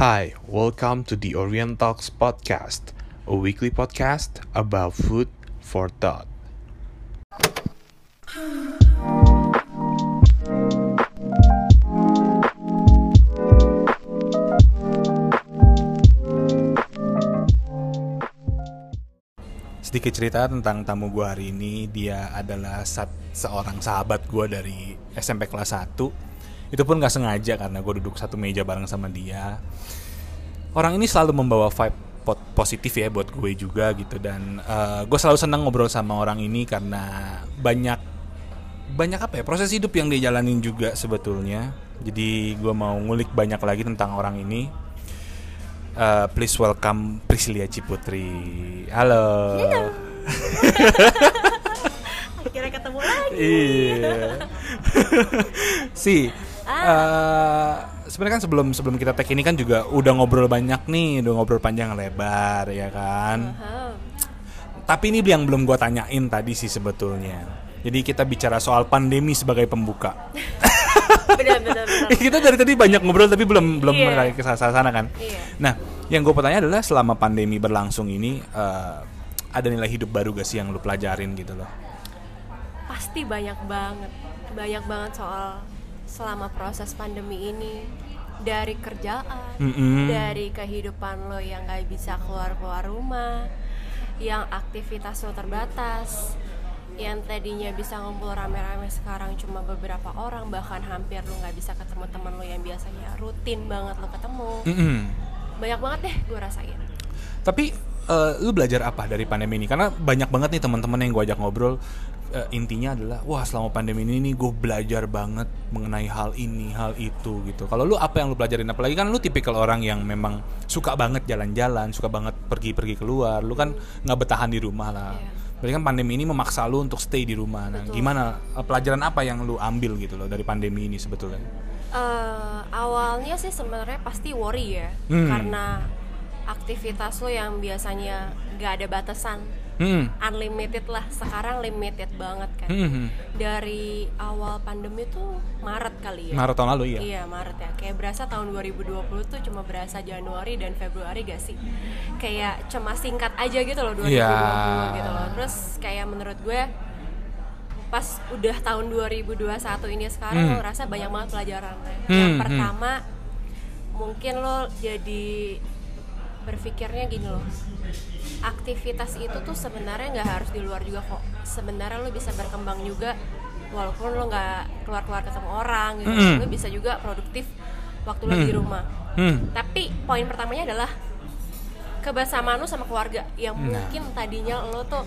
Hi, welcome to the Orient Talks podcast, a weekly podcast about food for thought. Sedikit cerita tentang tamu gue hari ini, dia adalah seorang sahabat gue dari SMP kelas 1 Itu pun gak sengaja karena gue duduk satu meja bareng sama dia Orang ini selalu membawa vibe po- positif ya buat gue juga gitu Dan gue selalu senang ngobrol sama orang ini karena banyak banyak apa ya proses hidup yang dia jalanin juga sebetulnya Jadi gue mau ngulik banyak lagi tentang orang ini Uh, please welcome Priscilia Ciputri. Halo. Akhirnya ketemu lagi. Iya. si, eh, sebenarnya kan sebelum sebelum kita tag ini kan juga udah ngobrol banyak nih, udah ngobrol panjang lebar ya kan. Hah. Tapi ini yang belum gua tanyain tadi sih sebetulnya. Jadi kita bicara soal pandemi sebagai pembuka. Benar benar benar. kita dari tadi banyak ngobrol tapi belum belum Iya. menarik ke sana kan. Iya. Nah, yang gue pertanyaan adalah selama pandemi berlangsung ini eh, ada nilai hidup baru gak sih yang lu pelajarin gitu loh? Pasti banyak banget. Banyak banget soal selama proses pandemi ini dari kerjaan, Mm-mm. dari kehidupan lo yang gak bisa keluar-keluar rumah, yang aktivitas lo terbatas, yang tadinya bisa ngumpul rame-rame sekarang cuma beberapa orang bahkan hampir lo nggak bisa ketemu teman lo yang biasanya rutin banget lo ketemu Mm-mm. banyak banget deh gue rasain Tapi eh, lu belajar apa dari pandemi ini? Karena banyak banget nih teman-teman yang gue ajak ngobrol. Eh, intinya adalah, wah selama pandemi ini nih gue belajar banget mengenai hal ini, hal itu gitu. Kalau lu apa yang lu pelajarin? Apalagi kan lu tipikal orang yang memang suka banget jalan-jalan, suka banget pergi-pergi keluar. Lu kan nggak bertahan di rumah lah. Iya. Berarti kan pandemi ini memaksa lu untuk stay di rumah. Nah, Betul. gimana eh, pelajaran apa yang lu ambil gitu loh dari pandemi ini sebetulnya? Eh, awalnya sih sebenarnya pasti worry ya Hmm. karena aktivitas lo yang biasanya nggak ada batasan Hmm. unlimited lah sekarang limited banget kan Hmm, hmm. dari awal pandemi tuh Maret kali ya Maret tahun lalu ya. Iya Maret ya Kayak berasa tahun 2020 tuh cuma berasa Januari dan Februari gak sih Kayak cuma singkat aja gitu loh 2020 Iya. gitu loh Terus kayak menurut gue Pas udah tahun 2021 ini sekarang Hmm. lo rasa banyak banget pelajaran Hmm, Yang hmm. pertama Mungkin lo jadi berpikirnya gini loh aktivitas itu tuh sebenarnya nggak harus di luar juga kok sebenarnya lo bisa berkembang juga walaupun lo nggak keluar keluar ketemu orang gitu Mm-mm. lo bisa juga produktif waktu lo di Hmm. rumah Hmm. tapi poin pertamanya adalah kebersamaan lo sama keluarga yang Nah. mungkin tadinya lo tuh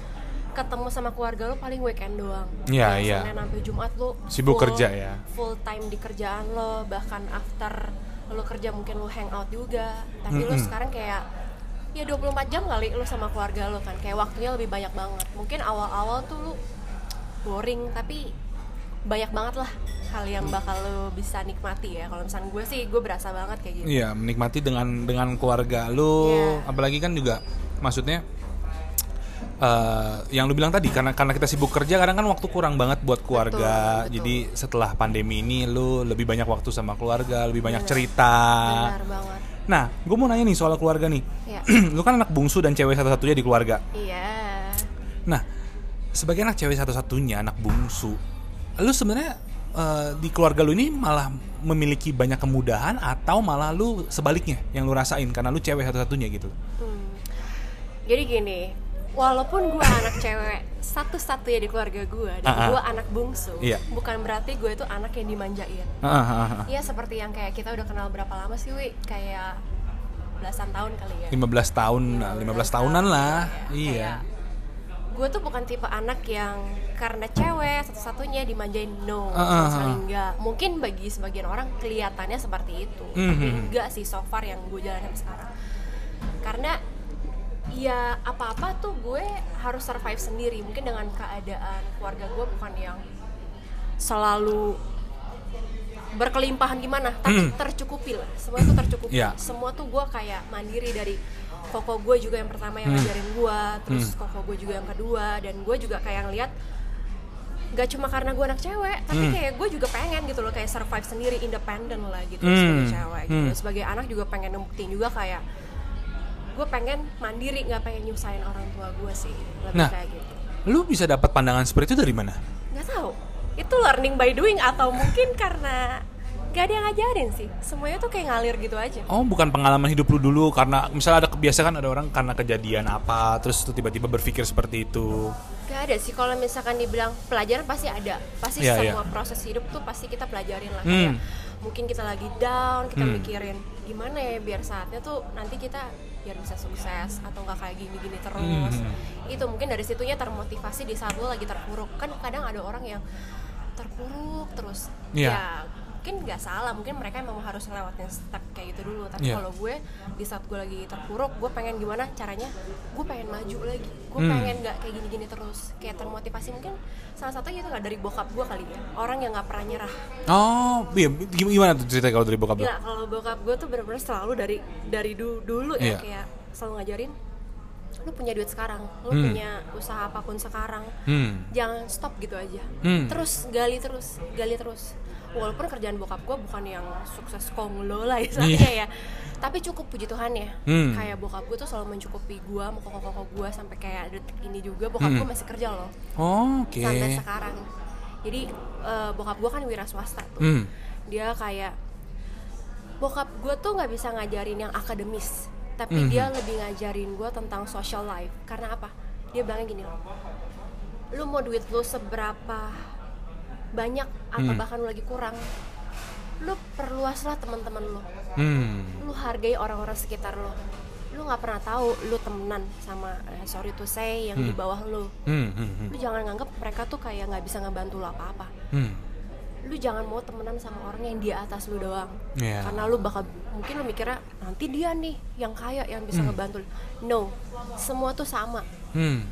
ketemu sama keluarga lo paling weekend doang Iya, Kayak iya. Senin sampai Jumat lo Sibuk full- kerja ya. full time di kerjaan lo bahkan after lo kerja mungkin lo hangout juga tapi lo Mm-mm. sekarang kayak ya 24 jam kali lo sama keluarga lo kan kayak waktunya lebih banyak banget mungkin awal-awal tuh lo boring tapi banyak banget lah hal yang bakal lo bisa nikmati ya kalau misalnya gue sih gue berasa banget kayak gitu Iya, menikmati dengan dengan keluarga lu, Iya. apalagi kan juga maksudnya eh yang lu bilang tadi karena karena kita sibuk kerja kadang kan waktu kurang banget buat keluarga. betul. Jadi setelah pandemi ini lu lebih banyak waktu sama keluarga, lebih banyak Benar. cerita. benar banget Nah, gue mau nanya nih soal keluarga nih. ya lu kan anak bungsu dan cewek satu-satunya di keluarga. iya Nah, sebagai anak cewek satu-satunya, anak bungsu, lu sebenarnya eh, di keluarga lu ini malah memiliki banyak kemudahan atau malah lu sebaliknya yang lu rasain karena lu cewek satu-satunya gitu? Hmm. Jadi gini, walaupun gue anak cewek satu-satunya di keluarga gue dan Ah, ah. gue anak bungsu, Iya. bukan berarti gue itu anak yang dimanjain. Ah, ah, ah, ah. Iya seperti yang kayak kita udah kenal berapa lama sih, Wi? Kayak belasan tahun kali ya. 15 tahun, nah, 15 tahunan lah. ya. Iya. Gue tuh bukan tipe anak yang karena cewek satu-satunya dimanjain no, sekali enggak. Mungkin bagi sebagian orang kelihatannya seperti itu, tapi Mhm. enggak sih so far yang gue jalanin sampai sekarang. Karena ya apa-apa tuh gue harus survive sendiri. Mungkin dengan keadaan keluarga gue bukan yang selalu berkelimpahan gimana, tapi Hmm. tercukupi lah. Semua itu tercukupi. Iya. Semua tuh gue kayak mandiri dari koko gue juga yang pertama yang Hmm. ngajarin gue, terus Hmm. koko gue juga yang kedua, dan gue juga kayak ngeliat gak cuma karena gue anak cewek tapi Hmm. kayak gue juga pengen gitu loh kayak survive sendiri independen lah gitu Hmm. sebagai cewek gitu Hmm. sebagai anak juga pengen ngebuktiin juga kayak gue pengen mandiri nggak pengen nyusahin orang tua gue sih lebih Nah. kayak gitu Lu bisa dapat pandangan seperti itu dari mana? nggak tahu itu learning by doing atau mungkin karena gak ada yang ngajarin sih semuanya tuh kayak ngalir gitu aja Oh, bukan pengalaman hidup lu dulu karena misalnya ada kebiasaan ada orang karena kejadian apa terus tuh tiba-tiba berpikir seperti itu. Gak ada sih kalau misalkan dibilang pelajaran pasti ada pasti Iya, semua iya. proses hidup tuh pasti kita pelajarin lah Hmm. kayak mungkin kita lagi down kita Hmm. mikirin gimana ya biar saatnya tuh nanti kita biar bisa sukses atau nggak kayak gini-gini terus Hmm. itu mungkin dari situnya termotivasi di saat lo lagi terpuruk kan kadang ada orang yang terpuruk terus Iya. ya mungkin nggak salah mungkin mereka memang harus ngelewatin step kayak gitu dulu tapi Iya. kalau gue di saat gue lagi terpuruk gue pengen gimana caranya gue pengen maju lagi gue Hmm. pengen nggak kayak gini-gini terus kayak termotivasi mungkin salah satunya itu nggak dari bokap gue kali ya orang yang nggak pernah nyerah Oh, iya gim- gimana tuh cerita kalau dari bokap lu? Gila, kalau bokap gue tuh bener-bener selalu dari dari du- dulu ya Iya. kayak selalu ngajarin lu punya duit sekarang lu Hmm. punya usaha apa pun sekarang Hmm. jangan stop gitu aja Hmm. terus gali terus gali terus walaupun kerjaan bokap gue bukan yang sukses konglo lah istilahnya ya tapi cukup puji Tuhan ya. Hmm. kayak bokap gue tuh selalu mencukupi gue mau koko-koko gue sampai kayak detik ini juga bokap Hmm. gue masih kerja loh Oh, Oke. sampai sekarang jadi eh, bokap gue kan wira swasta tuh Hmm. dia kayak bokap gue tuh nggak bisa ngajarin yang akademis tapi Mhm. dia lebih ngajarin gue tentang social life karena apa dia bilangnya gini loh lu mau duit lu seberapa banyak atau Hmm. bahkan lu lagi kurang lu perluaslah teman-teman lu Hmm. lu hargai orang-orang sekitar lu lu nggak pernah tahu lu temenan sama eh, sorry to say yang di Hmm. bawah lu Hmm. Hmm. Hmm. lu jangan nganggap mereka tuh kayak nggak bisa ngebantu lu apa-apa Hmm. lu jangan mau temenan sama orang yang di atas lu doang Iya. karena lu bakal mungkin lu mikirnya nanti dia nih yang kaya yang bisa Hmm. ngebantu lu." no semua tuh sama Hmm.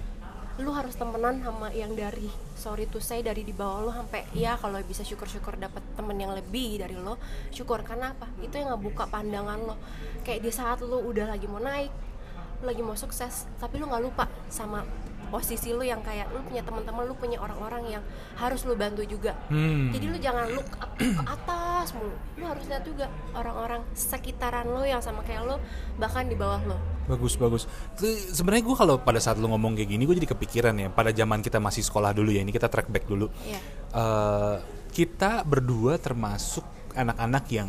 lu harus temenan sama yang dari sorry to say dari di bawah lu sampai ya kalau bisa syukur-syukur dapat temen yang lebih dari lo syukur. Karena apa? Itu yang ngebuka pandangan lo. Kayak di saat lu udah lagi mau naik lu lagi mau sukses tapi lu nggak lupa sama posisi lu yang kayak lu punya teman-teman lu punya orang-orang yang harus lu bantu juga Hmm. jadi lu jangan look up ke atas mulu lu harus lihat juga orang-orang sekitaran lu yang sama kayak lu bahkan di bawah lo Bagus bagus. Sebenarnya gue kalau pada saat lu ngomong kayak gini gue jadi kepikiran ya. Pada zaman kita masih sekolah dulu ya. Ini kita track back dulu. Iya. Eh, kita berdua termasuk anak-anak yang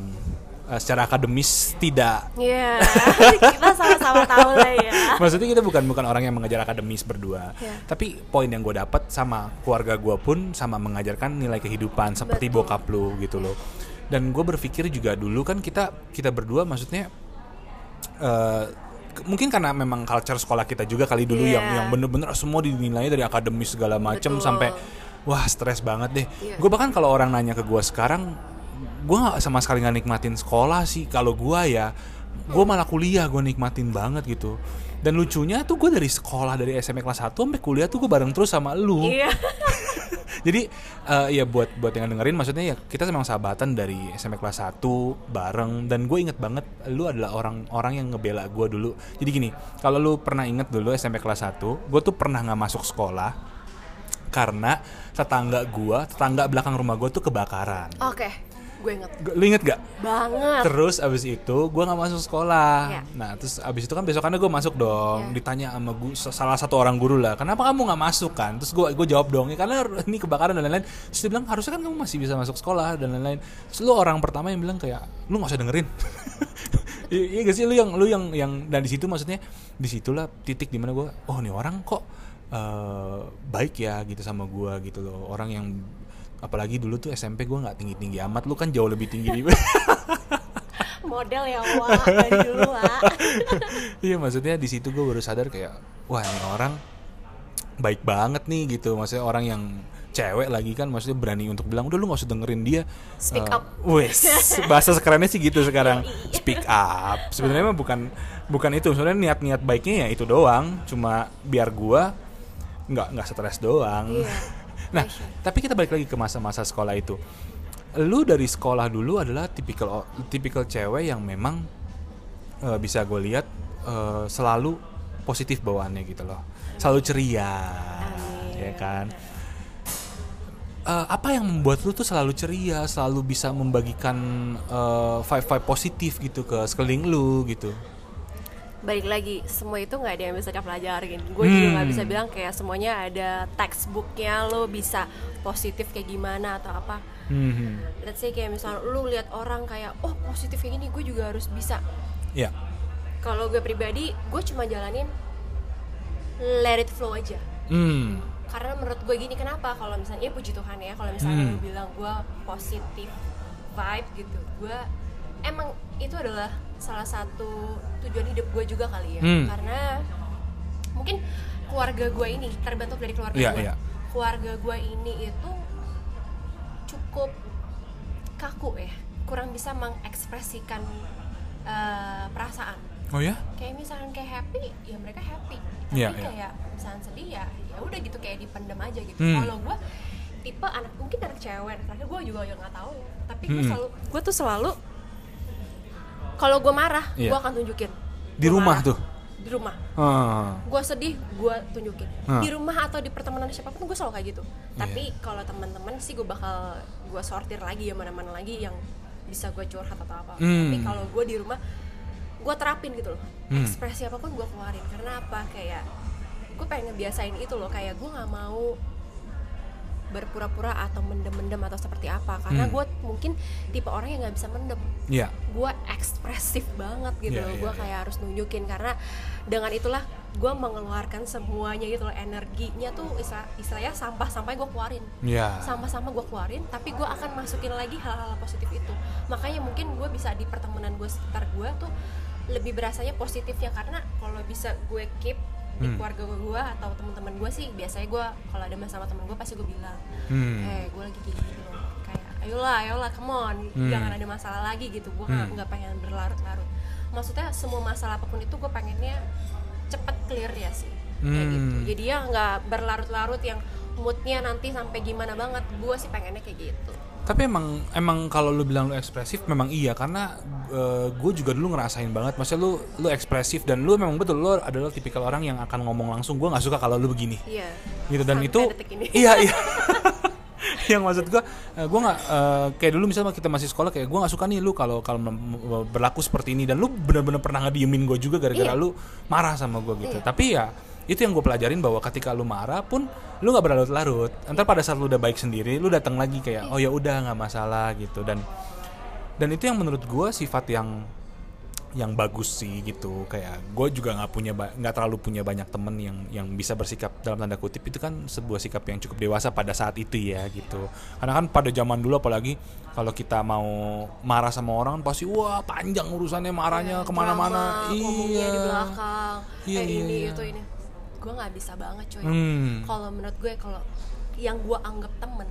eh, secara akademis tidak. Iya, kita sama-sama tahu lah ya. Maksudnya kita bukan bukan orang yang mengajar akademis berdua. Iya. Tapi poin yang gue dapat sama keluarga gue pun sama mengajarkan nilai kehidupan seperti Betul. bokap lu gitu loh. Dan gue berpikir juga dulu kan kita kita berdua maksudnya ke- mungkin karena memang culture sekolah kita juga kali dulu Iya. yang yang bener-bener semua dinilai dari akademis segala Betul. sampai wah stres banget deh. Iya. Gue bahkan kalau orang nanya ke gue sekarang, gue nggak sama sekali nggak nikmatin sekolah sih. Kalau gue ya, gue malah kuliah gue nikmatin banget gitu. Dan lucunya tuh gue dari sekolah dari SMP kelas 1 sampai kuliah tuh gue bareng terus sama lu. Iya. Jadi eh, ya buat buat yang dengerin maksudnya ya kita memang sahabatan dari SMP kelas 1 bareng dan gue inget banget lu adalah orang-orang yang ngebela gue dulu. Jadi gini, kalau lu pernah inget dulu SMP kelas 1, gue tuh pernah nggak masuk sekolah karena tetangga gue, tetangga belakang rumah gue tuh kebakaran. Oke, gue inget Lu inget gak? banget. Terus abis itu gue nggak masuk sekolah. Iya. Nah terus abis itu kan besokannya gue masuk dong. Iya. Ditanya sama gu- salah satu orang guru lah, kenapa kamu nggak masuk kan? Terus gue gue jawab dong, ya karena ini kebakaran dan lain-lain. Terus dia bilang harusnya kan kamu masih bisa masuk sekolah dan lain-lain. Terus lu orang pertama yang bilang kayak lu nggak usah dengerin. Iya gak sih lu yang lu yang yang dan di situ maksudnya di situlah titik di mana gue oh nih orang kok eh, baik ya gitu sama gue gitu loh orang yang apalagi dulu tuh SMP gue nggak tinggi tinggi amat lu kan jauh lebih tinggi di Model ya, Wak, dari dulu, Wak. Iya maksudnya di situ gue baru sadar kayak wah ini orang baik banget nih gitu. Maksudnya orang yang cewek lagi kan maksudnya berani untuk bilang udah lu gak usah dengerin dia. Speak Eh, up. wes bahasa sekerennya sih gitu sekarang. Speak up. Sebenarnya mah bukan bukan itu. Sebenarnya niat-niat baiknya ya itu doang. Cuma biar gua nggak nggak stres doang. Iya. Nah tapi kita balik lagi ke masa-masa sekolah itu. Lu dari sekolah dulu adalah tipikal tipikal cewek yang memang eh, bisa gue lihat eh, selalu positif bawaannya gitu loh. Selalu ceria ya kan? Eh, apa yang membuat lu tuh selalu ceria, selalu bisa membagikan eh, vibe-vibe positif gitu ke sekeliling lu gitu? Balik lagi semua itu nggak ada yang bisa dipelajarin gue juga nggak Hmm. bisa bilang kayak semuanya ada textbooknya lo bisa positif kayak gimana atau apa. Hmm, let's say kayak misalnya lu lihat orang kayak oh positif kayak gini gue juga harus bisa. Ya, kalau gue pribadi gue cuma jalanin let it flow aja. Hmm, karena menurut gue gini kenapa? Kalau misalnya ya puji Tuhan ya kalau misalnya Hmm. lu bilang gue positif vibe gitu gue emang itu adalah salah satu tujuan hidup gue juga kali ya Hmm. karena mungkin keluarga gue ini terbentuk dari keluarga Iya, gue iya. keluarga gue ini itu cukup kaku ya kurang bisa mengekspresikan eh, perasaan oh ya, kayak misalkan kayak happy ya mereka happy tapi Iya, iya. kayak misalkan sedih ya ya udah gitu kayak dipendam aja gitu Hmm. kalau gue tipe anak mungkin anak cewek terakhir gue juga yang nggak tahu ya tapi gue Hmm. selalu gue tuh selalu kalau gue marah Iya. gue akan tunjukin Di Gua rumah marah. tuh? di rumah Ah, gue sedih gue tunjukin Hah. di rumah atau di pertemanan siapa pun gue selalu kayak gitu tapi kalau teman-teman sih gue bakal gue sortir lagi ya mana-mana lagi yang bisa gue curhat atau apa Hmm. tapi kalau gue di rumah gue terapin gitu loh Hmm. ekspresi apa pun gue keluarin karena apa kayak gue pengen ngebiasain itu loh kayak gue nggak mau berpura-pura atau mendem-mendem atau seperti apa. Karena Hmm. gue mungkin tipe orang yang nggak bisa mendem. Ya, gue ekspresif banget gitu Iya, loh. iya, gue iya. kayak harus nunjukin karena dengan itulah gue mengeluarkan semuanya gitu loh. Energinya tuh istilah, istilahnya sampah sampai gue keluarin. Ya, sama-sama gue keluarin tapi gue akan masukin lagi hal-hal positif itu. Makanya mungkin gue bisa di pertemanan gue sekitar gue tuh lebih berasanya positifnya. Karena kalau bisa gue keep di Hmm. keluarga gue atau teman-teman gue sih biasanya gue kalau ada masalah sama temen gue pasti gue bilang Hmm. eh gue lagi kayak gini loh kayak ayolah ayolah come on Hmm. jangan ada masalah lagi gitu gue nggak Hmm. nggak pengen berlarut-larut maksudnya semua masalah apa pun itu gue pengennya cepet clear ya sih kayak gitu Hmm. jadi ya nggak berlarut-larut yang moodnya nanti sampai gimana banget gue sih pengennya kayak gitu Tapi emang emang kalau lu bilang lu ekspresif memang iya karena gue juga dulu ngerasain banget. Maksudnya lu lu ekspresif dan lu memang betul lu adalah tipikal orang yang akan ngomong langsung. Gue nggak suka kalau lu begini. iya Gitu dan Sampai itu detik ini. iya iya. yang maksud gue, gue nggak eh, kayak dulu misalnya kita masih sekolah kayak gue nggak suka nih lu kalau kalau berlaku seperti ini dan lu bener-bener pernah ngediemin gue juga gara-gara Iya. lu marah sama gue gitu. Iya. Tapi ya itu yang gue pelajarin bahwa ketika lu marah pun lu nggak berlarut-larut. Ntar pada saat lu udah baik sendiri, lu datang lagi kayak oh ya udah nggak masalah gitu. Dan dan itu yang menurut gue sifat yang yang bagus sih gitu. Kayak gue juga nggak punya nggak terlalu punya banyak temen yang yang bisa bersikap dalam tanda kutip. Itu kan sebuah sikap yang cukup dewasa pada saat itu ya gitu. Karena kan pada zaman dulu apalagi kalau kita mau marah sama orang pasti wah panjang urusannya marahnya ke mana-mana. Drama, ngomongnya iya. di belakang. Iya, eh iya, ini iya. itu ini gue nggak bisa banget coy. Hmm. kalau menurut gue kalau yang gue anggap temen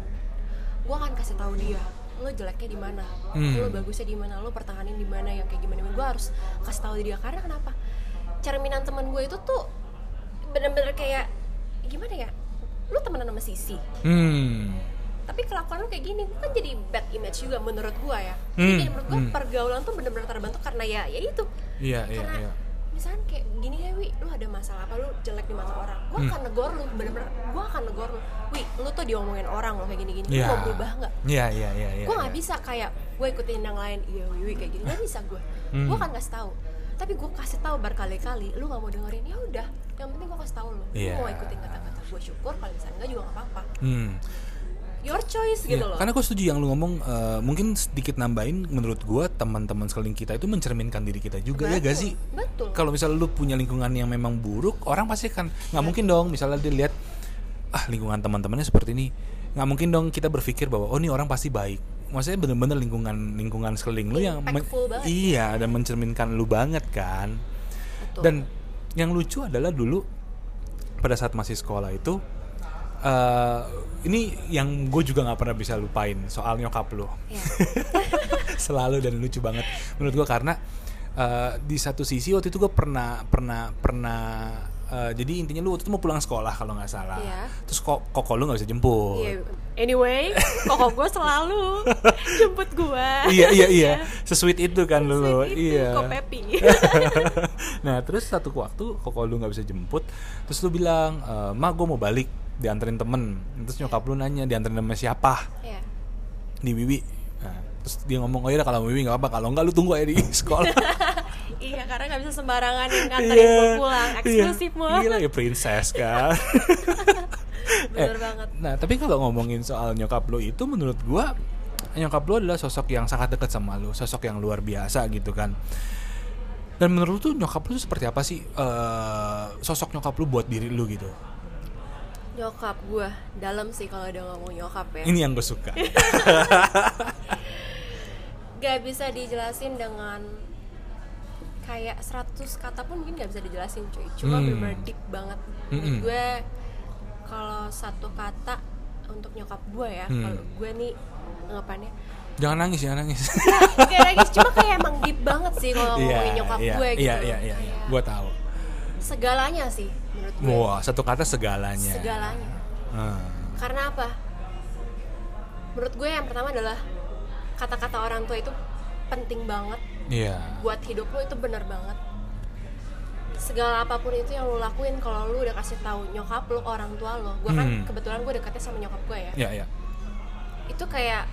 gue akan kasih tahu dia lo jeleknya di mana? Hmm. lo bagusnya di mana? Lo pertahanin di mana? Yang kayak gimana? Gue harus kasih tahu dia. Karena kenapa? Cerminan teman gue itu tuh bener-bener kayak gimana ya? Lo temenan sama Sisi. Hmm. Tapi kelakuan lo kayak gini kan jadi bad image juga menurut gue ya. Hmm, jadi menurut gue hmm. pergaulan tuh bener-bener terbentuk karena ya ya itu. Iya iya karena iya misalnya kayak gini ya wi. Lu ada masalah apa lu jelek di mata orang? Gue Hmm. akan negor lu bener-bener gue akan negor lu. Wi lu tuh diomongin orang lo kayak gini-gini. Iya. lu mau berubah nggak? Iya iya iya iya gue nggak iya. bisa kayak gue ikutin yang lain iya wi, wi kayak gini. Nggak bisa gue Hmm. gue akan kasih tahu. Tapi gue kasih tahu berkali-kali lu nggak mau dengerin ya udah. Yang penting gue kasih tahu lu. Iya. lu mau ikutin kata-kata gue syukur. Kalau misalnya enggak juga nggak apa-apa. Hmm your choice gitu Iya, loh Karena gue setuju yang lu ngomong eh, mungkin sedikit nambahin menurut gue teman-teman sekeliling kita itu mencerminkan diri kita juga ya gak Betul, sih? betul Kalau misalnya lu punya lingkungan yang memang buruk, orang pasti kan nggak mungkin dong misalnya dia lihat ah lingkungan teman-temannya seperti ini, nggak mungkin dong kita berpikir bahwa oh ini orang pasti baik. Maksudnya bener-bener lingkungan lingkungan sekeliling lu yang Impactful banget. iya dan mencerminkan lu banget kan. Betul. Dan yang lucu adalah dulu pada saat masih sekolah itu eh ini yang gue juga nggak pernah bisa lupain soal nyokap lu Iya. selalu dan lucu banget menurut gue karena eh, di satu sisi waktu itu gue pernah pernah pernah eh, jadi intinya lu waktu itu mau pulang sekolah kalau nggak salah Iya. terus kok koko lu nggak bisa jemput Iya, anyway, koko gue selalu jemput gue. iya iya iya sesuit itu kan lu Itu, iya kok Pepi. nah terus satu waktu koko lu nggak bisa jemput terus lu bilang e, ma gue mau balik dianterin temen terus nyokap lu nanya dianterin sama siapa Iya. di Wiwi nah, terus dia ngomong oh ya kalau Wiwi nggak apa kalau nggak lu tunggu ya di sekolah Iya, karena nggak bisa sembarangan yang nganterin gue pulang, eksklusif iya. mah. Gila ya princess kan Bener Eh, banget. Nah, tapi kalau ngomongin soal nyokap lo itu menurut gua nyokap lo adalah sosok yang sangat dekat sama lo, sosok yang luar biasa gitu kan. Dan menurut lu tuh nyokap lu seperti apa sih eh, sosok nyokap lu buat diri lu gitu? Nyokap gue, dalam sih kalau udah ngomong nyokap ya. Ini yang gue suka. Gak bisa dijelasin dengan kayak 100 kata pun mungkin gak bisa dijelasin cuy. Cuma Hmm. deep banget. Gue kalau satu kata untuk nyokap gue ya, Hmm. kalau gue nih anggapannya jangan nangis, jangan nangis. kayak nangis cuma kayak emang deep banget sih kalau ngomongin nyokap iya, gue gitu Iya, iya, iya, iya. Kayak Gue tahu. segalanya sih menurut gue Wah, satu kata segalanya. segalanya Hmm. karena apa menurut gue yang pertama adalah kata-kata orang tua itu penting banget Iya. buat hidup lo itu benar banget segala apa pun itu yang lo lakuin kalau lo udah kasih tahu nyokap lo orang tua lo gue kan Hmm. kebetulan gue dekatnya sama nyokap gue ya Iya, iya. itu kayak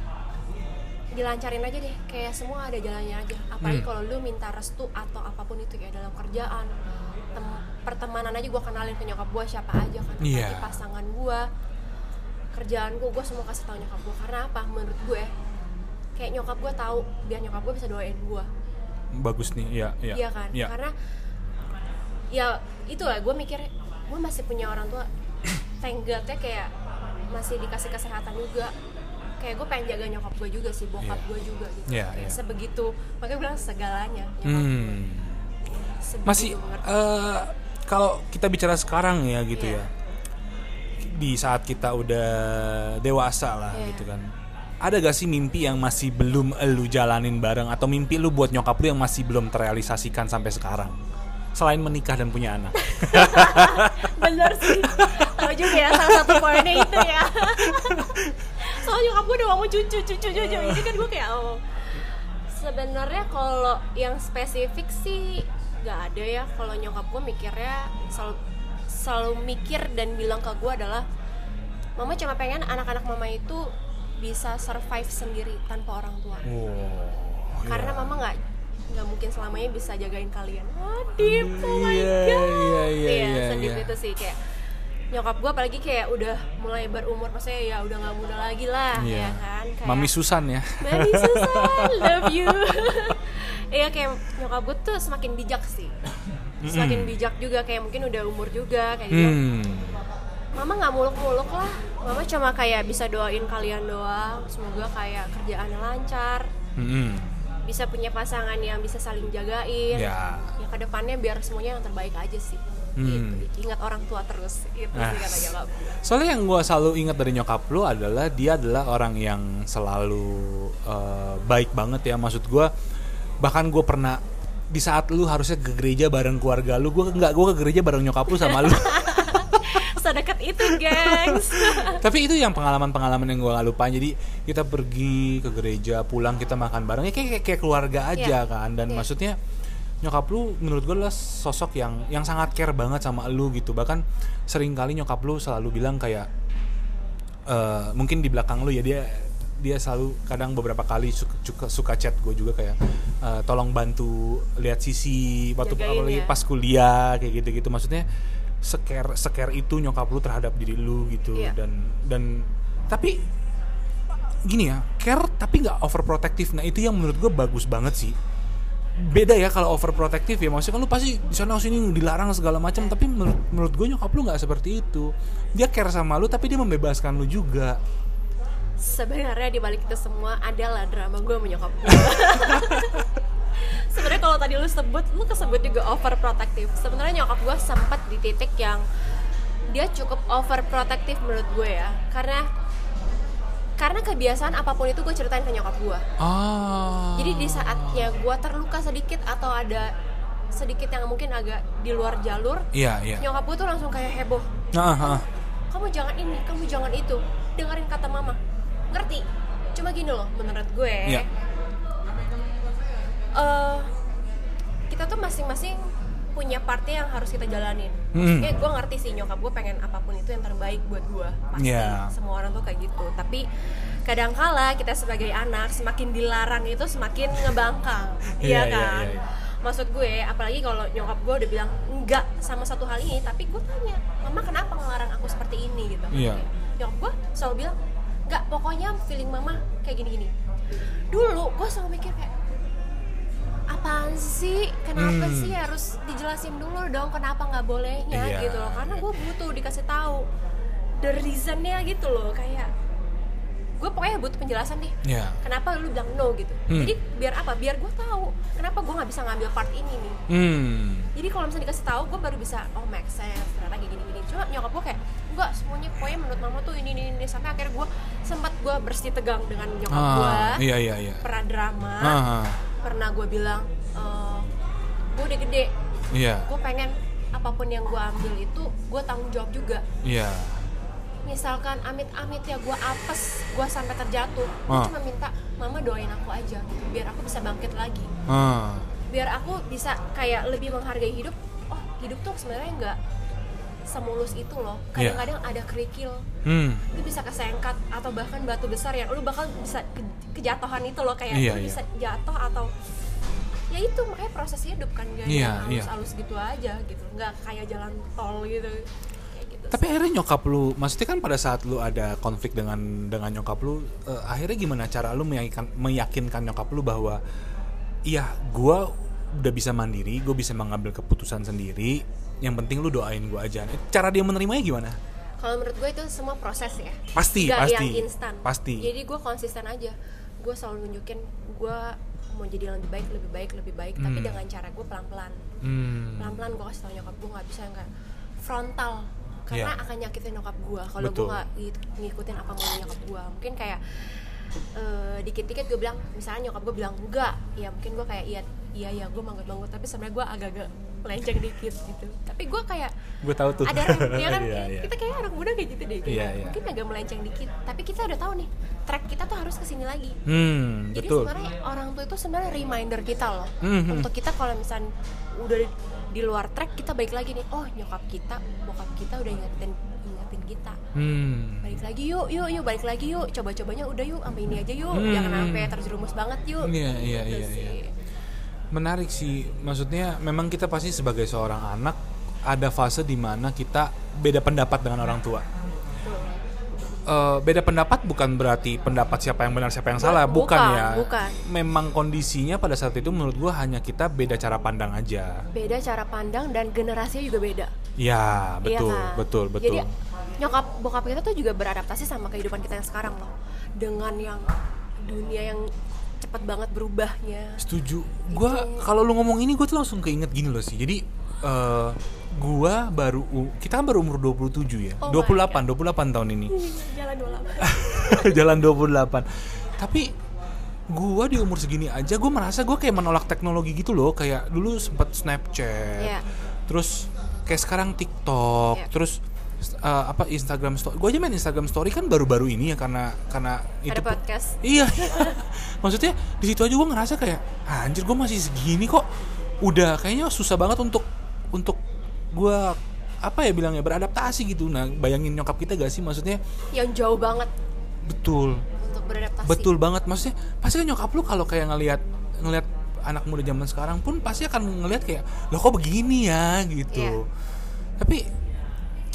dilancarin aja deh kayak semua ada jalannya aja apalagi Hmm. kalau lu minta restu atau apa pun itu ya dalam kerjaan tem- pertemanan aja gue kenalin ke nyokap gue siapa aja kan. Apalagi pasangan gue kerjaan gue gue semua kasih tahu nyokap gue karena apa menurut gue kayak nyokap gue tahu biar nyokap gue bisa doain gue Bagus nih, iya, iya. iya kan Iya. karena ya itulah gue mikir gue masih punya orang tua thank God ya kayak masih dikasih kesehatan juga kayak gue pengen jaga nyokap gue juga sih bokap Iya. gue juga gitu Iya, kayak iya. sebegitu makanya bilang segalanya Hmm. sebegitu Masih eh kalau kita bicara sekarang ya gitu Iya. ya. Di saat kita udah dewasa lah Iya. gitu kan. Ada gak sih mimpi yang masih belum lu jalanin bareng atau mimpi lu buat nyokap lu yang masih belum terrealisasikan sampai sekarang? Selain menikah dan punya anak. bener sih tau juga ya salah satu poinnya itu ya soalnya nyokap gue udah ngomong cucu cucu cucu ini kan gue kayak oh sebenarnya kalau yang spesifik sih nggak ada ya kalau nyokap gue mikirnya selalu selalu mikir dan bilang ke gue adalah mama cuma pengen anak-anak mama itu bisa survive sendiri tanpa orang tua Wow. karena iya. mama nggak nggak mungkin selamanya bisa jagain kalian oh deep oh my Iya, god iya, iya, iya, sedih iya. itu sih kayak nyokap gue apalagi kayak udah mulai berumur maksudnya ya udah nggak muda lagi lah Iya. ya kan kayak Mami Susan ya. Mami Susan love you Iya kayak nyokap gue tuh semakin bijak sih semakin bijak juga kayak mungkin udah umur juga kayak gitu Hmm. Mama nggak muluk-muluk lah Mama cuma kayak bisa doain kalian doang Semoga kayak kerjaannya lancar Hmm. bisa punya pasangan yang bisa saling jagain Ya. ya ke depannya biar semuanya yang terbaik aja sih Hmm. gitu. ingat orang tua terus itu Ah. sih kata nyokap Soalnya yang gue selalu ingat dari nyokap lu adalah dia adalah orang yang selalu eh, baik banget ya. Maksud gue bahkan gue pernah di saat lu harusnya ke gereja bareng keluarga lu, gue nggak gue ke gereja bareng nyokap lu sama lu. sedekat itu gengs Tapi itu yang pengalaman-pengalaman yang gue gak lupa. Jadi kita pergi ke gereja, pulang kita makan bareng, ya kayak kayak, kayak keluarga aja Iya. kan. Dan Iya. maksudnya nyokap lu menurut gue adalah sosok yang yang sangat care banget sama lu gitu. Bahkan sering kali nyokap lu selalu bilang kayak eh, mungkin di belakang lu ya dia dia selalu kadang beberapa kali suka, suka, suka chat gue juga kayak eh, tolong bantu lihat sisi waktu ya. pas kuliah kayak gitu-gitu maksudnya scare scare itu nyokap lu terhadap diri lu gitu Iya. dan dan tapi gini ya care tapi nggak overprotective nah itu yang menurut gue bagus banget sih beda ya kalau overprotective ya. Maksudnya kan lu pasti di sana sini dilarang segala macam tapi menurut menurut gue nyokap lu nggak seperti itu. Dia care sama lu tapi dia membebaskan lu juga. Sebenarnya di balik itu semua adalah drama gue menyokap gue sebenarnya kalau tadi lu sebut lu kesebut juga overprotective. Sebenarnya nyokap gue sempat di titik yang dia cukup overprotective menurut gue ya. Karena karena kebiasaan apa pun itu gue ceritain ke nyokap gue ah jadi di saatnya gue terluka sedikit atau ada sedikit yang mungkin agak di luar jalur Iya, iya. nyokap gue tuh langsung kayak heboh ah. kamu jangan ini kamu jangan itu dengerin kata mama ngerti cuma gini loh menurut gue Iya. eh, kita tuh masing-masing punya party yang harus kita jalanin. Hmm. Maksudnya gue ngerti sih nyokap gue pengen apa pun itu yang terbaik buat gue. Pasti Iya. semua orang tuh kayak gitu. Tapi kadangkala kita sebagai anak semakin dilarang itu semakin ngebangkang, Iya, iya iya, kan? iya, iya. Maksud gue, apalagi kalau nyokap gue udah bilang enggak sama satu hal ini, tapi gue tanya, mama kenapa ngelarang aku seperti ini gitu? Iya. Nyokap gue selalu bilang, enggak pokoknya feeling mama kayak gini-gini. Dulu gue selalu mikir kayak, apaan sih kenapa Hmm. sih harus dijelasin dulu dong kenapa nggak bolehnya Iya. gitu loh karena gue butuh dikasih tahu the reasonnya gitu loh kayak gue pokoknya butuh penjelasan deh Iya. kenapa lu bilang no gitu Hmm. jadi biar apa biar gue tahu kenapa gue nggak bisa ngambil part ini nih Hmm. jadi kalau misalnya dikasih tahu gue baru bisa oh make sense ternyata kayak gini gini cuma nyokap gue kayak enggak semuanya pokoknya menurut mama tuh ini ini ini sampai akhirnya gue sempat gue bersih tegang dengan nyokap Ah, gue iya iya iya. pernah drama Ah, pernah gue bilang eh gue udah gede iya. gue pengen apa pun yang gue ambil itu gue tanggung jawab juga Iya. Misalkan amit-amit ya gue apes gue sampai terjatuh gue Ah. cuma minta mama doain aku aja gitu, biar aku bisa bangkit lagi Ah. biar aku bisa kayak lebih menghargai hidup oh hidup tuh sebenarnya nggak semulus itu loh Iya. kadang-kadang ada kerikil Hmm. lu bisa kesengkat atau bahkan batu besar yang lu bakal bisa ke- kejatuhan itu loh kayak lu iya. bisa jatuh atau ya itu makanya proses hidup kan gak Iya, yang iya. halus-halus gitu aja gitu nggak kayak jalan tol gitu Tapi akhirnya nyokap lu, maksudnya kan pada saat lu ada konflik dengan dengan nyokap lu, eh, akhirnya gimana cara lu meyakinkan, meyakinkan nyokap lu bahwa iya, gua udah bisa mandiri, gue bisa mengambil keputusan sendiri. Yang penting lu doain gua aja. Cara dia menerimanya gimana? kalau menurut gue itu semua proses ya Pasti, Nggak pasti. yang instan Pasti. jadi gue konsisten aja gue selalu nunjukin gue mau jadi yang lebih baik lebih baik lebih baik tapi Hmm. dengan cara gue pelan pelan Hmm. pelan pelan gue kasih tau nyokap gue nggak bisa kayak frontal karena Iya. akan nyakitin nyokap gue kalau gue nggak ngik- ngikutin apa mau nyokap gue mungkin kayak eh, dikit-dikit gue bilang misalnya nyokap gue bilang enggak. Ya mungkin gue kayak iya iya ya gue manggut-manggut. Tapi sebenarnya gue agak-agak melenceng dikit gitu tapi gue kayak Gue tahu tuh. ada orang ya kan Iya, iya. kita kayak orang muda kayak gitu deh kayak Iya, iya. mungkin agak melenceng dikit tapi kita udah tahu nih track kita tuh harus ke sini lagi Hmm, jadi betul. sebenarnya orang tua itu sebenarnya reminder kita loh Mhm. untuk kita kalau misalnya udah di luar track kita balik lagi nih oh nyokap kita bokap kita udah ingetin ingetin kita Hmm. balik lagi yuk yuk yuk balik lagi yuk coba cobanya udah yuk sampai ini aja yuk Hmm. jangan sampai terjerumus banget yuk Iya, iya, Gitu iya, sih. iya. Menarik sih, maksudnya memang kita pasti sebagai seorang anak ada fase di mana kita beda pendapat dengan orang tua. Eh, beda pendapat bukan berarti pendapat siapa yang benar siapa yang salah, Bu- bukan, bukan, ya. bukan. Memang kondisinya pada saat itu menurut gua hanya kita beda cara pandang aja. beda cara pandang dan generasinya juga beda Ya, betul, Iya kan? betul, betul. Jadi nyokap bokap kita tuh juga beradaptasi sama kehidupan kita yang sekarang loh. Dengan yang dunia yang cepet banget berubahnya. Setuju. Gua kalau lu ngomong ini gue tuh langsung keinget gini loh sih. Jadi eh gua baru kita kan baru umur 27 ya. Oh my 28, 28 tahun ini. Jalan bola. Jalan 28. Tapi gua di umur segini aja gue merasa gue kayak menolak teknologi gitu loh. Kayak dulu sempet Snapchat. Iya. Terus kayak sekarang TikTok, Iya. terus eh, apa Instagram story. Gue aja main Instagram story kan baru-baru ini ya karena karena itu Ada pun- podcast. Iya. Maksudnya di situ aja gue ngerasa kayak "Ah, anjir gue masih segini kok. Udah kayaknya susah banget untuk untuk gue apa ya bilangnya beradaptasi gitu. Nah, bayangin nyokap kita gak sih maksudnya Yang jauh banget betul. untuk beradaptasi. Betul banget maksudnya. Pasti kan nyokap lu kalau kayak ngelihat ngelihat anak muda zaman sekarang pun pasti akan ngelihat kayak loh kok begini ya gitu. Iya. Tapi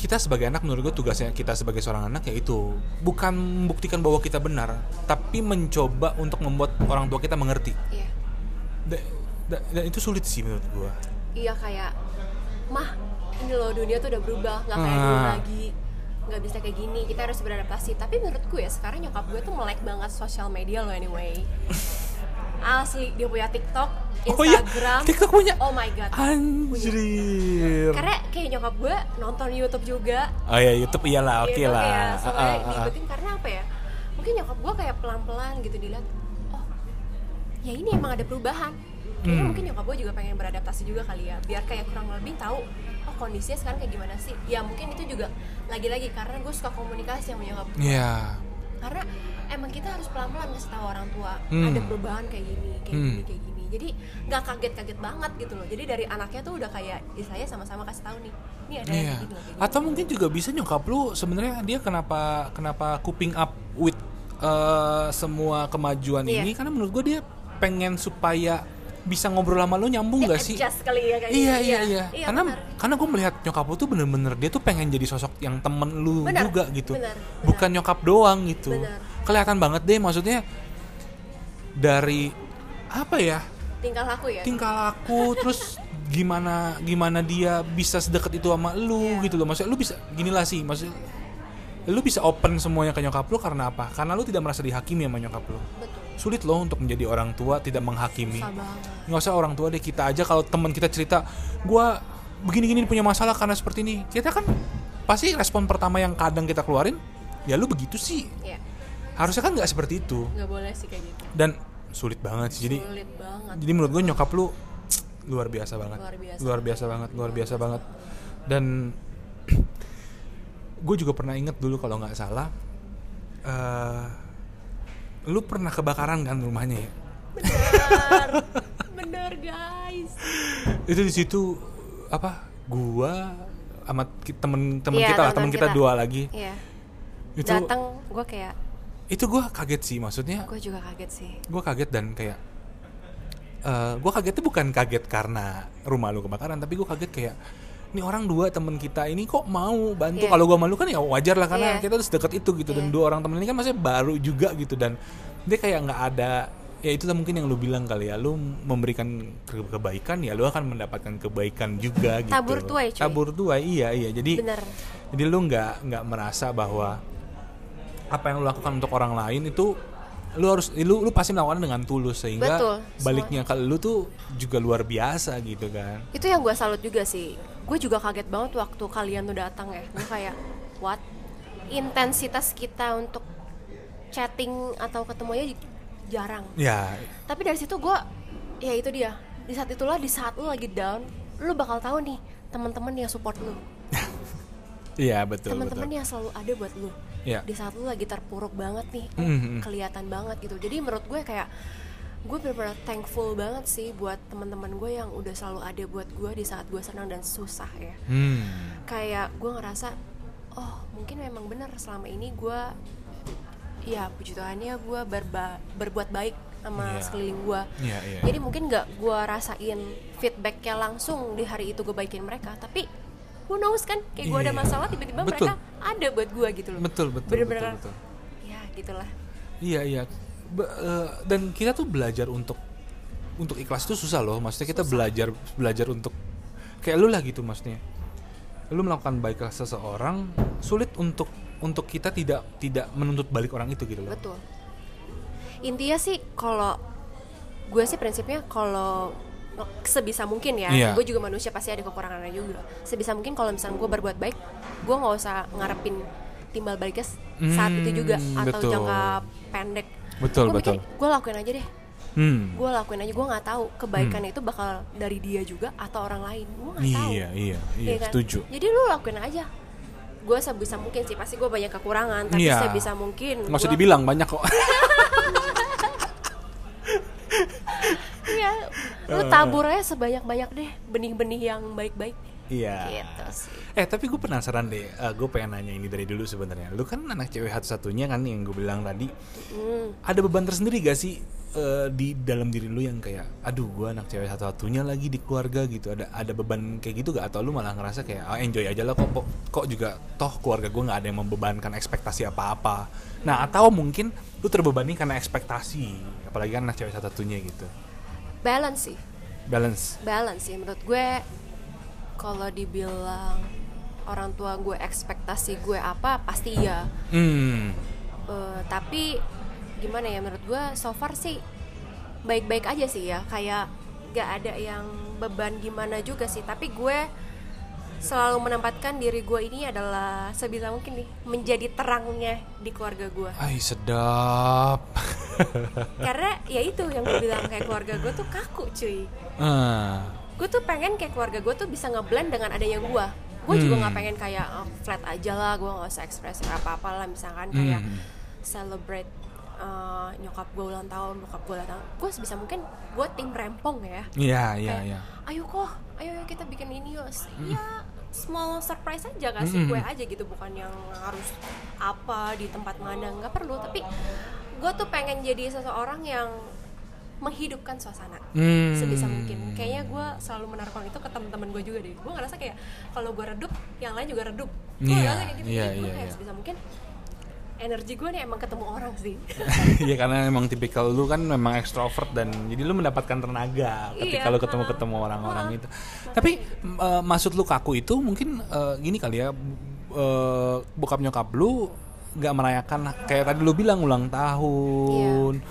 kita sebagai anak menurut gue tugasnya kita sebagai seorang anak yaitu bukan membuktikan bahwa kita benar, tapi mencoba untuk membuat orang tua kita mengerti. Iya. Da- da- dan itu sulit sih menurut gue. Iya kayak mah ini loh dunia tuh udah berubah nggak kayak dulu Ah. lagi nggak bisa kayak gini kita harus beradaptasi tapi menurut gue sekarang nyokap gue tuh melek banget sosial media loh anyway asli dia punya TikTok Oh iya, Instagram TikTok punya. oh my god Anjir. karena kayak nyokap gue nonton YouTube juga Oh ya YouTube iyalah, oke gitu lah. ya Ah, soalnya ah, ah, ah. diikutin karena apa ya mungkin nyokap gue kayak pelan-pelan gitu dilihat oh ya ini emang ada perubahan kayaknya Hmm. mungkin nyokap gue juga pengen beradaptasi juga kali ya biar kayak kurang lebih tahu oh kondisinya sekarang kayak gimana sih ya mungkin itu juga lagi-lagi karena gue suka komunikasi sama nyokap gue Iya. karena emang kita harus pelan-pelan ngasih tahu orang tua Hmm. ada perubahan kayak gini kayak Hmm. gini kayak gini jadi nggak kaget-kaget banget gitu loh jadi dari anaknya tuh udah kayak ya saya sama-sama kasih tahu nih ini ada yang kayak gini loh, gini. Atau mungkin juga bisa nyokap lu sebenarnya dia kenapa kenapa coping up with eh, semua kemajuan Iya. ini karena menurut gue dia pengen supaya bisa ngobrol sama lu nyambung gak sih? kali ya kayak Iya gitu. iya iya. Karena benar. karena gue melihat nyokap lu tuh bener-bener dia tuh pengen jadi sosok yang temen lu Benar, juga gitu. benar, benar. Bukan nyokap doang gitu. Benar. Kelihatan banget deh maksudnya dari apa ya? tingkah laku ya tingkah laku terus gimana gimana dia bisa sedekat itu sama lu Iya. gitu loh maksudnya lu bisa gini lah sih maksudnya lu bisa open semuanya ke nyokap lu karena apa? Karena lu tidak merasa dihakimi sama nyokap lu. Betul. Sulit loh untuk menjadi orang tua tidak menghakimi. Nggak usah orang tua deh kita aja. Kalau teman kita cerita gua begini-gini punya masalah karena seperti ini. Kita kan pasti respon pertama yang kadang kita keluarin ya lu begitu sih. Ya harusnya kan nggak seperti itu. Nggak boleh sih kayak gitu. Dan sulit banget sih. Jadi sulit banget. jadi menurut gue nyokap lu luar biasa banget. Luar biasa. luar biasa banget luar biasa banget. Dan gue juga pernah inget dulu kalau nggak salah eh lu pernah kebakaran kan rumahnya ya? Bener bener guys. Itu di situ apa gua sama ki- temen-temen Iya, kita lah temen kita kita. dua lagi. Iya. itu datang gue kayak itu gua kaget sih maksudnya gue juga kaget sih. Gue kaget dan kayak eh gue kagetnya bukan kaget karena rumah lu kebakaran tapi gue kaget kayak ini orang dua temen kita ini kok mau bantu Iya. kalau gue malu kan ya wajar lah karena Iya. kita tuh sedekat itu gitu dan Iya. dua orang temen ini kan masih baru juga gitu dan dia kayak nggak ada ya itulah mungkin yang lu bilang kali ya lu memberikan ke- kebaikan ya lu akan mendapatkan kebaikan juga gitu Tabur tuai, cuy. tabur tuai iya iya jadi bener jadi lu nggak nggak merasa bahwa apa yang lu lakukan untuk orang lain itu lu harus lu lu pasti melakukan dengan tulus sehingga Betul, baliknya ke lu tuh juga luar biasa gitu kan. itu yang gue salut juga sih gue juga kaget banget waktu kalian tuh datang ya. Gue kayak what? Intensitas kita untuk chatting atau ketemu aja jarang. Ya, tapi dari situ gue ya itu dia. Di saat itulah di saat lu lagi down lu bakal tahu nih teman-teman yang support lu. Iya betul teman-teman yang selalu ada buat lu. Ya. di saat lu lagi terpuruk banget nih Mhm. kelihatan banget gitu. Jadi menurut gue kayak gue benar-benar thankful banget sih buat teman-teman gue yang udah selalu ada buat gue di saat gue senang dan susah ya Hmm. kayak gue ngerasa oh mungkin memang benar selama ini gue ya puji Tuhannya gue berba- berbuat baik sama Iya. sekeliling gue Iya, iya. jadi mungkin nggak gue rasain feedbacknya langsung di hari itu gue baikin mereka tapi who knows kan kayak gue ada Iya. masalah tiba-tiba mereka ada buat gue gitu loh Betul betul Bener-bener betul, betul. ya gitulah Iya iya. Eh, dan kita tuh belajar untuk untuk ikhlas itu susah loh. Maksudnya kita belajar belajar untuk kayak lu lah gitu maksudnya. Lu melakukan baik ke seseorang sulit untuk untuk kita tidak tidak menuntut balik orang itu gitu loh. betul intinya sih kalau gue sih prinsipnya kalau sebisa mungkin ya Iya. gue juga manusia pasti ada kekurangannya juga sebisa mungkin kalau misalnya gue berbuat baik gue nggak usah ngarepin timbal baliknya saat itu juga Hmm, atau betul. jangka pendek Betul, mikir betul. gue lakuin aja deh Hmm. gue lakuin aja gue nggak tahu kebaikannya itu bakal dari dia juga atau orang lain gue nggak tahu Iya iya iya Iya kan? setuju. jadi lu lakuin aja gue sebisa mungkin sih pasti gue banyak kekurangan tapi Iya. sebisa mungkin Nggak usah gua- dibilang banyak kok. Iya, lu tabur aja sebanyak-banyak deh benih-benih yang baik-baik. Iya. Gitu sih. Eh tapi gue penasaran deh, gue pengen nanya ini dari dulu sebenarnya. Lu kan anak cewek satu-satunya kan yang gue bilang tadi. Hmm. Ada beban tersendiri gak sih eh, di dalam diri lu yang kayak, aduh gue anak cewek satu-satunya lagi di keluarga gitu. Ada ada beban kayak gitu gak? Atau lu malah ngerasa kayak, ah, enjoy aja lah kok, kok, kok juga toh keluarga gue nggak ada yang membebankan ekspektasi apa-apa. Nah atau mungkin lu terbebani karena ekspektasi, apalagi kan anak cewek satu-satunya gitu. Balance sih, Balance. balance sih. Menurut gue, kalau dibilang orang tua gue ekspektasi gue apa, pasti ya. Hmm. Eh, tapi gimana ya menurut gue, so far sih baik-baik aja sih ya. Kayak gak ada yang beban gimana juga sih. Tapi gue selalu menempatkan diri gue ini adalah sebisa mungkin nih menjadi terangnya di keluarga gue. Ay sedap. karena ya itu yang gue bilang kayak keluarga gue tuh kaku cuy Ah. Gue tuh pengen kayak keluarga gue tuh bisa ngeblend dengan adanya gue gue juga Hmm. nggak pengen kayak oh, flat aja lah gue nggak usah ekspresi apa apa lah misalkan kayak Hmm. celebrate uh, nyokap gue ulang tahun bokap gue ulang tahun gue sebisa mungkin gue tim rempong ya Iya, iya, iya. ayo kok ayo kita bikin ini yuk ya small surprise aja kasih Mm-mm. kue aja gitu bukan yang harus apa di tempat mana nggak perlu tapi gue tuh pengen jadi seseorang yang menghidupkan suasana. Hmm. sebisa mungkin. Kayaknya gue selalu menaruhkan itu ke teman-teman gue juga deh. Gue ngerasa kayak kalau gue redup yang lain juga redup. Gue Iya, ngerasa kayak gitu. Iya, Jadi gue iya, kayak iya. sebisa mungkin energi gue nih emang ketemu orang sih. Iya karena emang tipikal lu kan memang ekstrovert dan jadi lu mendapatkan tenaga ketika Iya, lu ketemu ketemu orang-orang itu. Tapi eh, maksud lu kaku itu mungkin eh, gini kali ya eh, bokap nyokap lu nggak merayakan kayak tadi lu bilang ulang tahun.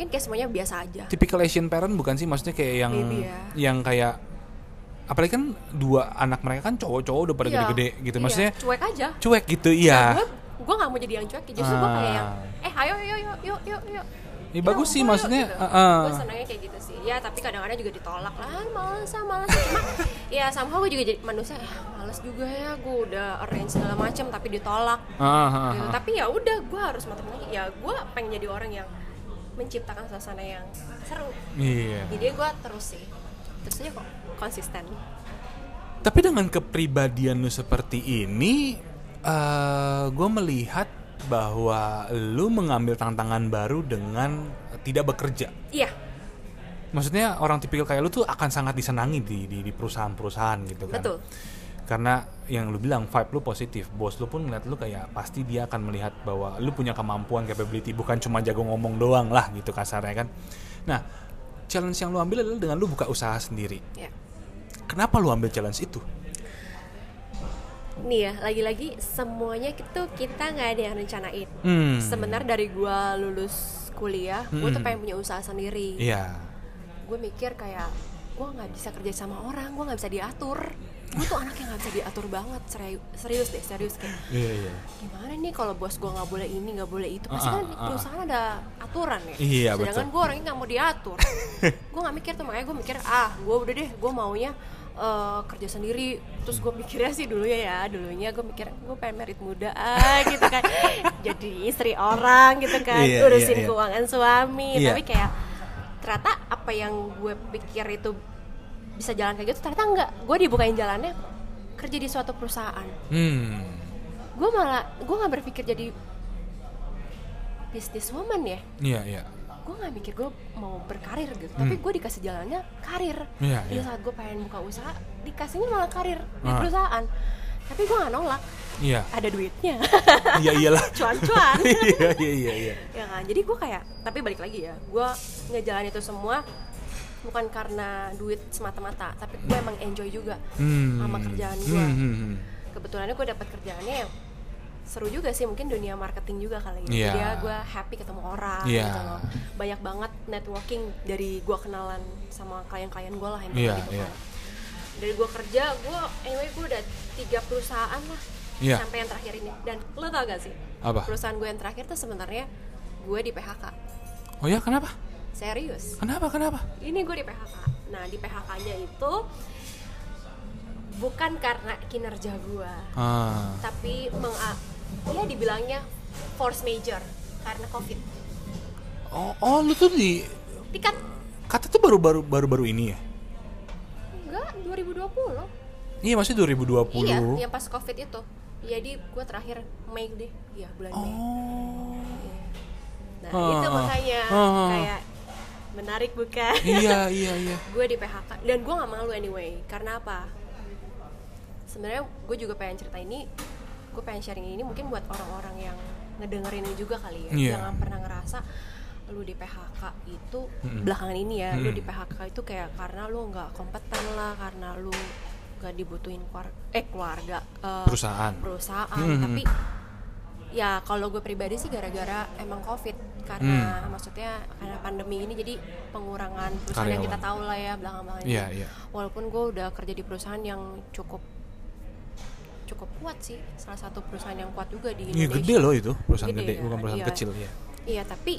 Mungkin kayak semuanya biasa aja Typical Asian parent bukan sih maksudnya kayak yang Maybe ya. yang kayak apalagi kan dua anak mereka kan cowok-cowok udah pada Iya, gede-gede gitu. iya, Maksudnya cuek aja cuek gitu iya. gue gue nggak mau jadi yang cuek justru gue kayak yang Ah. eh ayo yuk yuk yuk yuk yuk Ya, bagus sih, ngumpul yuk," maksudnya, gitu. uh, uh. gue senangnya kayak gitu sih ya tapi kadang-kadang juga ditolak lah "Ah, males ah males ah." cuma ya somehow gue juga jadi manusia eh, males juga ya gue udah arrange segala macam tapi ditolak Ah, ah, gitu. ah. tapi ya udah gue harus matang lagi ya gue pengen jadi orang yang menciptakan suasana yang seru Iya. jadi gue terus sih terus aja kok konsisten Tapi dengan kepribadian lu seperti ini, eh gue melihat bahwa lu mengambil tantangan baru dengan tidak bekerja. iya Maksudnya orang tipikal kayak lu tuh akan sangat disenangi di di, di perusahaan-perusahaan gitu kan. betul Karena yang lu bilang vibe lu positif, bos lu pun ngeliat lu kayak pasti dia akan melihat bahwa lu punya kemampuan, capability, bukan cuma jago ngomong doang lah gitu kasarnya kan. Nah, challenge yang lu ambil adalah dengan lu buka usaha sendiri. ya Kenapa lu ambil challenge itu? nih ya lagi-lagi semuanya itu kita nggak ada yang rencanain Hmm. sebenarnya dari gua lulus kuliah gue tuh Hmm. pengen punya usaha sendiri Iya. gue mikir kayak gue nggak bisa kerja sama orang gue nggak bisa diatur gue tuh anak yang nggak bisa diatur banget serius, serius deh serius kayak Iya, iya. gimana nih kalau bos gue nggak boleh ini nggak boleh itu pasti Ah, kan ah. perusahaan ada aturan ya Iya, sedangkan gue orangnya nggak mau diatur gue nggak mikir tuh makanya gue mikir ah gue udah deh gue maunya eh, kerja sendiri terus gue mikirnya sih dulu ya ya dulunya gue mikir gue pengen merit muda ah gitu kan jadi istri orang gitu kan Iya, urusin iya, iya. keuangan suami Iya. tapi kayak ternyata apa yang gue pikir itu bisa jalan kayak gitu ternyata enggak gue dibukain jalannya kerja di suatu perusahaan Hmm. gue malah gue nggak berpikir jadi business woman ya Iya, iya. gue nggak mikir gue mau berkarir gitu tapi gue dikasih jalannya karir Hmm. Iya, di iya. saat gue pengen buka usaha dikasihnya malah karir di Ah. perusahaan tapi gue nggak nolak Iya. ada duitnya Iya iyalah. cuan-cuan Iya, iya, iya, iya. ya kan jadi gue kayak tapi balik lagi ya gue ngejalan itu semua bukan karena duit semata-mata tapi gue emang enjoy juga Hmm. sama kerjaan gue Hmm, hmm, hmm. kebetulannya gue dapat kerjaannya yang seru juga sih mungkin dunia marketing juga kali ya Iya. jadi ya gue happy ketemu orang Iya. gitu loh banyak banget networking dari gue kenalan sama klien-klien gue lah yang Iya, gitu iya. kan dari gue kerja gue anyway gue udah tiga perusahaan lah Iya. sampai yang terakhir ini dan lo tau gak sih Apa? perusahaan gue yang terakhir tuh sebenarnya gue di PHK Oh ya, kenapa? Serius Kenapa? Kenapa? ini gue di PHK nah di PHK-nya itu bukan karena kinerja gue Ah. tapi meng ya dibilangnya force major karena covid Oh, oh, lu tuh di tiket kata tuh baru-baru baru-baru ini ya? enggak 2020 Iya, masih 2020. iya yang pas covid itu jadi gue terakhir Mei deh iya bulan Mei Oh. nah Ah, itu makanya ah. kayak menarik bukan iya, iya, iya. gue di PHK dan gue nggak malu anyway karena apa sebenarnya gue juga pengen cerita ini gue pengen sharing ini mungkin buat orang-orang yang ngedengerin ini juga kali ya Iya. jangan pernah ngerasa lu di PHK itu Mm-mm. belakangan ini ya lu Mm-mm. di PHK itu kayak karena lu nggak kompeten lah karena lu nggak dibutuhin eh keluarga eh, Perusahaan. perusahaan Mm-mm. tapi ya kalau gue pribadi sih gara-gara emang covid karena Hmm. maksudnya karena pandemi ini jadi pengurangan perusahaan yang kita Karyawan. tahu lah ya belakang-belakang ini. Iya, iya. walaupun gue udah kerja di perusahaan yang cukup cukup kuat sih salah satu perusahaan yang kuat juga di Iya, Indonesia gede loh itu, perusahaan Gede gede, ya, bukan perusahaan iya. kecil ya. iya tapi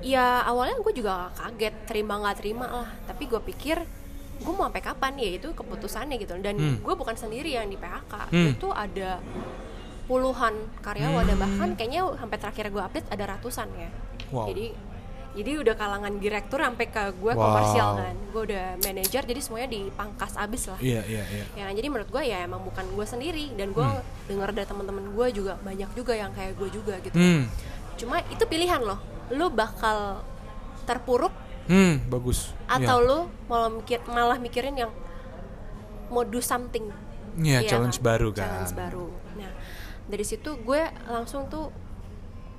ya awalnya gue juga kaget terima nggak terima lah tapi gue pikir gue mau sampai kapan ya itu keputusannya gitu dan Hmm. gue bukan sendiri yang di PHK Hmm. itu ada puluhan karyawan dan bahkan kayaknya sampai terakhir gue update ada ratusan ya Wow. jadi jadi udah kalangan direktur sampai ke gue Wow. komersial kan gue udah manajer jadi semuanya dipangkas abis lah Iya iya iya. ya jadi menurut gue ya emang bukan gue sendiri dan gue Hmm. dengar dari teman-teman gue juga banyak juga yang kayak gue juga gitu Hmm. cuma itu pilihan loh lu bakal terpuruk Hmm, bagus. atau Iya. lu malah mikir malah mikirin yang mau do something Iya, Iya challenge kan? baru kan. challenge baru dari situ gue langsung tuh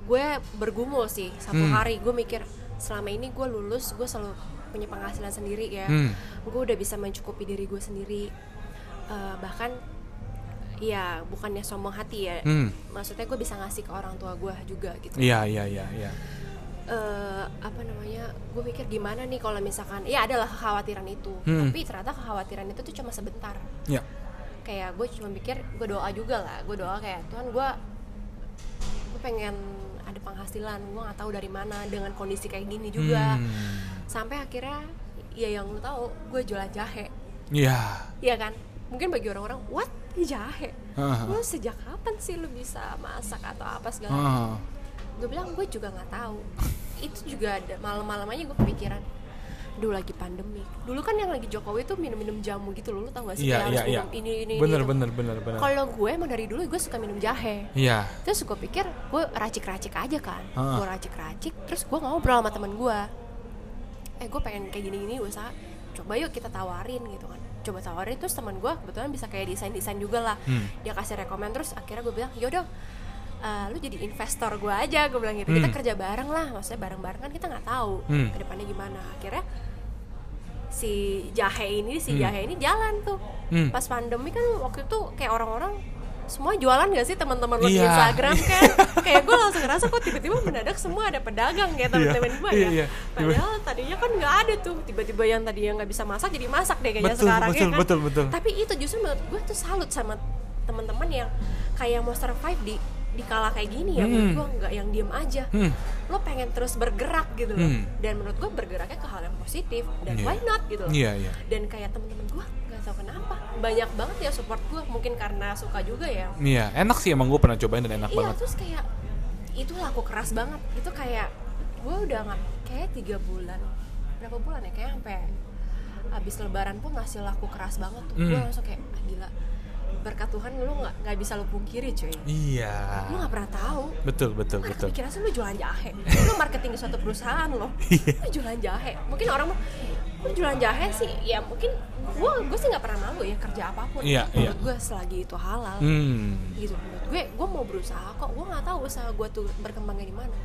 gue bergumul sih satu Hmm. hari gue mikir selama ini gue lulus gue selalu punya penghasilan sendiri ya Hmm. gue udah bisa mencukupi diri gue sendiri Eh, bahkan ya bukannya sombong hati ya Hmm. maksudnya gue bisa ngasih ke orang tua gue juga gitu Iya iya iya iya. eh apa namanya gue mikir gimana nih kalau misalkan ya adalah kekhawatiran itu Hmm. tapi ternyata kekhawatiran itu tuh cuma sebentar Iya. Kayak gue cuma mikir gue doa juga lah gue doa kayak Tuhan gue gue pengen ada penghasilan gue nggak tahu dari mana dengan kondisi kayak gini juga Hmm. sampai akhirnya ya yang lu tahu gue jualan jahe Iya. Iya kan mungkin bagi orang-orang what jahe Heeh. lu sejak kapan sih lu bisa masak atau apa segala Heeh. gue bilang gue juga nggak tahu itu juga ada malam-malam aja gue kepikiran dulu lagi pandemi dulu kan yang lagi Jokowi tuh minum-minum jamu gitu loh lu tau gak sih Iya iya iya. minum ini ini Bener ini, bener bener bener. kalau gue emang dari dulu gue suka minum jahe Iya. terus gue pikir gue racik-racik aja kan Ah. gue racik-racik terus gue ngobrol sama temen gue eh gue pengen kayak gini-gini usaha coba yuk kita tawarin gitu kan coba tawarin terus teman gue kebetulan bisa kayak desain desain juga lah Hmm. dia kasih rekomend terus akhirnya gue bilang yaudah eh, lu jadi investor gue aja gue bilang gitu kita Hmm. kerja bareng lah maksudnya bareng bareng kan kita nggak tahu Hmm. ke depannya gimana akhirnya si jahe ini si Hmm. jahe ini jalan tuh Hmm. pas pandemi kan waktu itu kayak orang-orang semua jualan gak sih teman-teman lo di Iya. Instagram kan kayak gue langsung ngerasa kok tiba-tiba mendadak semua ada pedagang kayak teman-teman gue iya, ya iya. padahal tadinya kan nggak ada tuh tiba-tiba yang tadi yang nggak bisa masak jadi masak deh kayaknya Betul, sekarang ya betul, kan betul, betul. tapi itu justru menurut gue tuh salut sama teman-teman yang kayak mau survive di di kala kayak gini ya menurut Hmm. gue nggak yang diem aja Hmm. lo pengen terus bergerak gitu loh Hmm. dan menurut gue bergeraknya ke hal yang positif dan Iya. why not gitu loh Iya iya. dan kayak temen-temen gue nggak tahu kenapa banyak banget ya support gue mungkin karena suka juga ya Iya, enak sih emang gue pernah cobain dan enak iya banget. terus kayak itu laku keras banget itu kayak gue udah nggak kayak tiga bulan berapa bulan ya kayak sampai abis lebaran pun masih laku keras banget tuh gue Hmm. langsung kayak ah, gila berkat Tuhan lu nggak nggak bisa lu pungkiri cuy. Iya. lu nggak pernah tahu. Betul betul Kan betul. pikiran lu jualan jahe? Lu marketing di suatu perusahaan loh. Iya. Lu jualan jahe. Mungkin orang mau Lu jualan jahe sih? Ya mungkin Gue gue sih gak pernah malu ya kerja apa pun. Iya, Menurut iya. gue selagi itu halal. Hmm. Gitu. Menurut gue Gue mau berusaha kok. Gue gak tahu usaha gue tuh berkembangnya di mana.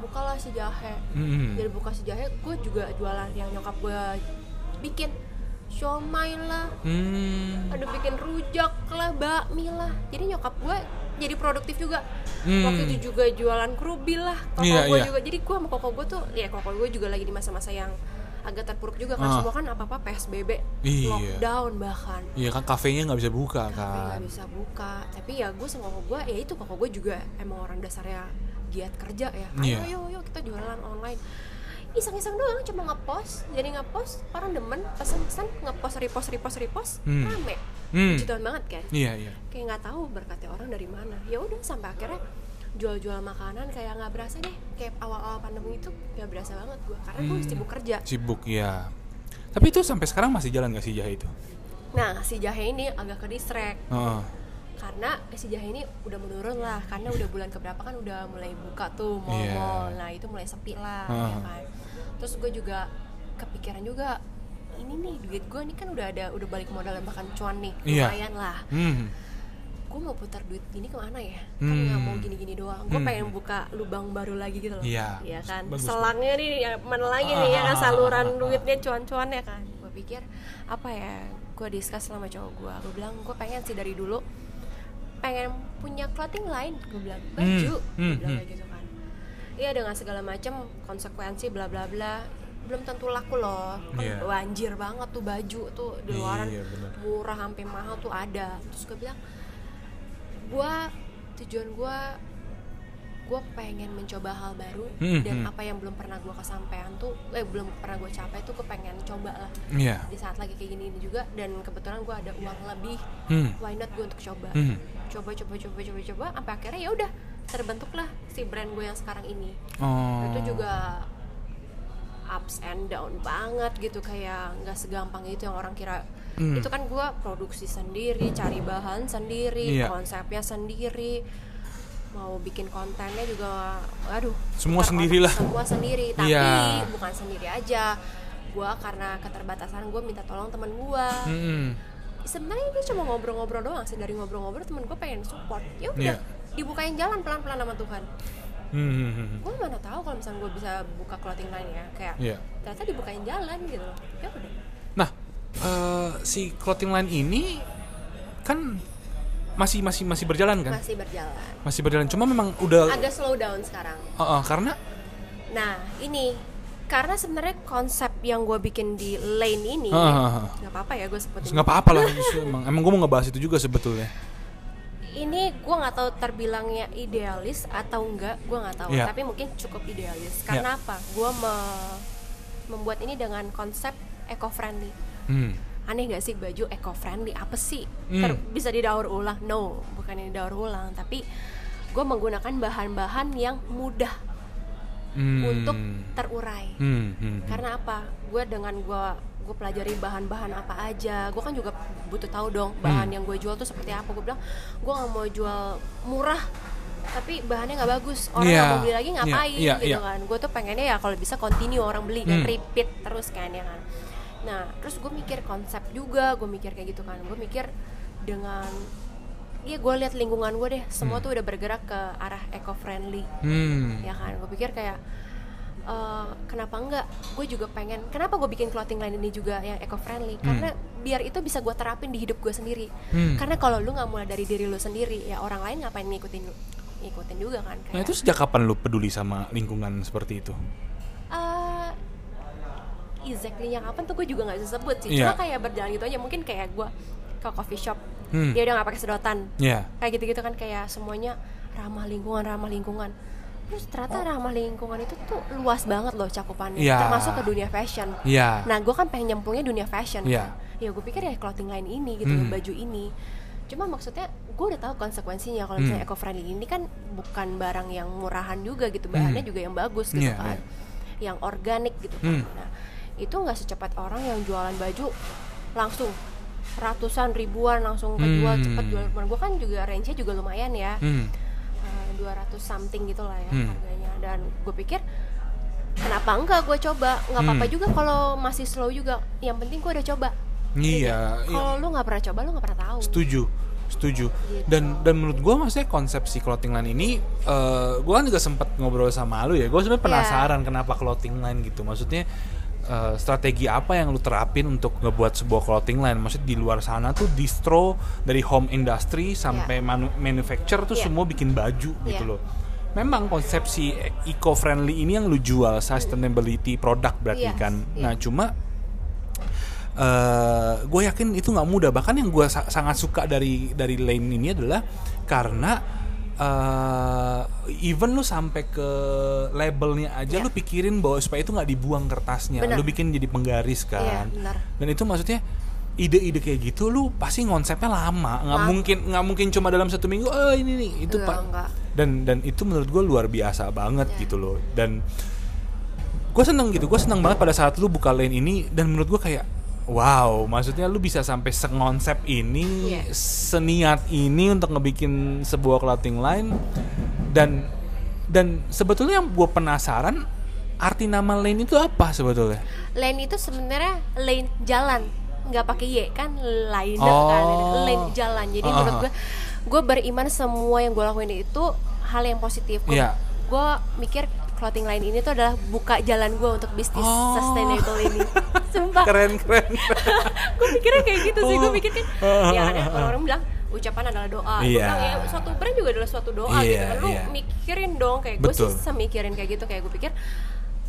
Bukalah si jahe. Hmm. Dari buka si jahe Gue juga jualan yang nyokap gue bikin Siomay lah Hmm. ada bikin rujak lah, bakmi lah. Jadi nyokap gue jadi produktif juga. Hmm. Waktu itu juga jualan kerubil lah. Koko Iya, gue iya. juga. Jadi gue sama koko gue tuh, ya koko gue juga lagi di masa-masa yang agak terpuruk juga kan. Ah. Semua kan apa-apa PSBB, Iya. lockdown bahkan. Iya kan kafenya nggak bisa buka Kafe kan. nggak bisa buka. Tapi ya gue sama koko gue, ya itu koko gue juga emang orang dasarnya giat kerja ya. Ayo, Iya. yuk, yuk kita jualan online. Iseng-iseng doang, cuma ngepost. Jadi ngepost, orang demen, pesen-pesen, ngepost, repost, repost, repost, Hmm. rame. Hmm. Puji Tuhan banget kan Iya iya. kayak nggak tahu berkatnya orang dari mana ya udah sampai akhirnya jual-jual makanan kayak nggak berasa deh kayak awal-awal pandemi itu nggak berasa banget gue karena gue Hmm. sibuk kerja Sibuk ya. Tapi itu sampai sekarang masih jalan nggak sih jahe itu? nah si jahe ini agak ke distract Heeh. Karena si jahe ini udah menurun lah karena udah bulan keberapa kan udah mulai buka tuh mall-mall nah itu mulai sepi lah ya Heeh. kan terus gue juga kepikiran juga ini nih duit gue nih kan udah ada udah balik modal dan bahkan cuan nih Iya. lumayan lah Hmm. gue mau putar duit gini ke mana ya kan nggak mau Hmm. gini-gini doang gue Hmm. pengen buka lubang baru lagi gitu loh Iya. Iya kan Bagus. selangnya nih ya, mana lagi nih ya kan saluran duitnya cuan-cuannya kan gue pikir apa ya gue discuss sama cowok gue gue bilang gue pengen sih dari dulu pengen punya clothing line gue bilang baju Hmm. gue Hmm. bilang Hmm. kayak gitu kan iya dengan segala macam konsekuensi bla bla bla belum tentu laku loh kan Iya. banjir banget tuh baju tuh di luaran Iya, bener. murah sampai mahal tuh ada terus gue bilang gue tujuan gue gue pengen mencoba hal baru Hmm, dan hmm. apa yang belum pernah gue kesampaian tuh eh belum pernah gue capai tuh gue pengen coba lah Iya. di saat lagi kayak gini ini juga dan kebetulan gue ada uang lebih Hmm. why not gue untuk coba Hmm. Coba coba coba coba coba sampai akhirnya ya udah terbentuklah si brand gue yang sekarang ini Oh. itu juga ups and down banget gitu kayak nggak segampang itu yang orang kira Hmm. itu kan gue produksi sendiri cari bahan sendiri Iya. konsepnya sendiri mau bikin kontennya juga aduh Semua sendirilah. semua sendiri tapi Iya. bukan sendiri aja gue karena keterbatasan gue minta tolong temen gue Hmm. Sebenarnya ini cuma ngobrol-ngobrol doang sih dari ngobrol-ngobrol temen gue pengen support ya udah Iya. dibukain jalan pelan-pelan sama Tuhan Hmm. gue mana tahu kalau misalnya gue bisa buka clothing line ya kayak Iya. ternyata dibukain jalan gitu loh ya udah Nah, eh, si clothing line ini kan masih masih masih berjalan kan? masih berjalan Masih berjalan. Cuma memang udah agak slow down sekarang Eh, eh, karena nah ini karena sebenarnya konsep yang gue bikin di lane ini nggak apa-apa ya gue sebutin. Nggak apa-apa lah emang. Emang gue mau ngebahas itu juga sebetulnya. ini gue nggak tahu terbilangnya idealis atau enggak gue nggak tahu. Iya. tapi mungkin cukup idealis. Karena apa? Gue me- membuat ini dengan konsep eco friendly Hmm. aneh gak sih baju eco friendly apa sih? Hmm. Ter- bisa didaur ulang? No bukan yang didaur ulang. Tapi gue menggunakan bahan-bahan yang mudah Hmm. untuk terurai. Hmm, hmm, hmm. karena apa? Gue dengan gue gue pelajari bahan-bahan apa aja. Gue kan juga butuh tahu dong bahan Hmm. yang gue jual tuh seperti apa. Gue bilang gue nggak mau jual murah tapi bahannya nggak bagus. Orang Iya, mau beli lagi iya, ngapain? iya, gitu iya. kan. Gue tuh pengennya ya kalau bisa continue orang beli kan Hmm. repeat terus kan ya kan. Nah terus gue mikir konsep juga. Gue mikir kayak gitu kan. Gue mikir dengan Iya gue lihat lingkungan gue deh semua Hmm. tuh udah bergerak ke arah eco friendly Hmm. ya kan gue pikir kayak eh, kenapa enggak gue juga pengen kenapa gue bikin clothing line ini juga yang eco friendly karena biar itu bisa gue terapin di hidup gue sendiri Hmm. karena kalau lu nggak mulai dari diri lu sendiri ya orang lain ngapain ngikutin ngikutin juga kan Nah kayak itu sejak kapan lu peduli sama lingkungan seperti itu? eh, exactly yang kapan tuh gue juga nggak bisa sebut sih Iya. cuma kayak berjalan gitu aja mungkin kayak gue ke coffee shop Hmm. dia udah nggak pakai sedotan Ya. kayak gitu-gitu kan kayak semuanya ramah lingkungan ramah lingkungan terus ternyata ramah lingkungan itu tuh luas banget loh cakupannya Iya. termasuk ke dunia fashion Iya. nah gue kan pengen nyemplungnya dunia fashion Iya. kan ya gue pikir ya clothing line ini gitu Hmm. baju ini cuma maksudnya gue udah tahu konsekuensinya kalau misalnya Hmm. eco friendly ini kan bukan barang yang murahan juga gitu bahannya Hmm. juga yang bagus gitu Iya, kan iya. yang organik gitu kan Hmm. nah itu nggak secepat orang yang jualan baju langsung ratusan ribuan langsung kejual Hmm. cepet jual gue kan juga range-nya juga lumayan ya Hmm. 200 something gitu lah ya Hmm. harganya dan gue pikir kenapa enggak gue coba nggak apa-apa Hmm. juga kalau masih slow juga yang penting gue udah coba Iya. iya. kalau lu nggak pernah coba lu nggak pernah tahu Setuju, setuju. Gitu. Dan dan menurut gua maksudnya konsep si clothing line ini, eh gue kan juga sempat ngobrol sama lu ya. Gue sebenarnya Iya. penasaran kenapa clothing line gitu. Maksudnya eh, strategi apa yang lu terapin untuk ngebuat sebuah clothing line? Maksudnya di luar sana tuh distro dari home industry sampai manu- manufacture tuh Iya. semua bikin baju gitu Iya. loh. Memang konsep si eco friendly ini yang lu jual sustainability product berarti Yes, kan. iya. Nah cuma eh gue yakin itu nggak mudah bahkan yang gue sangat suka dari dari lane ini adalah karena eh even lu sampai ke labelnya aja Iya. lu pikirin bahwa supaya itu nggak dibuang kertasnya Benar. lu bikin jadi penggaris Iya, kan benar. dan itu maksudnya ide-ide kayak gitu lu pasti konsepnya lama nggak Lama. mungkin nggak mungkin cuma dalam satu minggu oh ini nih itu pak dan dan itu menurut gue luar biasa banget Ya. gitu loh dan gue seneng gitu gue seneng banget pada saat lu buka lane ini dan menurut gue kayak wow maksudnya lu bisa sampai sekonsep ini Iya. seniat ini untuk ngebikin sebuah clothing line. Dan dan sebetulnya yang gue penasaran arti nama lane itu apa sebetulnya? Lane itu sebenarnya lane jalan nggak pakai y kan? Line Oh. kan lane jalan. Jadi Ah, menurut gue gue beriman semua yang gue lakuin itu hal yang positif. Gue Iya. gue mikir clothing line ini tuh adalah buka jalan gue untuk bisnis Oh. sustainable ini sumpah keren keren gue mikirnya kayak gitu sih gue Oh. mikir kan Ah, ya ah, ada ah, ah. orang-orang bilang ucapan adalah doa gue Iya. bilang ya suatu brand juga adalah suatu doa Iya, gitu kan lu iya. mikirin dong kayak gue sih semikirin kayak gitu kayak gue pikir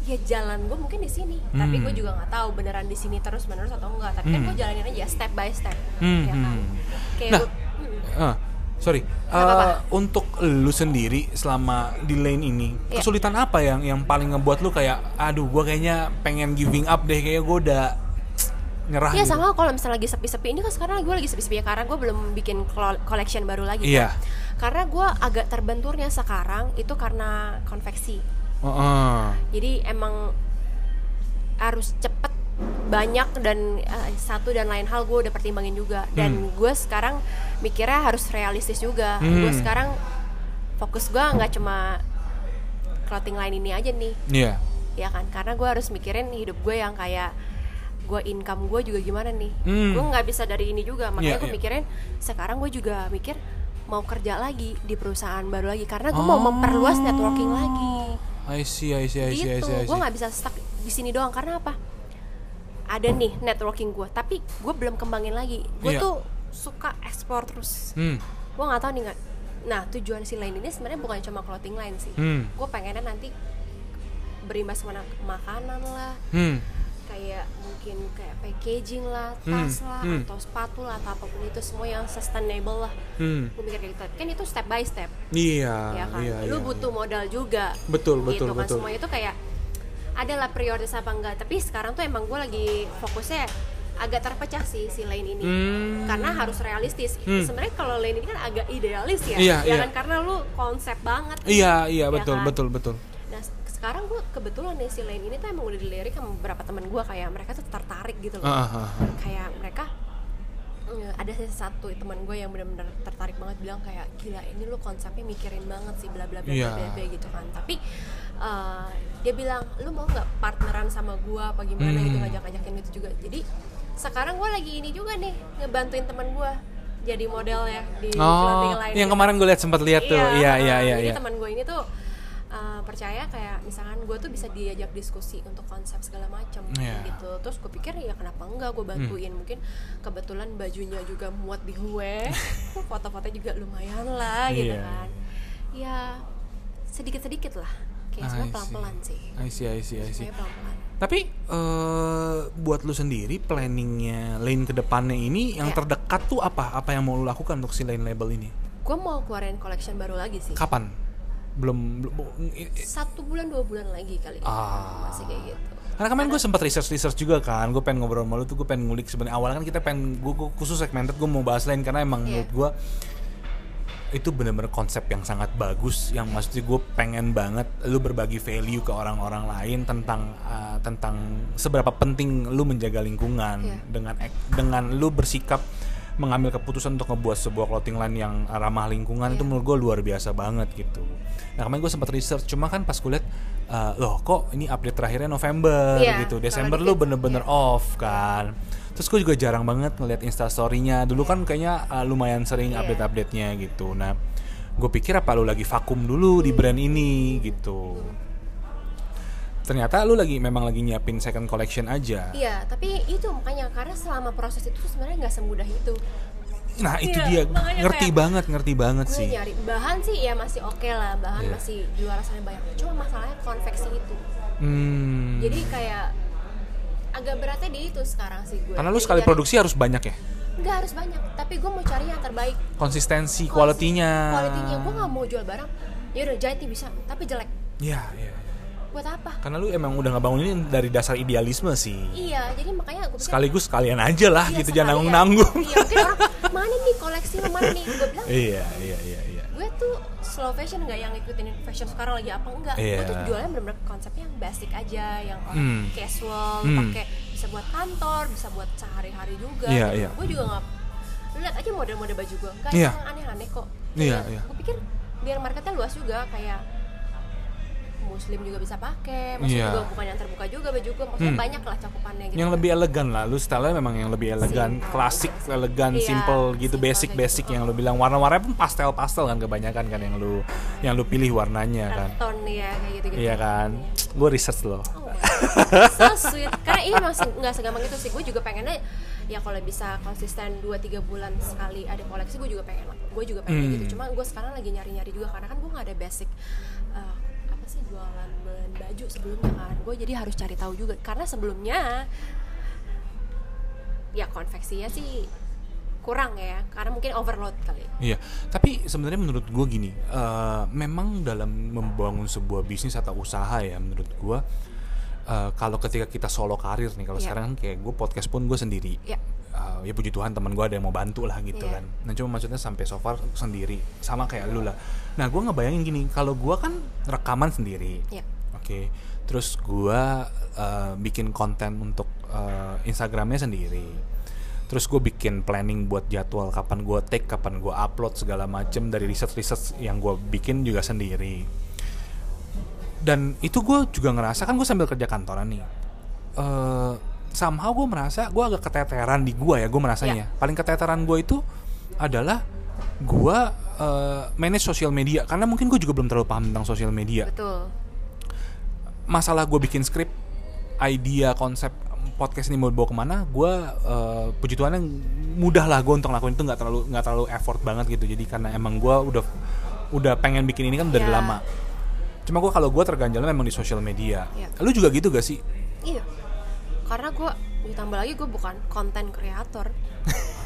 ya jalan gue mungkin di sini tapi Hmm. gue juga nggak tahu beneran di sini terus menerus atau enggak tapi kan Hmm. gue jalanin aja step by step Hmm, ya kan hmm. kayak Nah, gue- hmm. Eh, sorry. apa-apa. Eh, untuk lu sendiri selama di lane ini, Iya. kesulitan apa yang yang paling ngebuat lu kayak, aduh, gua kayaknya pengen giving up deh, kayak gue udah nyerah. Iya gitu. sama kalau misalnya lagi sepi-sepi ini kan sekarang gue lagi sepi-sepi ya karena gue belum bikin col- collection baru lagi. kan. Iya. Karena gue agak terbenturnya sekarang itu karena konveksi. Heeh. Jadi emang harus cepet banyak dan eh, satu dan lain hal gue udah pertimbangin juga dan gue sekarang mikirnya harus realistis juga. Gue Hmm. sekarang fokus gue nggak cuma clothing line ini aja nih Iya. ya kan karena gue harus mikirin hidup gue yang kayak gue income gue juga gimana nih Hmm. gue nggak bisa dari ini juga makanya Iya, gue iya. mikirin sekarang gue juga mikir mau kerja lagi di perusahaan baru lagi karena gue mau Oh. memperluas networking lagi I see, I see, I see, I gitu see, I gue see. nggak bisa stuck di sini doang karena apa ada nih networking gue tapi gue belum kembangin lagi gue Iya. tuh suka ekspor terus Hmm. gue nggak tahu nih nggak nah tujuan si lain ini sebenarnya bukan cuma clothing line sih Hmm. gue pengennya nanti berimbas mana makanan lah Hmm. kayak mungkin kayak packaging lah Hmm, tas lah hmm. atau sepatu lah atau apa pun itu semua yang sustainable lah Hmm. gue mikir kayak gitu kan itu step by step Iya, ya kan iya, lu iya. butuh modal juga Betul, gitu betul, kan betul. semuanya itu kayak adalah prioritas apa enggak tapi sekarang tuh emang gue lagi fokusnya agak terpecah sih si lane ini Hmm. karena harus realistis Hmm. sebenarnya kalau lane ini kan agak idealis ya Iya, ya iya. kan karena lu konsep banget Iya, iya, Ya betul, kan? betul, betul. Nah se- sekarang gue kebetulan nih si Lane ini tuh emang udah dilirik sama beberapa teman gue kayak mereka tuh tertarik gitu loh. Ah, ah. Kayak mereka eh, ada sih satu teman gue yang benar-benar tertarik banget bilang kayak gila ini lu konsepnya mikirin banget sih bla bla bla Iya. bla bla gitu kan. Tapi eh, dia bilang lu mau nggak partneran sama gue apa gimana Hmm. gitu ngajak-ngajakin itu juga. Jadi sekarang gue lagi ini juga nih ngebantuin teman gue jadi model ya di Oh, line yang gitu. kemarin gue lihat sempat lihat tuh. Iya, iya, iya, jadi iya. teman gue ini tuh uh, percaya kayak misalkan gue tuh bisa diajak diskusi untuk konsep segala macam Iya. Hmm. gitu terus gue pikir ya kenapa enggak gue bantuin mungkin kebetulan bajunya juga muat di gue foto-foto juga lumayan lah gitu Iya. kan ya sedikit-sedikit lah kayak semua pelan-pelan sih I see, I see, I see. pelan-pelan Tapi eh buat lu sendiri planningnya lane ke depannya ini yang Iya. terdekat tuh apa? Apa yang mau lu lakukan untuk si lane label ini? gue mau keluarin collection baru lagi sih Kapan? Belum, belum satu bulan dua bulan lagi kali ya. Ah. masih kayak gitu karena kemarin gue sempat research research juga kan, gue pengen ngobrol sama lu tuh gue pengen ngulik sebenarnya awalnya kan kita pengen gue, khusus segmented gue mau bahas lain karena emang Iya. menurut gue itu bener-bener konsep yang sangat bagus yang maksudnya gue pengen banget lu berbagi value ke orang-orang lain tentang uh, tentang seberapa penting lu menjaga lingkungan Iya. dengan dengan lu bersikap mengambil keputusan untuk ngebuat sebuah clothing line yang ramah lingkungan itu Iya. menurut gue luar biasa banget gitu. Nah kemarin gue sempat research, cuma kan pas gue liat, uh, loh kok ini update terakhirnya November Iya, gitu, Desember lu bener-bener iya. off kan. Terus gue juga jarang banget ngeliat instastorynya. Dulu kan kayaknya uh, lumayan sering Iya. update-update-nya gitu. Nah gue pikir apa lu lagi vakum dulu di brand ini gitu. Ternyata lu lagi memang lagi nyiapin second collection aja. Iya, tapi itu makanya karena selama proses itu sebenarnya nggak semudah itu. Nah itu Iya, dia ngerti kayak- banget, ngerti banget Gue sih. nyari bahan sih ya masih oke lah, bahan Iya. masih luar sana banyak. Cuma masalahnya konveksi itu. Hmm. Jadi kayak agak beratnya di itu sekarang sih gue. Karena lu Jadi sekali produksi harus banyak ya. nggak harus banyak, tapi gue mau cari yang terbaik. Konsistensi, kualitinya. Kualitinya gue nggak mau jual barang. Ya udah jahit nih bisa, tapi jelek. Iya, iya. Buat apa? Karena lu emang udah ngebangun ini dari dasar idealisme sih. Iya, jadi makanya gue pikir Sekaligus sekalian aja lah iya, gitu, jangan nanggung-nanggung. Iya, mungkin orang mana nih koleksi lu mana nih? Gue bilang iya, iya, iya, iya. gue tuh slow fashion nggak yang ngikutin fashion sekarang lagi apa enggak Iya. gue tuh jualnya bener-bener konsepnya yang basic aja yang orang Hmm. casual Hmm. pakai bisa buat kantor bisa buat sehari-hari juga Iya, gitu. iya. gue juga nggak lu lihat aja model-model baju gue nggak Iya. yang aneh-aneh kok Iya, iya. gue pikir biar marketnya luas juga kayak muslim juga bisa pakai maksudnya Iya. juga bukan yang terbuka juga baju gue maksudnya Hmm. banyak lah cakupannya gitu Yang lebih elegan lah, lu stylenya memang yang lebih elegan, Simple. klasik, elegan, Iya, simple gitu, simple basic kayak basic gitu. yang lu bilang warna-warnanya pun pastel-pastel kan kebanyakan kan yang lu yang lu pilih warnanya kan. Earth tone ya kayak gitu-gitu Iya kan, Iya. gue research loh. Oh so sweet karena ini masih nggak segampang itu sih gue juga pengennya ya kalau bisa konsisten 2-3 bulan sekali ada koleksi gue juga pengen gue juga pengen Hmm. gitu cuma gue sekarang lagi nyari-nyari juga karena kan gue nggak ada basic uh, sih jualan jualan baju sebelumnya kan gue jadi harus cari tahu juga karena sebelumnya ya konveksinya sih kurang ya karena mungkin overload kali Iya, tapi sebenarnya menurut gue gini, eh, memang dalam membangun sebuah bisnis atau usaha ya, menurut gue eh, kalau ketika kita solo karir nih, kalau Iya. sekarang kan kayak gue podcast pun gue sendiri, ya Eh, ya puji Tuhan teman gue ada yang mau bantu lah gitu Iya. kan. Nah cuma maksudnya sampai so far sendiri, sama kayak lu lah. Nah gue ngebayangin gini, kalau gue kan rekaman sendiri, ya Oke, terus gua eh, bikin konten untuk eh, Instagramnya sendiri. Terus gue bikin planning buat jadwal kapan gua take, kapan gua upload segala macem dari riset-riset yang gua bikin juga sendiri. Dan itu gue juga ngerasa kan gue sambil kerja kantoran nih. eh somehow gue merasa gue agak keteteran di gua ya, gue merasanya. Paling keteteran gue itu adalah gua eh, manage sosial media karena mungkin gue juga belum terlalu paham tentang sosial media. Betul. Masalah gue bikin skrip idea konsep podcast ini mau bawa ke mana gue uh, puji Tuhan mudah lah gue untuk ngelakuin itu nggak terlalu nggak terlalu effort banget gitu. Jadi karena emang gue udah udah pengen bikin ini kan dari Ya. lama. Cuma gue kalau gue terganjalnya memang di sosial media. Ya. lu juga gitu gak sih? Iya. Karena gue ditambah lagi gue bukan konten kreator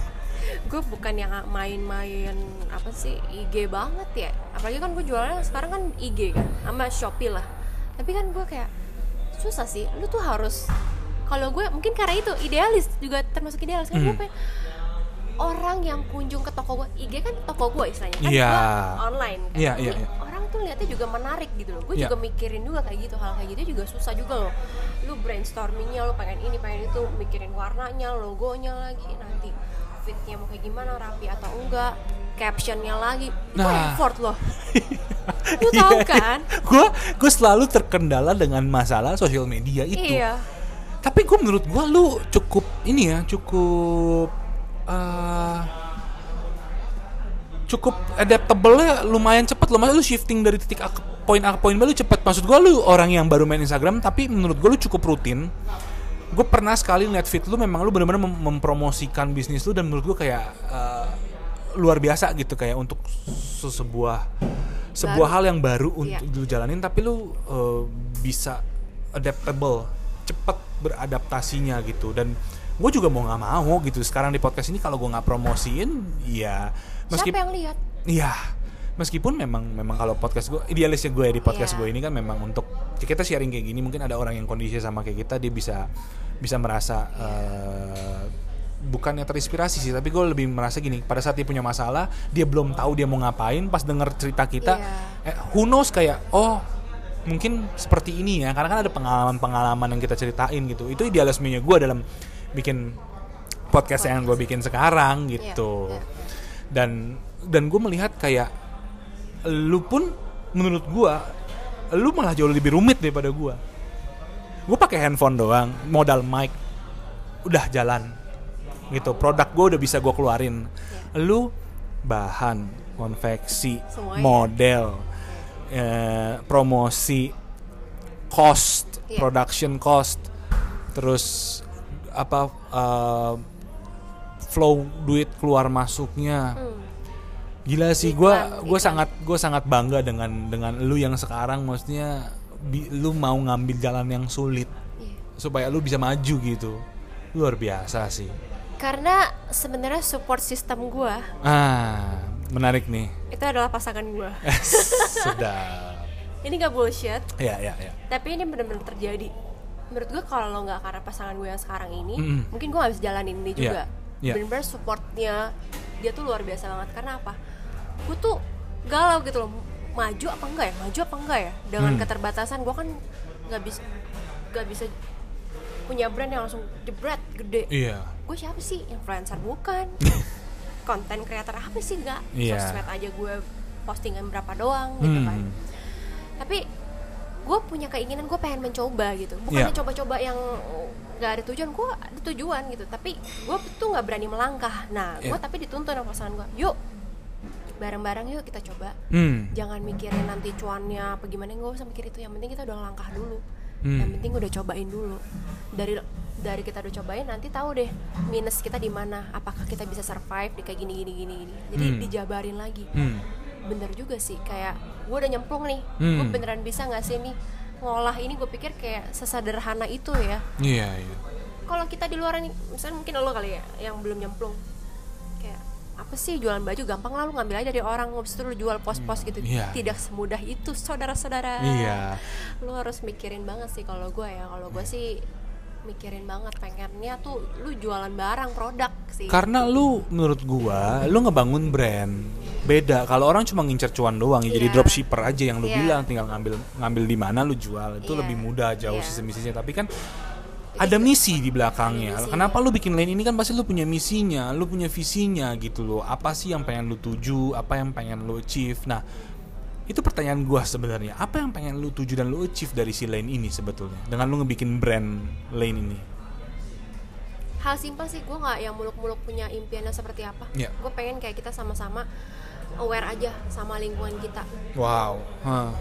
gue bukan yang main-main apa sih IG banget ya apalagi kan gue jualnya sekarang kan IG kan sama Shopee lah tapi kan gue kayak susah sih lu tuh harus kalau gue mungkin karena itu idealis juga termasuk idealis kan gue Hmm. pengen orang yang kunjung ke toko gue IG kan toko gue istilahnya kan Iya. gue online kan Jadi iya, iya. orang tuh lihatnya juga menarik gitu loh gue Iya. juga mikirin juga kayak gitu hal kayak gitu juga susah juga loh lu brainstormingnya lu pengen ini pengen itu mikirin warnanya logonya lagi nanti fitnya mau kayak gimana rapi atau enggak captionnya lagi itu Nah. effort loh. Lu tahu kan? Gue gue selalu terkendala dengan masalah sosial media itu. Iya. Tapi gue menurut gue lu cukup ini ya cukup eh cukup adaptable lumayan cepet loh. Lu shifting dari titik A ke poin A ke poin B lu cepet. Maksud gue lu orang yang baru main Instagram tapi menurut gue lu cukup rutin gue pernah sekali liat feed lu memang lu benar-benar mem- mempromosikan bisnis lu dan menurut gue kayak eh, luar biasa gitu kayak untuk se- sebuah sebuah Baru. hal yang baru untuk Iya. lu jalanin tapi lu eh, bisa adaptable cepet beradaptasinya gitu dan gue juga mau nggak mau gitu sekarang di podcast ini kalau gue nggak promosiin ya meski siapa yang lihat Iya, meskipun memang memang kalau podcast gue idealisnya gue di podcast Iya. gue ini kan memang untuk ya kita sharing kayak gini mungkin ada orang yang kondisi sama kayak kita dia bisa bisa merasa eh, bukannya terinspirasi sih tapi gue lebih merasa gini pada saat dia punya masalah dia belum tahu dia mau ngapain pas denger cerita kita Iya. eh, who knows kayak oh mungkin seperti ini ya karena kan ada pengalaman-pengalaman yang kita ceritain gitu itu idealismenya gue dalam bikin podcast yang gue bikin sekarang gitu iya. dan dan gue melihat kayak lu pun menurut gue lu malah jauh lebih rumit daripada gue gue pakai handphone doang modal mic udah jalan gitu produk gue udah bisa gue keluarin lu bahan konveksi Semuanya. model eh, promosi cost Iya. production cost terus apa eh, flow duit keluar masuknya Hmm. Gila sih gue Iklan, gue sangat gue sangat bangga dengan dengan lu yang sekarang. Maksudnya bi- lu mau ngambil jalan yang sulit Iya. supaya lu bisa maju gitu. Luar biasa sih. Karena sebenarnya support system gue ah menarik nih. itu adalah pasangan gue sedap. Ini gak bullshit. Ya ya ya tapi ini benar-benar terjadi. Menurut gue kalau nggak karena pasangan gue yang sekarang ini Mm-mm. mungkin gue gak bisa jalanin ini Iya, juga. iya. benar-benar supportnya dia tuh luar biasa banget. Karena apa gue tuh galau gitu loh. Maju apa enggak ya? Maju apa enggak ya? Dengan Hmm. keterbatasan gue kan nggak bisa nggak bisa punya brand yang langsung jebret gede. Iya. Gue siapa sih? Influencer bukan. Konten kreator apa sih? Nggak. Iya. sosmed aja gue postingan berapa doang gitu kan. Hmm. tapi gue punya keinginan gue pengen mencoba gitu. Bukannya Iya. coba-coba yang nggak ada tujuan gue ada tujuan gitu. Tapi gue tuh nggak berani melangkah. Nah gue Iya. tapi dituntun sama pasangan gue yuk bareng-bareng yuk kita coba. Hmm. jangan mikirin nanti cuannya apa gimana nggak usah mikir itu. Yang penting kita udah langkah dulu. Hmm. yang penting udah cobain dulu. Dari dari kita udah cobain nanti tahu deh minus kita di mana. Apakah kita bisa survive di kayak gini gini gini gini. Jadi Hmm. dijabarin lagi. Hmm. bener juga sih kayak gue udah nyemplung nih. Hmm. gue beneran bisa nggak sih nih ngolah ini? Gue pikir kayak sesederhana itu ya. Iya iya. Kalau kita di luar nih misalnya mungkin lo kali ya yang belum nyemplung apa sih jualan baju gampang lah lu ngambil aja dari orang habis itu lu jual pos-pos gitu Iya. tidak semudah itu saudara-saudara Iya. lu harus mikirin banget sih kalau gue ya kalau gue sih mikirin banget pengennya tuh lu jualan barang produk sih Karena lu menurut gua, lu ngebangun brand. Beda kalau orang cuma ngincer cuan doang ya jadi Iya. dropshipper aja yang lu Iya. bilang tinggal ngambil ngambil di mana lu jual. Itu Iya. lebih mudah jauh Iya. sistem-sistemnya. Tapi kan ada misi di belakangnya. Kenapa lu bikin lane ini kan pasti lu punya misinya, lu punya visinya gitu loh. Apa sih yang pengen lu tuju, apa yang pengen lu achieve. Nah, itu pertanyaan gua sebenarnya. Apa yang pengen lu tuju dan lu achieve dari si lane ini sebetulnya? Dengan lu ngebikin brand lane ini. hal simpel sih gue nggak yang muluk-muluk punya impiannya seperti apa Iya. gue pengen kayak kita sama-sama aware aja sama lingkungan kita Wow. Hah.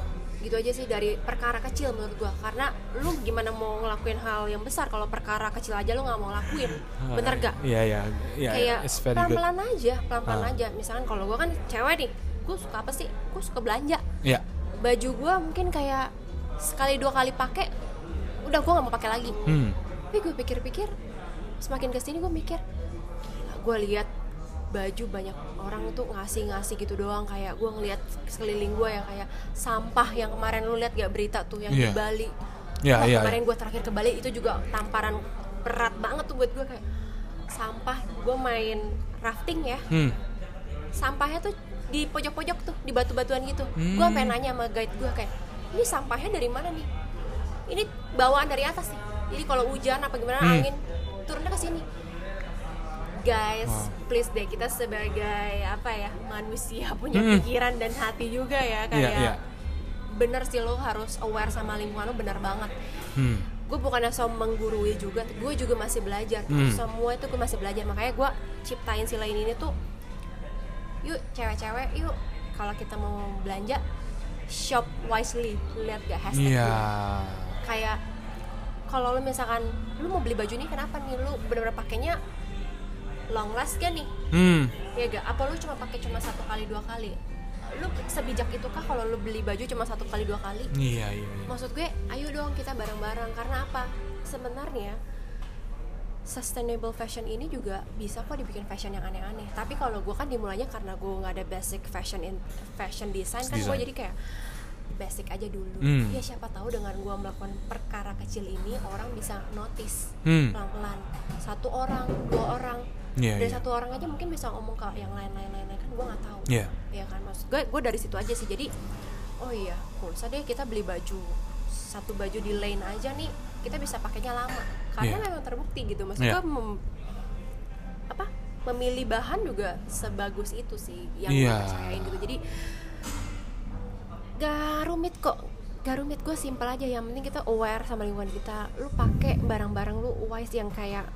Gitu aja sih dari perkara kecil menurut gua karena lu gimana mau ngelakuin hal yang besar kalau perkara kecil aja lu nggak mau lakuin bener gak Iya, iya. Iya, kayak it's very good. pelan-pelan aja pelan-pelan Ah. aja misalkan kalau gua kan cewek nih gue suka apa sih gue suka belanja Iya. baju gua mungkin kayak sekali dua kali pakai udah gua nggak mau pakai lagi Hmm. tapi gue pikir-pikir semakin ke sini gue mikir gue lihat baju banyak orang tuh ngasih-ngasih gitu doang. Kayak gue ngelihat sekeliling gue yang kayak sampah yang kemarin lu lihat gak? Berita tuh yang Iya. di Bali. Iya, Wah, iya, kemarin gue terakhir ke Bali itu juga tamparan berat banget tuh buat gue kayak sampah. Gue main rafting ya. Hmm. sampahnya tuh di pojok-pojok tuh di batu-batuan gitu. Hmm. gue sampai nanya sama guide gue kayak ini sampahnya dari mana nih? Ini bawaan dari atas nih jadi kalau hujan apa gimana Hmm. angin turunnya ke sini guys Wow. please deh kita sebagai apa ya manusia punya Hmm. pikiran dan hati juga ya kayak iya. bener sih lo harus aware sama lingkungan lo bener banget Hmm. gue bukannya so menggurui juga gue juga masih belajar Hmm. semua itu gue masih belajar makanya gue ciptain si lain ini tuh yuk cewek-cewek yuk kalau kita mau belanja shop wisely lihat gak hashtag Iya. kayak kalau lu misalkan lu mau beli baju nih kenapa nih lu bener-bener pakainya long last gak nih? Hmm. ya gak? Apa lu cuma pakai cuma satu kali dua kali? Lu sebijak itu kah kalau lu beli baju cuma satu kali dua kali? Iya, iya, iya. maksud gue ayo dong kita bareng-bareng. Karena apa? Sebenarnya sustainable fashion ini juga bisa kok dibikin fashion yang aneh-aneh. Tapi kalau gue kan dimulainya karena gue nggak ada basic fashion in fashion design kan gue jadi kayak basic aja dulu. Hmm. ya siapa tahu dengan gue melakukan perkara kecil ini orang bisa notice Hmm. pelan-pelan. Satu orang dua orang Iya, dari iya. satu orang aja mungkin bisa ngomong ke yang lain-lain lain kan gue nggak tahu Iya. ya kan maksud gue gue dari situ aja sih jadi oh iya usah deh kita beli baju satu baju di lane aja nih kita bisa pakainya lama karena Iya. memang terbukti gitu maksud Iya. gue mem- apa memilih bahan juga sebagus itu sih yang Iya. gue percayain gitu jadi gak rumit kok gak rumit gue simpel aja yang penting kita aware sama lingkungan kita lu pakai barang-barang lu wise yang kayak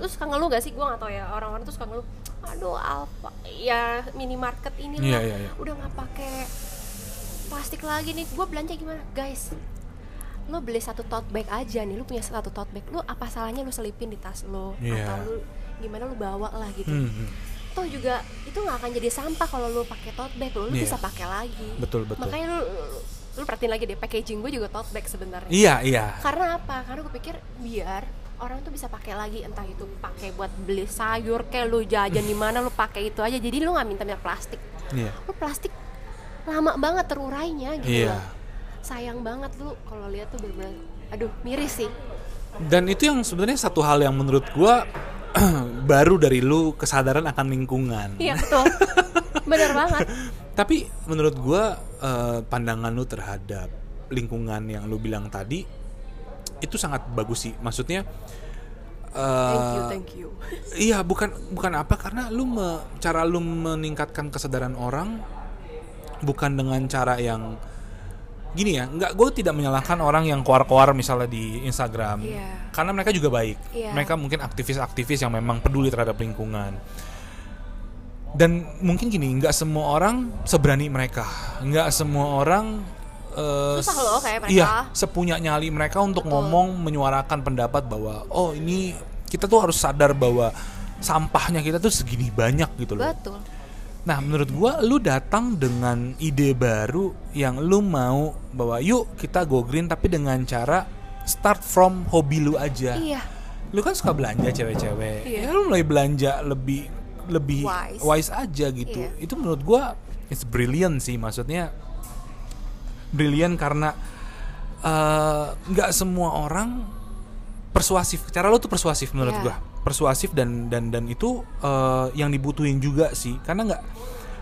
lu suka ngeluh gak sih? Gue gak tau ya. Orang-orang tuh suka ngeluh aduh alfa. Ya minimarket ini lah. iya, iya. udah nggak pakai plastik lagi nih. Gue belanja gimana? Guys lu beli satu tote bag aja nih. Lu punya satu tote bag lu apa salahnya lu selipin di tas lu? Iya. atau lu gimana lu bawa lah gitu. Hmm, hmm. toh juga itu nggak akan jadi sampah kalau lu pakai tote bag. Lu, lu Iya. bisa pakai lagi. Betul, betul. makanya lu, lu lu perhatiin lagi deh packaging gue juga tote bag sebenarnya. Iya, iya. karena apa? Karena gue pikir biar orang tuh bisa pakai lagi entah itu pakai buat beli sayur kayak lu jajan di mana lu pakai itu aja jadi lu nggak minta minta plastik Iya. lu plastik lama banget terurainya gitu loh. sayang banget lu kalau lihat tuh bener-bener aduh miris sih Dan itu yang sebenarnya satu hal yang menurut gua baru dari lu kesadaran akan lingkungan. iya betul bener banget Tapi menurut gua eh, pandangan lu terhadap lingkungan yang lu bilang tadi itu sangat bagus sih. Maksudnya eh, thank you thank you Iya, bukan bukan apa karena lu me- cara lu meningkatkan kesadaran orang bukan dengan cara yang gini ya, nggak gue tidak menyalahkan orang yang keluar-keluar misalnya di Instagram, Iya. karena mereka juga baik, Iya. mereka mungkin aktivis-aktivis yang memang peduli terhadap lingkungan. Dan mungkin gini, nggak semua orang seberani mereka, nggak semua orang eh, Susah loh kayak mereka. Iya, sepunya nyali mereka untuk Betul. ngomong menyuarakan pendapat bahwa oh ini kita tuh harus sadar bahwa sampahnya kita tuh segini banyak gitu loh. betul Nah, menurut gua lu datang dengan ide baru yang lu mau bahwa yuk kita go green tapi dengan cara start from hobi lu aja. iya Lu kan suka belanja cewek-cewek. Iya. Ya lu mulai belanja lebih lebih Wise. wise, aja gitu. Iya. Itu menurut gua it's brilliant sih maksudnya brilliant karena eh, nggak semua orang persuasif. Cara lo tuh persuasif menurut Iya. gua. Persuasif dan dan dan itu eh, yang dibutuhin juga sih. Karena nggak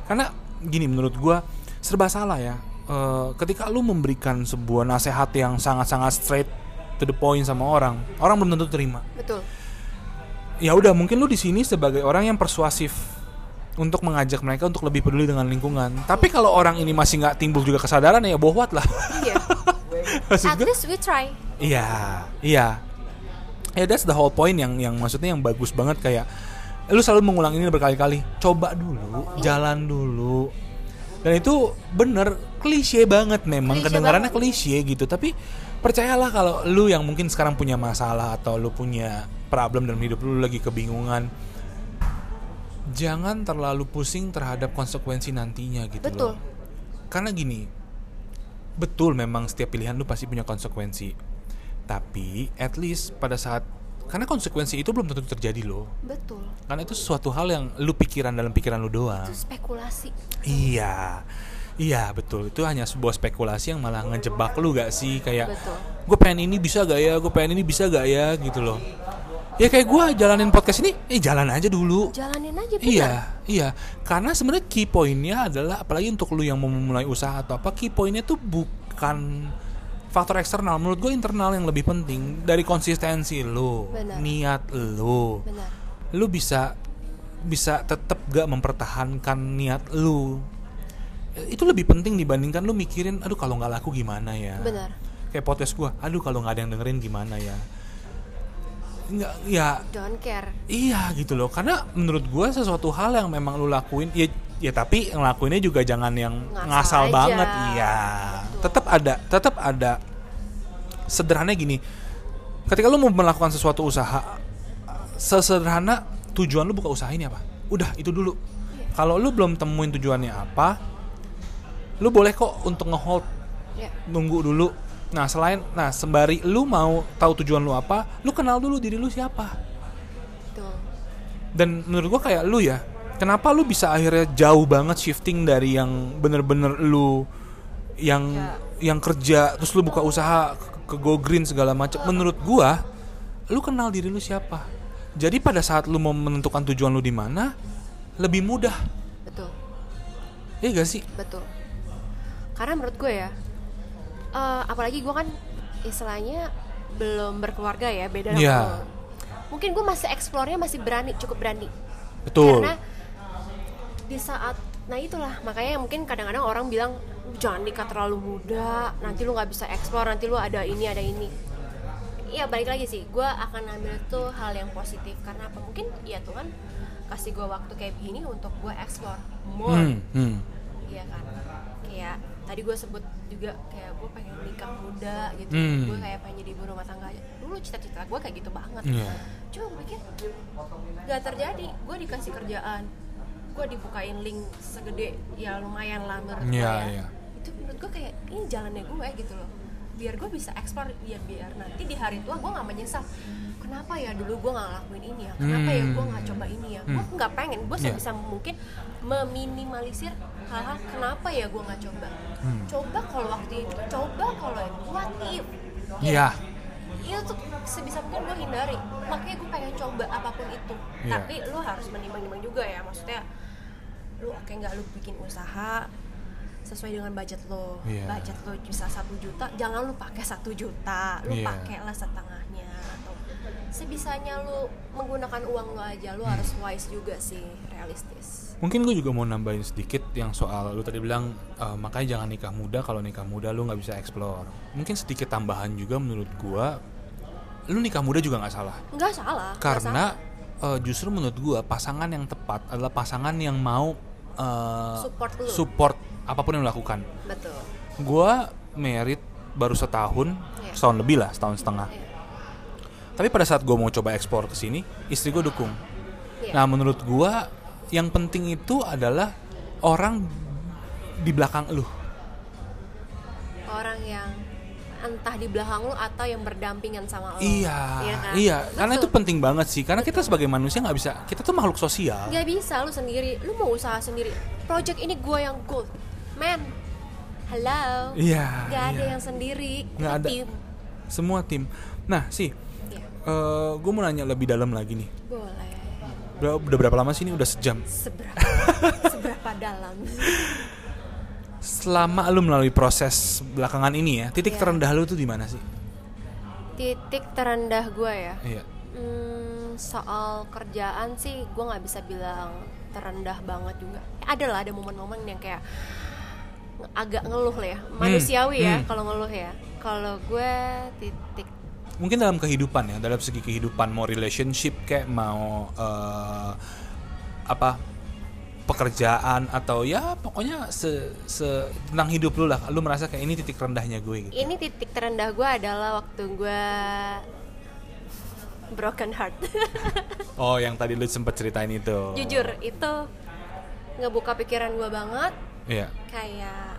karena gini menurut gua serba salah ya. Eh, ketika lu memberikan sebuah nasihat yang sangat-sangat straight to the point sama orang, orang belum tentu terima betul ya udah mungkin lu di sini sebagai orang yang persuasif untuk mengajak mereka untuk lebih peduli dengan lingkungan. Tapi kalau orang ini masih nggak timbul juga kesadaran ya bohwat lah. iya at least we try iya, iya. Ya that's the whole point yang yang maksudnya yang bagus banget kayak lu selalu mengulang ini berkali-kali. Coba dulu, jalan dulu. Dan itu bener klise banget memang Klise kedengarannya banget. klise gitu. Tapi percayalah kalau lu yang mungkin sekarang punya masalah atau lu punya problem dalam hidup lu lagi kebingungan, jangan terlalu pusing terhadap konsekuensi nantinya gitu Betul. loh. Karena gini, betul memang setiap pilihan lu pasti punya konsekuensi. Tapi at least pada saat karena konsekuensi itu belum tentu terjadi loh. betul Karena itu suatu hal yang lu pikiran dalam pikiran lu doang. itu spekulasi Iya. Iya betul itu hanya sebuah spekulasi yang malah ngejebak lu gak sih kayak gue pengen ini bisa gak ya gue pengen ini bisa gak ya gitu loh ya kayak gue jalanin podcast ini eh jalan aja dulu jalanin aja benar Iya, iya. Karena sebenarnya key pointnya adalah apalagi untuk lu yang mau memulai usaha atau apa, key pointnya tuh bukan faktor eksternal. Menurut gue internal yang lebih penting dari konsistensi lu, Benar. niat lu. benar Lu bisa bisa tetap gak mempertahankan niat lu. Itu lebih penting dibandingkan lu mikirin, aduh kalau nggak laku gimana ya. benar Kayak podcast gue, aduh kalau nggak ada yang dengerin gimana ya. Nggak, ya don't care Iya gitu loh, karena menurut gue sesuatu hal yang memang lu lakuin, ya, ya tapi ngelakuinnya juga jangan yang Ngasal ngasal aja. banget, iya. Tetap ada, tetap ada. Sederhananya gini, ketika lu mau melakukan sesuatu usaha, sesederhana tujuan lu buka usaha ini apa? Udah itu dulu. Kalau lu belum temuin tujuannya apa, lu boleh kok untuk ngehold ya nunggu dulu. Nah selain, nah sembari lu mau tahu tujuan lu apa, lu kenal dulu diri lu siapa. Betul. Dan menurut gua kayak lu ya kenapa lu bisa akhirnya jauh banget shifting dari yang bener-bener lu yang Ya. yang kerja terus lu buka usaha ke, ke go green segala macam menurut gua lu kenal diri lu siapa? Jadi pada saat lu mau menentukan tujuan lu di mana lebih mudah. Betul. Iya gak sih? Betul. Karena menurut gue ya eh, apalagi gue kan istilahnya belum berkeluarga ya beda sama Iya. lo. mungkin gue masih eksplornya masih berani cukup berani. Betul. Karena di saat nah itulah makanya mungkin kadang-kadang orang bilang jangan nikah terlalu muda nanti lu nggak bisa eksplor nanti lu ada ini ada ini. Iya balik lagi sih gue akan ambil tuh hal yang positif. Karena apa? Mungkin ya Tuhan kasih gue waktu kayak begini untuk gue eksplor more. Hmm, hmm. Iya kan? Kayak tadi gue sebut juga kayak gue pengen nikah muda gitu. Hmm. gue kayak pengen jadi ibu rumah tangga dulu cita-cita gue kayak gitu banget. Iya. cuma gue pikir gak terjadi. Gue dikasih kerjaan. Gue dibukain link segede ya lumayan lah menurut gue Iya, ya. iya. itu menurut gue kayak ini jalannya gue gitu loh biar gue bisa eksplor biar biar nanti di hari tua gue nggak menyesal kenapa ya dulu gue nggak ngelakuin ini ya kenapa ya gue nggak coba ini ya gue Hmm. nggak pengen gue Iya. sebisa mungkin meminimalisir hal-hal kenapa ya gue nggak coba Hmm. coba kalau waktu itu coba kalau what if Iya. itu tuh sebisa mungkin gue hindari makanya gue pengen coba apa pun itu Iya. tapi lu harus menimbang-nimbang juga ya maksudnya lu oke nggak lu bikin usaha sesuai dengan budget lo Iya. budget lo bisa satu juta jangan lu pakai satu juta lu Iya. pakailah setengahnya atau sebisanya lu menggunakan uang lo aja lu harus wise juga sih realistis Mungkin gue juga mau nambahin sedikit yang soal lu tadi bilang eh, makanya jangan nikah muda kalau nikah muda lu nggak bisa explore. Mungkin sedikit tambahan juga menurut gua lu nikah muda juga nggak salah nggak salah karena eh, justru menurut gua pasangan yang tepat adalah pasangan yang mau eh, Support lu. support apa pun yang lu lakukan. salah. betul Gua merit baru setahun, Iya. setahun lebih lah, setahun setengah. Iya. Tapi pada saat gue mau coba ekspor ke sini, istri gue dukung. Iya. Nah, menurut gua yang penting itu adalah orang di belakang lu. orang yang entah di belakang lu atau yang berdampingan sama lo Iya, kan? iya, karena itu penting banget sih. Karena kita sebagai manusia nggak bisa, kita tuh makhluk sosial. nggak bisa lu sendiri lu mau usaha sendiri project ini gue yang gold man hello Iya, nggak ada iya. yang sendiri Nggak ada. Tim. Semua tim. Nah, sih, Iya, gue mau nanya lebih dalam lagi nih. boleh Udah, udah berapa lama sih ini? Udah sejam. seberapa seberapa dalam Selama lu melalui proses belakangan ini ya, titik Iya. terendah lu tuh di mana sih? titik terendah gue ya Iya. Hmm, soal kerjaan sih gue nggak bisa bilang terendah banget juga. Ada lah ada momen-momen yang kayak agak ngeluh lah ya, manusiawi ya hmm. kalau ngeluh ya. Kalau gue titik Mungkin dalam kehidupan ya, dalam segi kehidupan mau relationship kayak mau eh, apa pekerjaan atau ya pokoknya se, se tentang hidup lu lah. Lu merasa kayak ini titik rendahnya gue gitu. ini titik terendah gue adalah waktu gue broken heart. Oh, yang tadi lu sempet ceritain itu. Jujur itu ngebuka pikiran gue banget, Iya. kayak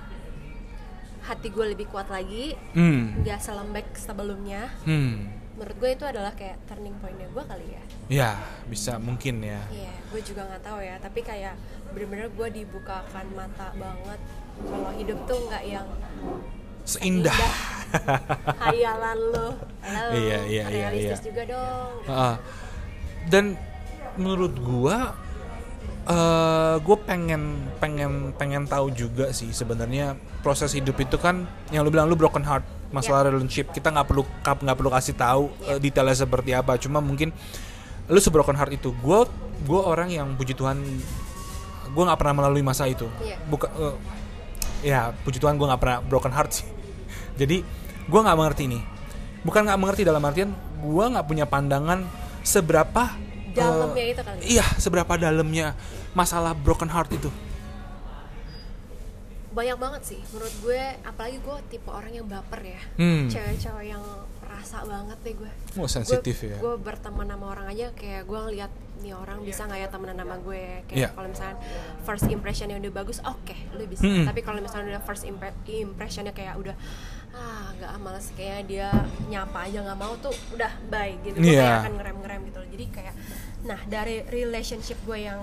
hati gue lebih kuat lagi, nggak selembek sebelumnya. Hmm. Menurut gue itu adalah kayak turning pointnya gue kali ya. Ya, bisa mungkin ya. Iya, gue juga nggak tahu ya. Tapi kayak bener-bener gue dibukakan mata banget kalau hidup tuh nggak yang Seindah. hayalan lo. Halo, Iya, iya, iya, realistis iya. juga dong. Heeh. dan menurut gua eh gue pengen pengen pengen tahu juga sih sebenarnya proses hidup itu kan yang lu bilang lu broken heart masalah relationship. Kita nggak perlu nggak perlu kasih tahu eh, detailnya seperti apa. Cuma mungkin lu sebroken heart itu gue gue orang yang puji Tuhan gue nggak pernah melalui masa itu. Iya. bukan eh, ya puji Tuhan gue nggak pernah broken heart sih. Jadi gue nggak mengerti nih bukan nggak mengerti dalam artian gue nggak punya pandangan seberapa Dalamnya itu kali. iya seberapa dalamnya masalah broken heart itu Banyak banget sih menurut gue. Apalagi gue tipe orang yang baper ya. Hmm. Cewek-cewek yang perasa banget deh gue. Oh, sensitif gue, ya. Gue berteman sama orang aja kayak gue ngeliat nih orang bisa nggak ya temenan sama gue. Kayak Iya. kalau misalnya first impressionnya udah bagus, oke, lu bisa. Hmm. Tapi kalau misalnya udah first impre- impressionnya kayak udah ah nggak males kayak dia nyapa aja nggak mau tuh udah bye gitu. Gue Iya. kayak akan ngerem-ngerem gitu. loh. Jadi kayak nah dari relationship gue yang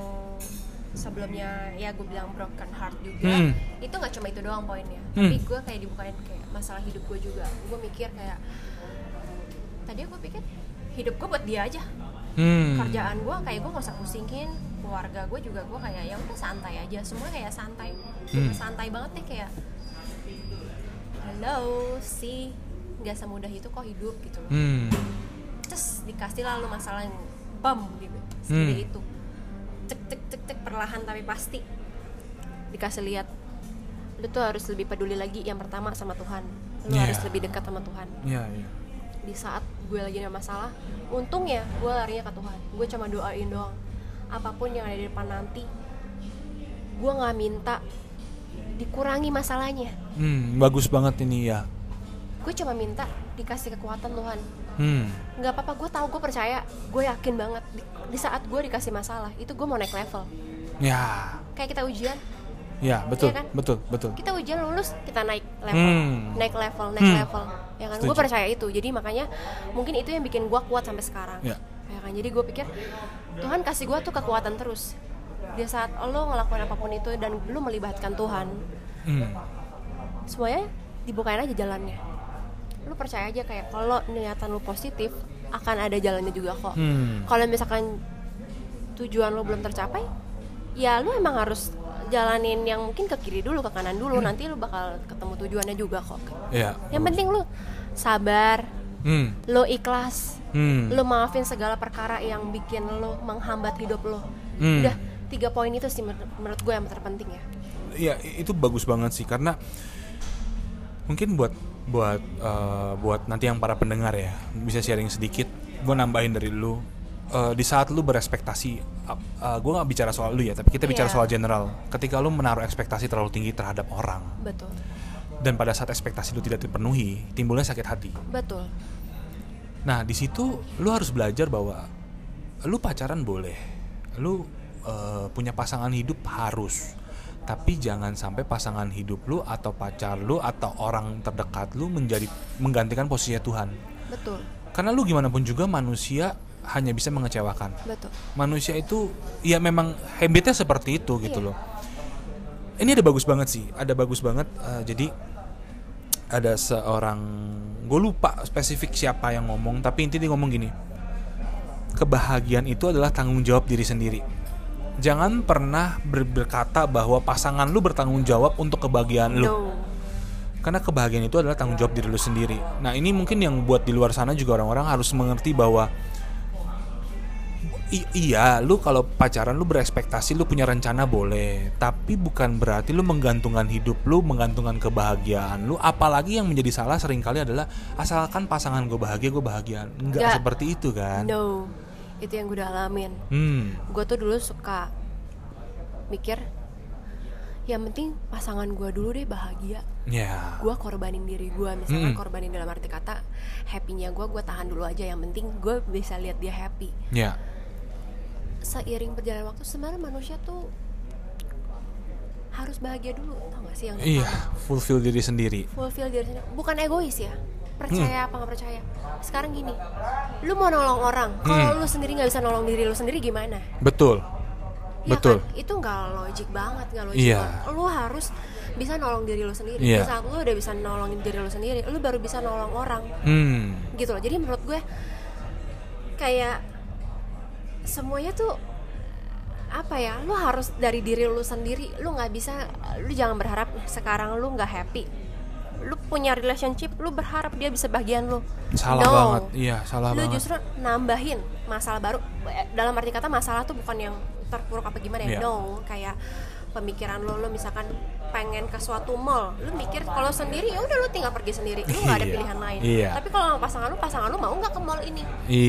sebelumnya ya gue bilang broken heart juga Hmm. itu nggak cuma itu doang poinnya Hmm. tapi gue kayak dibukain kayak masalah hidup gue juga gue mikir kayak tadi gue pikir hidup gue buat dia aja Hmm. kerjaan gue kayak gue nggak usah pusingin keluarga gue juga gue kayak ya udah santai aja semua kayak santai Hmm. santai banget deh kayak halo sih nggak semudah itu kok hidup gitu loh Hmm. terus dikasih lalu masalah yang bam gitu segede Hmm. itu cek cek cek cek perlahan tapi pasti dikasih lihat lu tuh harus lebih peduli lagi yang pertama sama Tuhan lu Iya. harus lebih dekat sama Tuhan Iya, iya. di saat gue lagi ada masalah untungnya gue larinya ke Tuhan gue cuma doain doang apa pun yang ada di depan nanti gue nggak minta dikurangi masalahnya Hmm, bagus banget ini ya. gue cuma minta dikasih kekuatan Tuhan Hmm. nggak apa-apa gue tahu gue percaya gue yakin banget di, di saat gue dikasih masalah itu gue mau naik level Ya. kayak kita ujian Ya, betul, Iya kan? betul, betul. kita ujian lulus kita naik level Hmm. naik level naik Hmm. level ya kan gue percaya itu jadi makanya mungkin itu yang bikin gue kuat sampai sekarang Ya. ya kan jadi gue pikir Tuhan kasih gue tuh kekuatan terus di saat lo ngelakuin apa pun itu dan lo melibatkan Tuhan Hmm. semuanya dibukain aja jalannya lu percaya aja kayak kalau niatan lu positif akan ada jalannya juga kok Hmm. kalau misalkan tujuan lo belum tercapai ya lu emang harus jalanin yang mungkin ke kiri dulu ke kanan dulu nanti lu bakal ketemu tujuannya juga kok Ya. yang penting lu sabar Hmm. lo ikhlas Hmm. lo maafin segala perkara yang bikin lo menghambat hidup lo Hmm. udah tiga poin itu sih menur- menurut gue yang terpenting ya Iya, itu bagus banget sih karena mungkin buat buat eh, buat nanti yang para pendengar ya bisa sharing sedikit. Gue nambahin dari lu Eh, di saat lu berespektasi, gue nggak bicara soal lu ya, tapi kita bicara Iya. soal general. Ketika lu menaruh ekspektasi terlalu tinggi terhadap orang betul dan pada saat ekspektasi lu tidak terpenuhi, timbulnya sakit hati. betul Nah, di situ lu harus belajar bahwa lu pacaran boleh, lu eh, punya pasangan hidup harus, tapi jangan sampai pasangan hidup lu atau pacar lu atau orang terdekat lu menjadi menggantikan posisinya Tuhan. Betul. Karena lu gimana pun juga manusia hanya bisa mengecewakan. Betul. Manusia itu ya memang habitnya seperti itu gitu Iya. loh. Ini ada bagus banget sih. Ada bagus banget eh, jadi ada seorang gue lupa spesifik siapa yang ngomong tapi intinya dia ngomong gini kebahagiaan itu adalah tanggung jawab diri sendiri jangan pernah ber- berkata bahwa pasangan lu bertanggung jawab untuk kebahagiaan lu no karena kebahagiaan itu adalah tanggung jawab diri lu sendiri. Nah ini mungkin yang buat di luar sana juga orang-orang harus mengerti bahwa i- iya, lu kalau pacaran lu berekspektasi lu punya rencana boleh, tapi bukan berarti lu menggantungkan hidup lu, menggantungkan kebahagiaan lu. Apalagi yang menjadi salah sering kali adalah asalkan pasangan gue bahagia, gue bahagia. Enggak Nggak. seperti itu kan? no itu yang gue udah alamin Hmm, gue tuh dulu suka mikir yang penting pasangan gue dulu deh bahagia. Ya, gue korbanin diri gue misalkan Mm-mm. korbanin dalam arti kata happynya gue gue tahan dulu aja. Yang penting gue bisa lihat dia happy. Ya, seiring berjalan waktu sebenarnya manusia tuh harus bahagia dulu tau gak sih yang iya, fulfill diri sendiri. fulfill diri sendiri. Bukan egois ya percaya Hmm. apa nggak percaya sekarang gini lu mau nolong orang kalau Hmm. lu sendiri nggak bisa nolong diri lu sendiri gimana Betul, Iya betul. kan? Itu nggak logik banget, nggak logik Iya. banget. Lu harus bisa nolong diri lu sendiri. Di saat lu udah bisa nolongin diri lu sendiri, lu baru bisa nolong orang. Hmm, Gitu loh. Jadi menurut gue kayak semuanya tuh apa ya? Lu harus dari diri lu sendiri. Lu nggak bisa lu jangan berharap sekarang lu nggak happy. Lu punya relationship, lu berharap dia bisa bagian lu. salah No. banget. Iya, salah lu banget. justru nambahin masalah baru dalam arti kata masalah tuh bukan yang terpuruk apa gimana ya Iya. no kayak pemikiran lo lo misalkan pengen ke suatu mall lu mikir kalau sendiri ya udah lu tinggal pergi sendiri lu nggak ada Iya. pilihan lain Iya. tapi kalau sama pasangan lu pasangan lu mau nggak ke mall ini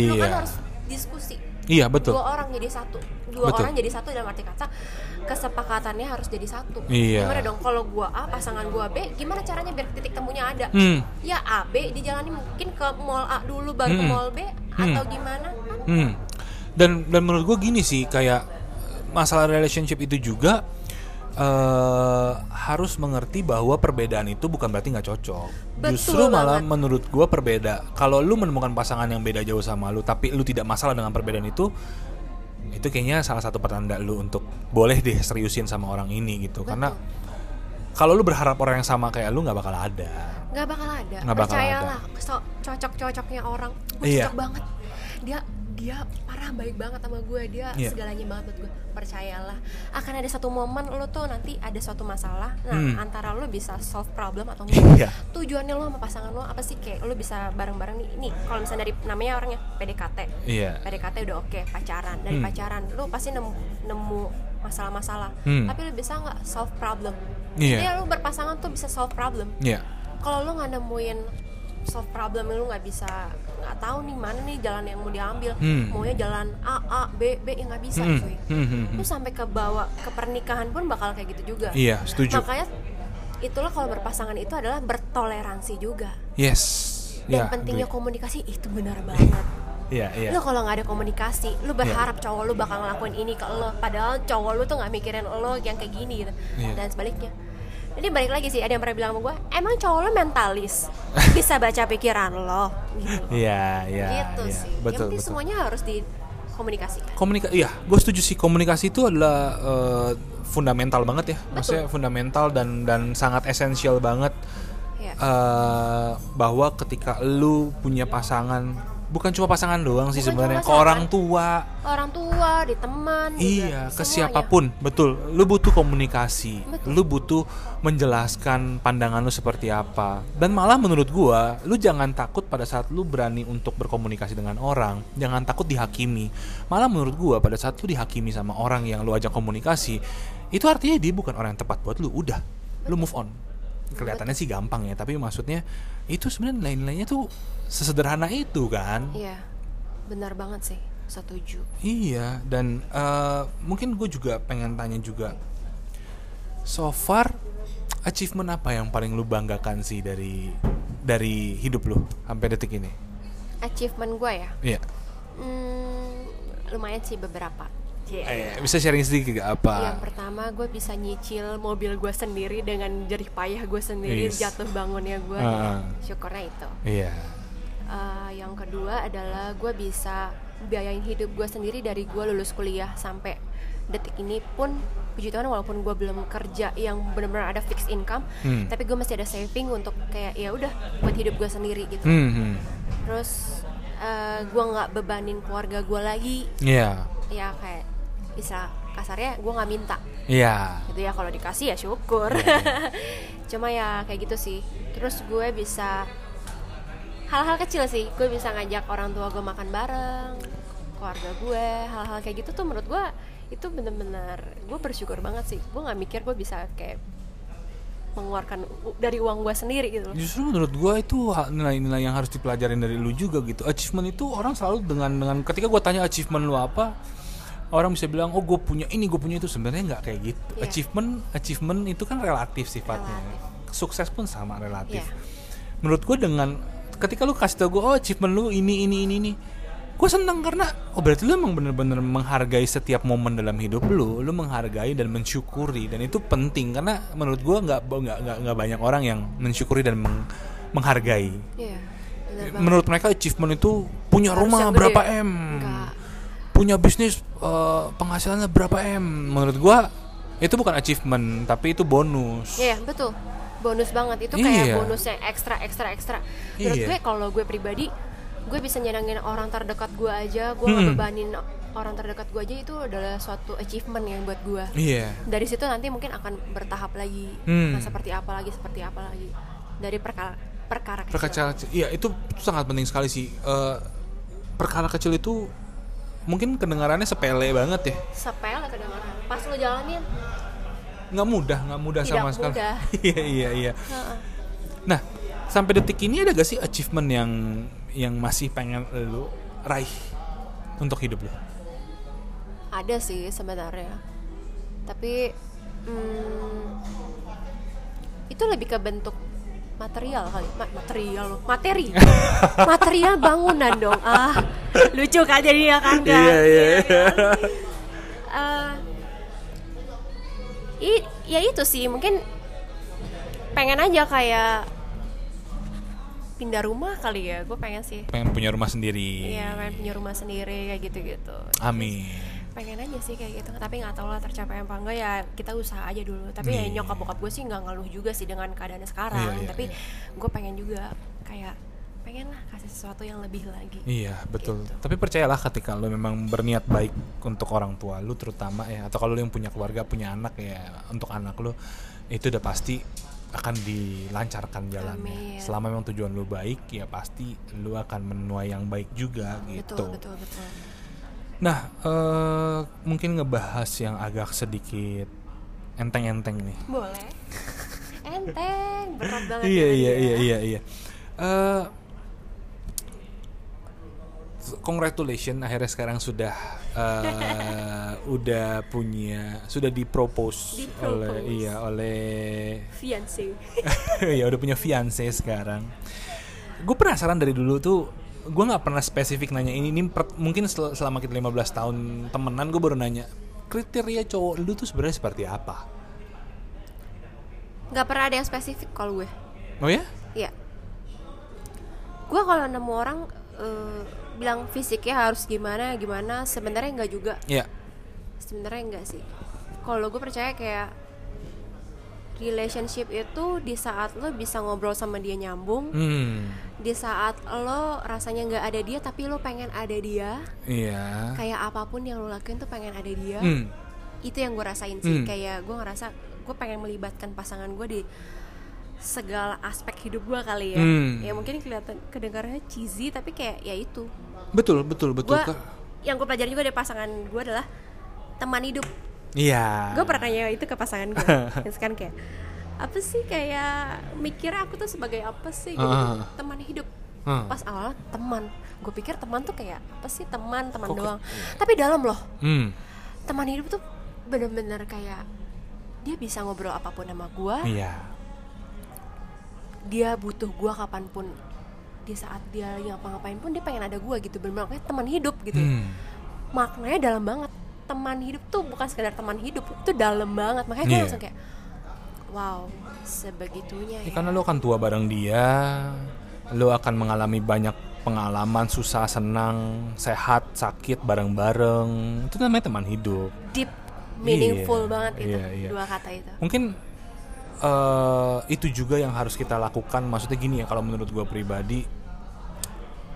lu kan Iya. harus diskusi Iya, betul. dua orang jadi satu dua Betul. orang jadi satu dalam arti kata kesepakatannya harus jadi satu Iya. gimana dong kalau gua A pasangan gua B gimana caranya biar titik temunya ada Hmm. ya A B dijalani mungkin ke mall A dulu baru ke Hmm. mall B atau gimana Hmm. Dan dan menurut gue gini sih kayak masalah relationship itu juga eh harus mengerti bahwa perbedaan itu bukan berarti nggak cocok. Betul Justru malah banget. menurut gue perbeda. Kalau lu menemukan pasangan yang beda jauh sama lu, tapi lu tidak masalah dengan perbedaan itu, itu kayaknya salah satu pertanda lu untuk boleh deh seriusin sama orang ini gitu. Karena kalau lu berharap orang yang sama kayak lu nggak bakal ada. nggak bakal ada Nggak bakal percayalah so- cocok-cocoknya orang gue Iya. cocok banget dia dia parah baik banget sama gue dia Iya. segalanya banget buat gue percayalah akan ada satu momen lo tuh nanti ada suatu masalah nah Hmm. antara lo bisa solve problem atau enggak Iya. tujuannya lo sama pasangan lo apa sih kayak lo bisa bareng-bareng nih nih kalau misalnya dari namanya orangnya PDKT Iya. PDKT udah oke pacaran dari Hmm. pacaran lo pasti nemu nemu masalah-masalah Hmm. tapi lo bisa nggak solve problem Iya. Jadi lo berpasangan tuh bisa solve problem Iya. kalau lo nggak nemuin solve problem lo nggak bisa nggak tahu nih mana nih jalan yang mau diambil Hmm. maunya jalan A A B B ya nggak bisa Hmm. cuy Hmm, hmm, hmm. lo sampai ke bawah ke pernikahan pun bakal kayak gitu juga Iya, setuju. makanya itulah kalau berpasangan itu adalah bertoleransi juga Yes. dan Iya, pentingnya agree. komunikasi itu benar banget Iya, iya. lo kalau nggak ada komunikasi lo berharap cowok lo bakal ngelakuin ini ke lo padahal cowok lo tuh nggak mikirin lo yang kayak gini gitu Iya. dan sebaliknya jadi balik lagi sih ada yang pernah bilang sama gue emang cowok lo mentalis? Bisa baca pikiran lo? Gitu Iya, iya. gitu iya. sih. Betul, yang penting betul. semuanya harus dikomunikasikan. Komunikasi, iya, gue setuju sih komunikasi itu adalah eh, fundamental banget ya, maksudnya fundamental dan dan sangat esensial banget ya eh, bahwa ketika lu punya pasangan, bukan cuma pasangan doang sih sebenarnya, ke orang tua, orang tua di teman juga, iya, ke semuanya. siapa pun, betul, lu butuh komunikasi, Betul. lu butuh menjelaskan pandangan lu seperti apa, dan malah menurut gua, lu jangan takut pada saat lu berani untuk berkomunikasi dengan orang, jangan takut dihakimi, malah menurut gua pada saat lu dihakimi sama orang yang lu ajak komunikasi, itu artinya dia bukan orang yang tepat buat lu, udah, lu move on. Kelihatannya sih gampang ya, tapi maksudnya itu sebenarnya nilai-nilainya tuh sesederhana itu kan. iya benar banget sih setuju Iya, dan eh, mungkin gue juga pengen tanya juga, so far achievement apa yang paling lu banggakan sih dari dari hidup lu sampai detik ini? achievement gue ya Iya, Hmm, lumayan sih beberapa. Cie. Eh, bisa sharing sedikit gak apa? Yang pertama gue bisa nyicil mobil gue sendiri dengan jerih payah gue sendiri Yes. jatuh bangunnya gue. Ah. Syukurnya itu. Iya. Eh, yang kedua adalah gue bisa biayain hidup gue sendiri dari gue lulus kuliah sampai detik ini pun puji Tuhan walaupun gue belum kerja yang benar-benar ada fixed income Hmm. tapi gue masih ada saving untuk kayak ya udah buat hidup gue sendiri gitu Hmm, hmm. terus eh, gue nggak bebanin keluarga gue lagi Iya. ya kayak bisa kasarnya gue nggak minta Iya. gitu ya kalau dikasih ya syukur Iya, cuma ya kayak gitu sih terus gue bisa hal-hal kecil sih gue bisa ngajak orang tua gue makan bareng keluarga gue hal-hal kayak gitu tuh menurut gue itu bener-bener gue bersyukur banget sih gue nggak mikir gue bisa kayak mengeluarkan dari uang gue sendiri gitu loh Justru menurut gua itu nilai-nilai yang harus dipelajarin dari lu juga gitu. Achievement itu orang selalu dengan dengan ketika gua tanya achievement lu apa, orang bisa bilang oh gue punya ini gue punya itu sebenarnya nggak kayak gitu. Iya. Achievement achievement itu kan relatif sifatnya. Relatif. Sukses pun sama relatif. Iya. Menurut gua dengan ketika lu kasih tau gue oh achievement lu ini ini ini ini. Gue seneng karena oh berarti lu emang bener-bener menghargai setiap momen dalam hidup lu lu menghargai dan mensyukuri dan itu penting karena menurut gue nggak nggak nggak nggak banyak orang yang mensyukuri dan meng- menghargai. Iya bener banget. menurut mereka achievement itu punya Harus rumah berapa m. Enggak. punya bisnis eh, penghasilannya berapa m. Menurut gue itu bukan achievement tapi itu bonus. Iya betul bonus banget. Itu kayak Iya. bonus yang ekstra ekstra ekstra. Menurut Iya. gue kalau gue pribadi gue bisa nyenangin orang terdekat gue aja. Gue Hmm. bebanin orang terdekat gue aja itu adalah suatu achievement yang buat gue. Iya. Dari situ nanti mungkin akan bertahap lagi. Hmm. nah seperti apa lagi seperti apa lagi. Dari perkara perkara kecil. Perkara kecil. Iya itu, sangat penting sekali sih. Eh, perkara kecil itu mungkin kedengarannya sepele banget ya. Sepele kedengaran. Pas lo jalanin nggak mudah nggak mudah Tidak sama sekali. mudah. iya iya iya. Heeh. nah sampai detik ini ada gak sih achievement yang yang masih pengen lu raih untuk hidup lu? Ada sih sebenarnya. Tapi hmm, itu lebih ke bentuk material kali. Ma- material loh materi. Material bangunan dong. Ah lucu kan jadinya kan kan? Iya, iya, kan? Eh, i- ya itu sih mungkin pengen aja kayak pindah rumah kali ya gue pengen sih pengen punya rumah sendiri Iya, pengen punya rumah sendiri kayak gitu-gitu. amin pengen aja sih kayak gitu tapi nggak tahu lah tercapai apa enggak ya kita usaha aja dulu tapi ya Iya. nyokap bokap gue sih nggak ngeluh juga sih dengan keadaan sekarang Iya, iya, tapi iya. gue pengen juga kayak pengen lah kasih sesuatu yang lebih lagi Iya betul. Gitu. Tapi percayalah ketika lu memang berniat baik untuk orang tua lu terutama ya atau kalau lu yang punya keluarga punya anak ya untuk anak lu itu udah pasti akan dilancarkan jalannya. Amin. Selama memang tujuan lu baik ya pasti lu akan menuai yang baik juga gitu. betul betul betul Nah eh, mungkin ngebahas yang agak sedikit enteng-enteng nih. boleh enteng berat banget iya ya, iya iya iya iya Eh, congratulations akhirnya sekarang sudah eh, udah punya sudah dipropose Dipropose. oleh iya oleh fiancé. Ya udah punya fiance sekarang. Gue penasaran dari dulu tuh gue nggak pernah spesifik nanya ini, ini per- mungkin sel- selama kita 15 tahun temenan gue baru nanya kriteria cowok lu tuh sebenarnya seperti apa? Nggak pernah ada yang spesifik kalau gue. Oh ya? Iya. Gue kalau nemu orang eh, bilang fisiknya harus gimana gimana, sebenarnya enggak juga. ya Sebenarnya enggak sih. Kalau gue percaya kayak relationship itu di saat lo bisa ngobrol sama dia nyambung, hmm di saat lo rasanya nggak ada dia tapi lo pengen ada dia, iya kayak apa pun yang lo lakuin tuh pengen ada dia. Hmm. Itu yang gue rasain sih. Hmm. Kayak gue ngerasa gue pengen melibatkan pasangan gue di segala aspek hidup gue kali ya. Hmm. Ya mungkin kelihatan kedengarannya cheesy tapi kayak ya itu. Betul, betul, betul. Gue Kak. yang gue pelajari juga dari pasangan gue adalah teman hidup. Iya. Gue pernah nanya itu ke pasangan gue. Kan kayak apa sih kayak mikir aku tuh sebagai apa sih gitu. Ah. teman hidup. Ah. Pas awal teman, gue pikir teman tuh kayak apa sih teman teman doang. Tapi dalam loh Hmm. teman hidup tuh bener-bener kayak dia bisa ngobrol apa pun sama gua Iya. Dia butuh gua kapan pun di saat dia lagi ngapa-ngapain pun dia pengen ada gua gitu kayak teman hidup gitu Hmm. maknanya dalam banget teman hidup tuh bukan sekedar teman hidup itu dalam banget makanya gue Iya. langsung kayak wow sebegitunya Ya, ya, karena lo akan tua bareng dia, lo akan mengalami banyak pengalaman susah, senang, sehat, sakit bareng-bareng. Itu namanya teman hidup. deep meaningful Iya, banget itu iya, iya. dua kata itu Mungkin eh, itu juga yang harus kita lakukan. Maksudnya gini ya, kalau menurut gue pribadi,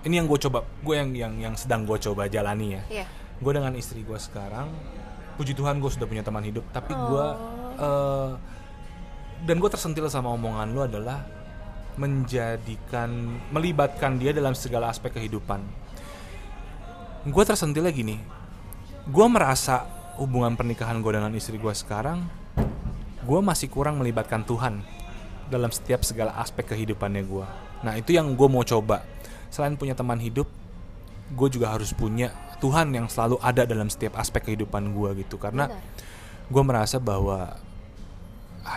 ini yang gue coba, gue yang yang yang sedang gue coba jalani ya. Iya. Gue dengan istri gue sekarang, puji Tuhan gue sudah punya teman hidup. Tapi gue Oh. eh, dan gue tersentil sama omongan lu adalah menjadikan melibatkan dia dalam segala aspek kehidupan. Gue tersentilnya gini, gue merasa hubungan pernikahan gue dengan istri gue sekarang, gue masih kurang melibatkan Tuhan dalam setiap segala aspek kehidupannya gue. Nah itu yang gue mau coba. Selain punya teman hidup, gue juga harus punya Tuhan yang selalu ada dalam setiap aspek kehidupan gue gitu. Karena gue merasa bahwa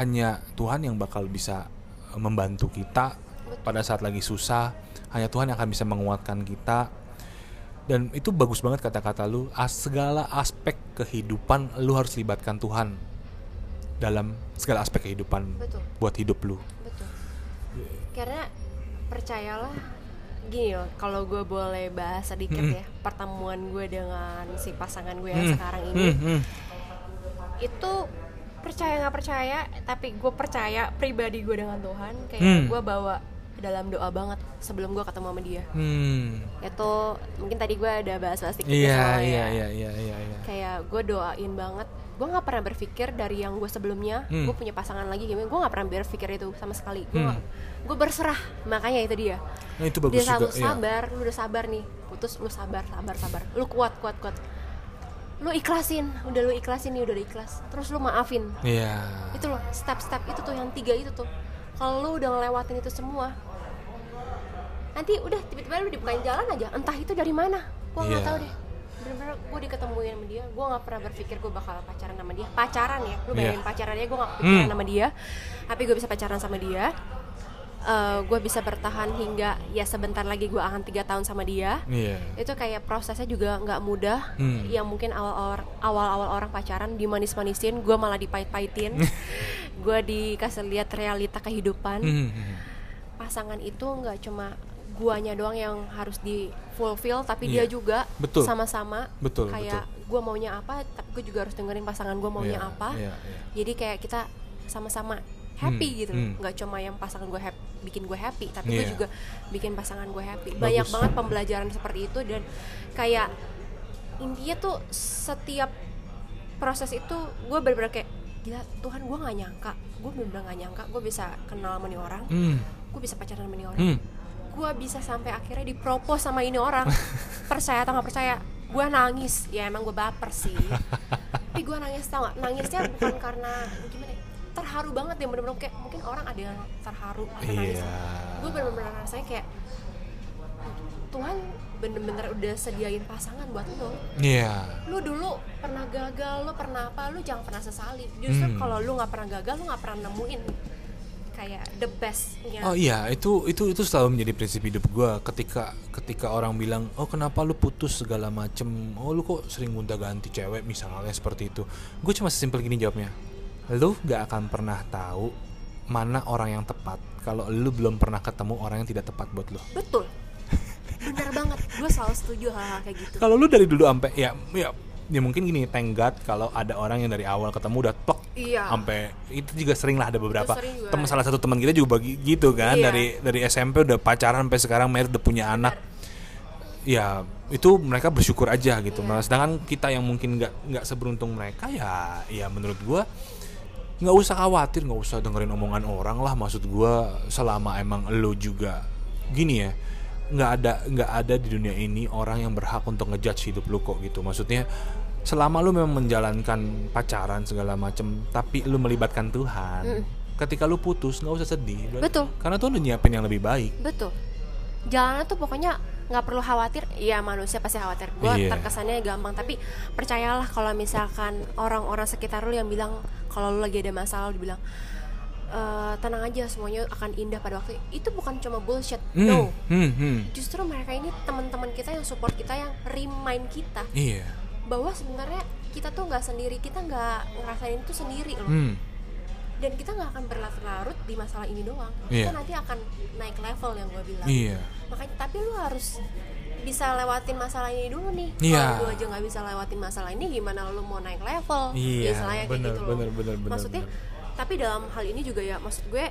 hanya Tuhan yang bakal bisa eh, membantu kita pada saat lagi susah. Hanya Tuhan yang akan bisa menguatkan kita. Dan itu bagus banget kata-kata lu. As segala aspek kehidupan lu harus libatkan Tuhan dalam segala aspek kehidupan Betul. buat hidup lu. betul karena percayalah gini loh kalau gue boleh bahas sedikit Mm-mm. ya pertemuan gue dengan si pasangan gue yang Hmm, sekarang ini hmm, hmm. itu percaya nggak percaya tapi gue percaya pribadi gue dengan Tuhan kayak Hmm. gue bawa dalam doa banget sebelum gue ketemu sama dia Hmm. itu mungkin tadi gue ada bahas-bahas dikit Iya, soalnya iya, ya. iya, iya, iya, iya. kayak gue doain banget gue nggak pernah berpikir dari yang gue sebelumnya Hmm. gue punya pasangan lagi gimana gue nggak pernah berpikir itu sama sekali gue Hmm. gue berserah makanya itu dia Nah, itu bagus dia selalu juga. iya. sabar lu udah sabar nih putus lu sabar sabar sabar lu kuat kuat kuat lu ikhlasin udah lu ikhlasin nih udah udah ikhlas terus lu maafin Iya. itu loh step-step itu tuh yang tiga itu tuh kalau lu udah ngelewatin itu semua nanti udah tiba-tiba lu dibukain jalan aja entah itu dari mana gua nggak Iya. tahu deh bener-bener gue diketemuin sama dia gue nggak pernah berpikir gue bakal pacaran sama dia pacaran ya lu bayangin Iya. pacaran ya gue nggak pacaran Hmm. sama dia tapi gue bisa pacaran sama dia gue bisa bertahan hingga ya sebentar lagi gue akan tiga tahun sama dia Iya. itu kayak prosesnya juga nggak mudah Hmm. yang mungkin awal awal awal orang pacaran dimanis-manisin gue malah dipait-paitin gue dikasih lihat realita kehidupan Hmm, hmm, hmm. pasangan itu nggak cuma guanya doang yang harus di fulfill tapi Iya. dia juga Betul. sama-sama Betul, kayak gue maunya apa tapi gue juga harus dengerin pasangan gue maunya Iya, apa iya, iya. jadi kayak kita sama-sama happy Hmm, gitu hmm. nggak cuma yang pasangan gue happy bikin gue happy tapi gue Iya. juga bikin pasangan gue happy Bagus. banyak banget pembelajaran seperti itu dan kayak intinya tuh setiap proses itu gue bener-bener kayak gila Tuhan gue nggak nyangka gue bener-bener nggak nyangka gue bisa kenal sama nih orang Hmm. gue bisa pacaran sama nih orang Hmm. Gue bisa sampai akhirnya dipropos sama ini orang. Percaya atau nggak percaya gue nangis. Ya emang gue baper sih. Tapi gue nangis tau gak nangisnya bukan karena gimana ya, terharu banget ya bener-bener. Kayak mungkin orang ada yang terharu atau nangis. Iya. gue bener-bener rasanya kayak Tuhan bener-bener udah sediain pasangan buat lo. Iya. lu dulu pernah gagal lu pernah apa lu jangan pernah sesali justru Hmm. kalau lu nggak pernah gagal lu nggak pernah nemuin kayak the bestnya Oh iya, itu itu itu selalu menjadi prinsip hidup gue. Ketika ketika orang bilang, oh kenapa lu putus segala macem, oh lu kok sering gonta ganti cewek misalnya seperti itu. Gue cuma sesimpel gini jawabnya, lu gak akan pernah tahu mana orang yang tepat kalau lu belum pernah ketemu orang yang tidak tepat buat lu. betul bener banget gue selalu setuju hal-hal kayak gitu Kalau lu dari dulu sampai ya ya ya mungkin gini thank God kalau ada orang yang dari awal ketemu udah plek Iya. sampai itu juga sering lah ada beberapa teman salah satu teman kita juga bagi gitu kan Iya. dari dari SMP udah pacaran sampai sekarang married udah punya anak ya itu mereka bersyukur aja gitu Iya. Sedangkan kita yang mungkin nggak nggak seberuntung mereka ya ya menurut gua nggak usah khawatir nggak usah dengerin omongan orang lah maksud gua selama emang lo juga gini ya nggak ada nggak ada di dunia ini orang yang berhak untuk ngejudge hidup lu kok gitu maksudnya selama lu memang menjalankan pacaran segala macem tapi lu melibatkan Tuhan ketika lu putus nggak usah sedih. Betul. karena Tuhan udah nyiapin yang lebih baik. Betul. Jalannya tuh pokoknya nggak perlu khawatir. Ya manusia pasti khawatir. Gue Iya. terkesannya gampang tapi percayalah kalau misalkan orang-orang sekitar lu yang bilang kalau lu lagi ada masalah lu dibilang "Eh, tenang aja semuanya akan indah pada waktu itu bukan cuma bullshit. Hmm, no. hmm, hmm. justru mereka ini teman-teman kita yang support kita yang remind kita iya bahwa sebenarnya kita tuh nggak sendiri kita nggak ngerasain itu sendiri loh Hmm. dan kita nggak akan berlarut-larut di masalah ini doang Iya. kita nanti akan naik level yang gue bilang Iya. makanya tapi lu harus bisa lewatin masalah ini dulu nih Iya. kalau lu aja nggak bisa lewatin masalah ini gimana lu mau naik level Iya, Istilahnya kayak bener, gitu loh. bener, bener, bener, maksudnya tapi dalam hal ini juga ya maksud gue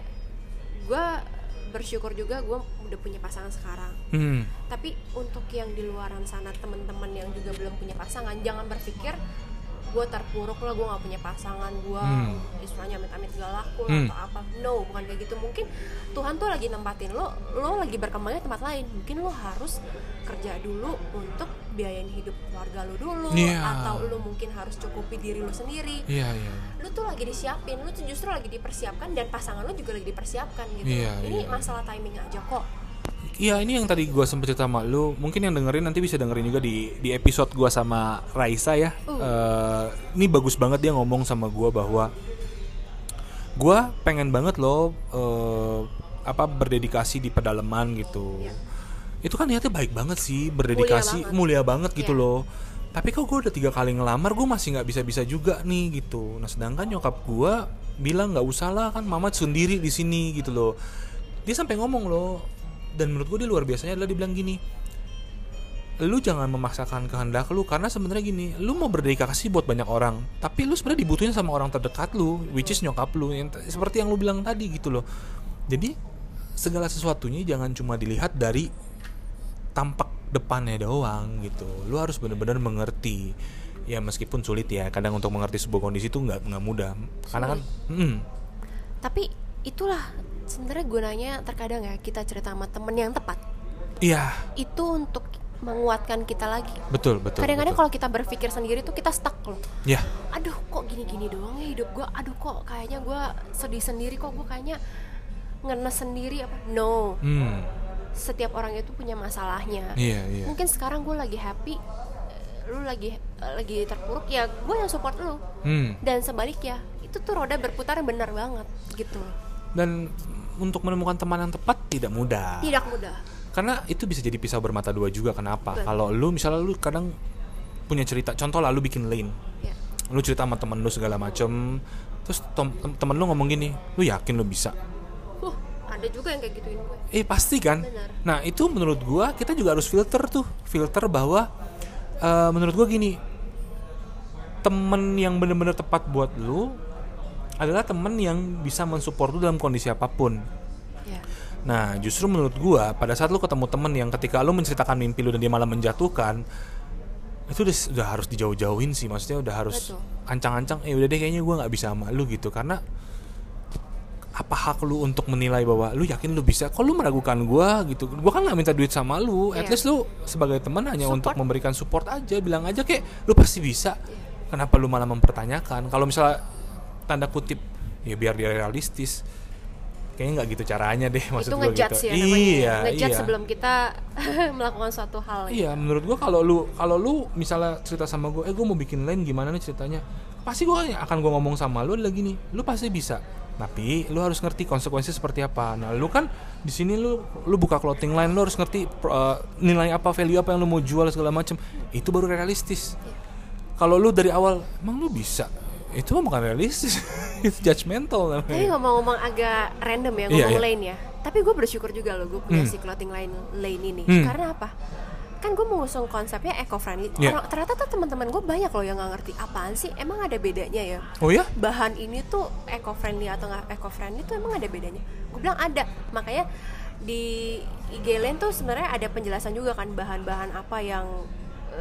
gue bersyukur juga gue udah punya pasangan sekarang Hmm. tapi untuk yang di luaran sana teman-teman yang juga belum punya pasangan jangan berpikir gue terpuruk lah gue nggak punya pasangan gue Hmm. istilahnya amit-amit gak laku Hmm. atau apa no bukan kayak gitu mungkin Tuhan tuh lagi nempatin lo lo lagi berkembangnya tempat lain mungkin lo harus kerja dulu untuk biayain hidup keluarga lo dulu Iya. atau lo mungkin harus cukupi diri lo sendiri Iya, iya. lu tuh lagi disiapin, lu tuh justru lagi dipersiapkan dan pasangan lu juga lagi dipersiapkan gitu. Iya, Ini iya. masalah timing aja kok. Iya ini yang tadi gua sempet cerita sama lu Mungkin yang dengerin nanti bisa dengerin juga di, di episode gua sama Raisa ya Uh. Eh, Ini bagus banget dia ngomong sama gua bahwa Gua pengen banget loh eh, apa berdedikasi di pedalaman gitu Iya. Itu kan niatnya baik banget sih Berdedikasi banget. mulia banget, gitu Iya. loh Tapi kok gue udah tiga kali ngelamar Gue masih nggak bisa-bisa juga nih gitu Nah sedangkan nyokap gua bilang nggak usah lah kan mama sendiri di sini gitu loh dia sampai ngomong loh dan menurut gue dia luar biasanya adalah dibilang gini lu jangan memaksakan kehendak lu karena sebenarnya gini lu mau berdedikasi buat banyak orang tapi lu sebenarnya dibutuhin sama orang terdekat lu which is nyokap lu yang seperti yang lu bilang tadi gitu loh. Jadi segala sesuatunya jangan cuma dilihat dari tampak depannya doang gitu. Lu harus benar-benar mengerti. Ya meskipun sulit ya kadang untuk mengerti sebuah kondisi itu nggak nggak mudah. Karena kan mm, Tapi itulah sebenarnya gunanya terkadang ya kita cerita sama temen yang tepat. iya Itu untuk menguatkan kita lagi. betul betul Kadang-kadang kalau kita berpikir sendiri tuh kita stuck loh. ya Aduh kok gini-gini doang ya hidup gue. Aduh kok kayaknya gue sedih sendiri kok gue kayaknya ngenes sendiri apa? No. hmm, Setiap orang itu punya masalahnya. iya iya Mungkin sekarang gue lagi happy, eh, lu lagi eh, lagi terpuruk ya gue yang support lu. hmm. dan sebaliknya itu tuh roda berputar benar banget gitu dan untuk menemukan teman yang tepat tidak mudah. Tidak mudah. Karena itu bisa jadi pisau bermata dua juga kenapa? Kalau lu misalnya lu kadang punya cerita contoh lah lu bikin lane. Ya. Lu cerita sama temen lu segala macem terus tem- tem- temen lu ngomong gini lu yakin lu bisa? Uh ada juga yang kayak gituin gue. Eh pasti kan? Benar. nah itu menurut gua kita juga harus filter tuh filter bahwa eh, menurut gua gini temen yang bener-bener tepat buat lu adalah temen yang bisa mensupport lu dalam kondisi apa pun ya Nah, justru menurut gua pada saat lu ketemu temen yang ketika lu menceritakan mimpi lu dan dia malah menjatuhkan, itu udah, udah harus dijauh-jauhin sih. Maksudnya udah harus ancang-ancang. Eh udah deh kayaknya gua nggak bisa sama lu gitu karena apa hak lu untuk menilai bahwa lu yakin lu bisa? Kok lu meragukan gua gitu? Gua kan nggak minta duit sama lu. At Iya. least lu sebagai teman hanya untuk Support. memberikan support aja. Bilang aja kayak lu pasti bisa. Kenapa lu malah mempertanyakan? Kalau misalnya tanda kutip ya biar dia realistis. Kayaknya nggak gitu caranya deh maksud ngejudge gitu. ya namanya iya ngejudge iya. sebelum kita melakukan suatu hal ya. iya menurut gua kalau lu kalau lu misalnya cerita sama gua eh gua mau bikin lain gimana nih ceritanya? Pasti gua akan gua ngomong sama lu adalah gini lu pasti bisa. Tapi lu harus ngerti konsekuensi seperti apa. Nah lu kan di sini lu lu buka clothing line lu harus ngerti uh, nilai apa value apa yang lu mau jual segala macem. Itu baru realistis. Kalau lu dari awal emang lu bisa itu mah bukan realistis. Itu judgmental tapi namanya ngomong-ngomong agak random ya Iya, ngomong iya. lane ya. Tapi gue bersyukur juga loh gue punya Hmm. si clothing line lane ini. Hmm. karena apa? Kan gue mengusung konsepnya eco friendly Iya. ternyata tuh teman-teman gue banyak loh yang nggak ngerti. Apaan sih? Emang ada bedanya ya? Oh ya bahan ini tuh eco friendly atau nggak eco friendly tuh emang ada bedanya? Gue bilang ada. Makanya di IG Lane tuh sebenarnya ada penjelasan juga kan bahan-bahan apa yang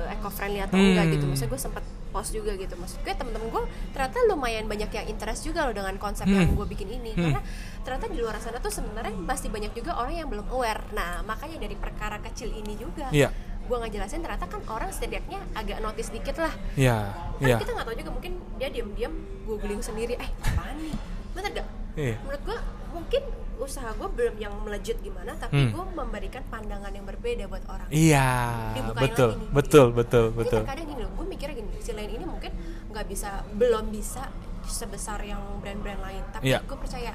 eco friendly atau enggak Hmm. gitu maksudnya gue sempat post juga gitu maksud gue temen-temen gue ternyata lumayan banyak yang interest juga loh dengan konsep Hmm. yang gue bikin ini Hmm. karena ternyata di luar sana tuh sebenarnya masih banyak juga orang yang belum aware nah makanya dari perkara kecil ini juga Iya. gue ngejelasin ternyata kan orang setidaknya agak notice dikit lah ya kan ya kita nggak tahu juga mungkin dia diam-diam googling sendiri eh apaan nih bener gak Iya. menurut gue mungkin usaha gue belum yang melejit gimana tapi Hmm. gue memberikan pandangan yang berbeda buat orang Iya, Dibukain betul, lagi nih. betul, betul, Jadi betul. terkadang gini loh gue mikirnya gini si lain ini mungkin nggak bisa belum bisa sebesar yang brand-brand lain tapi Iya. gue percaya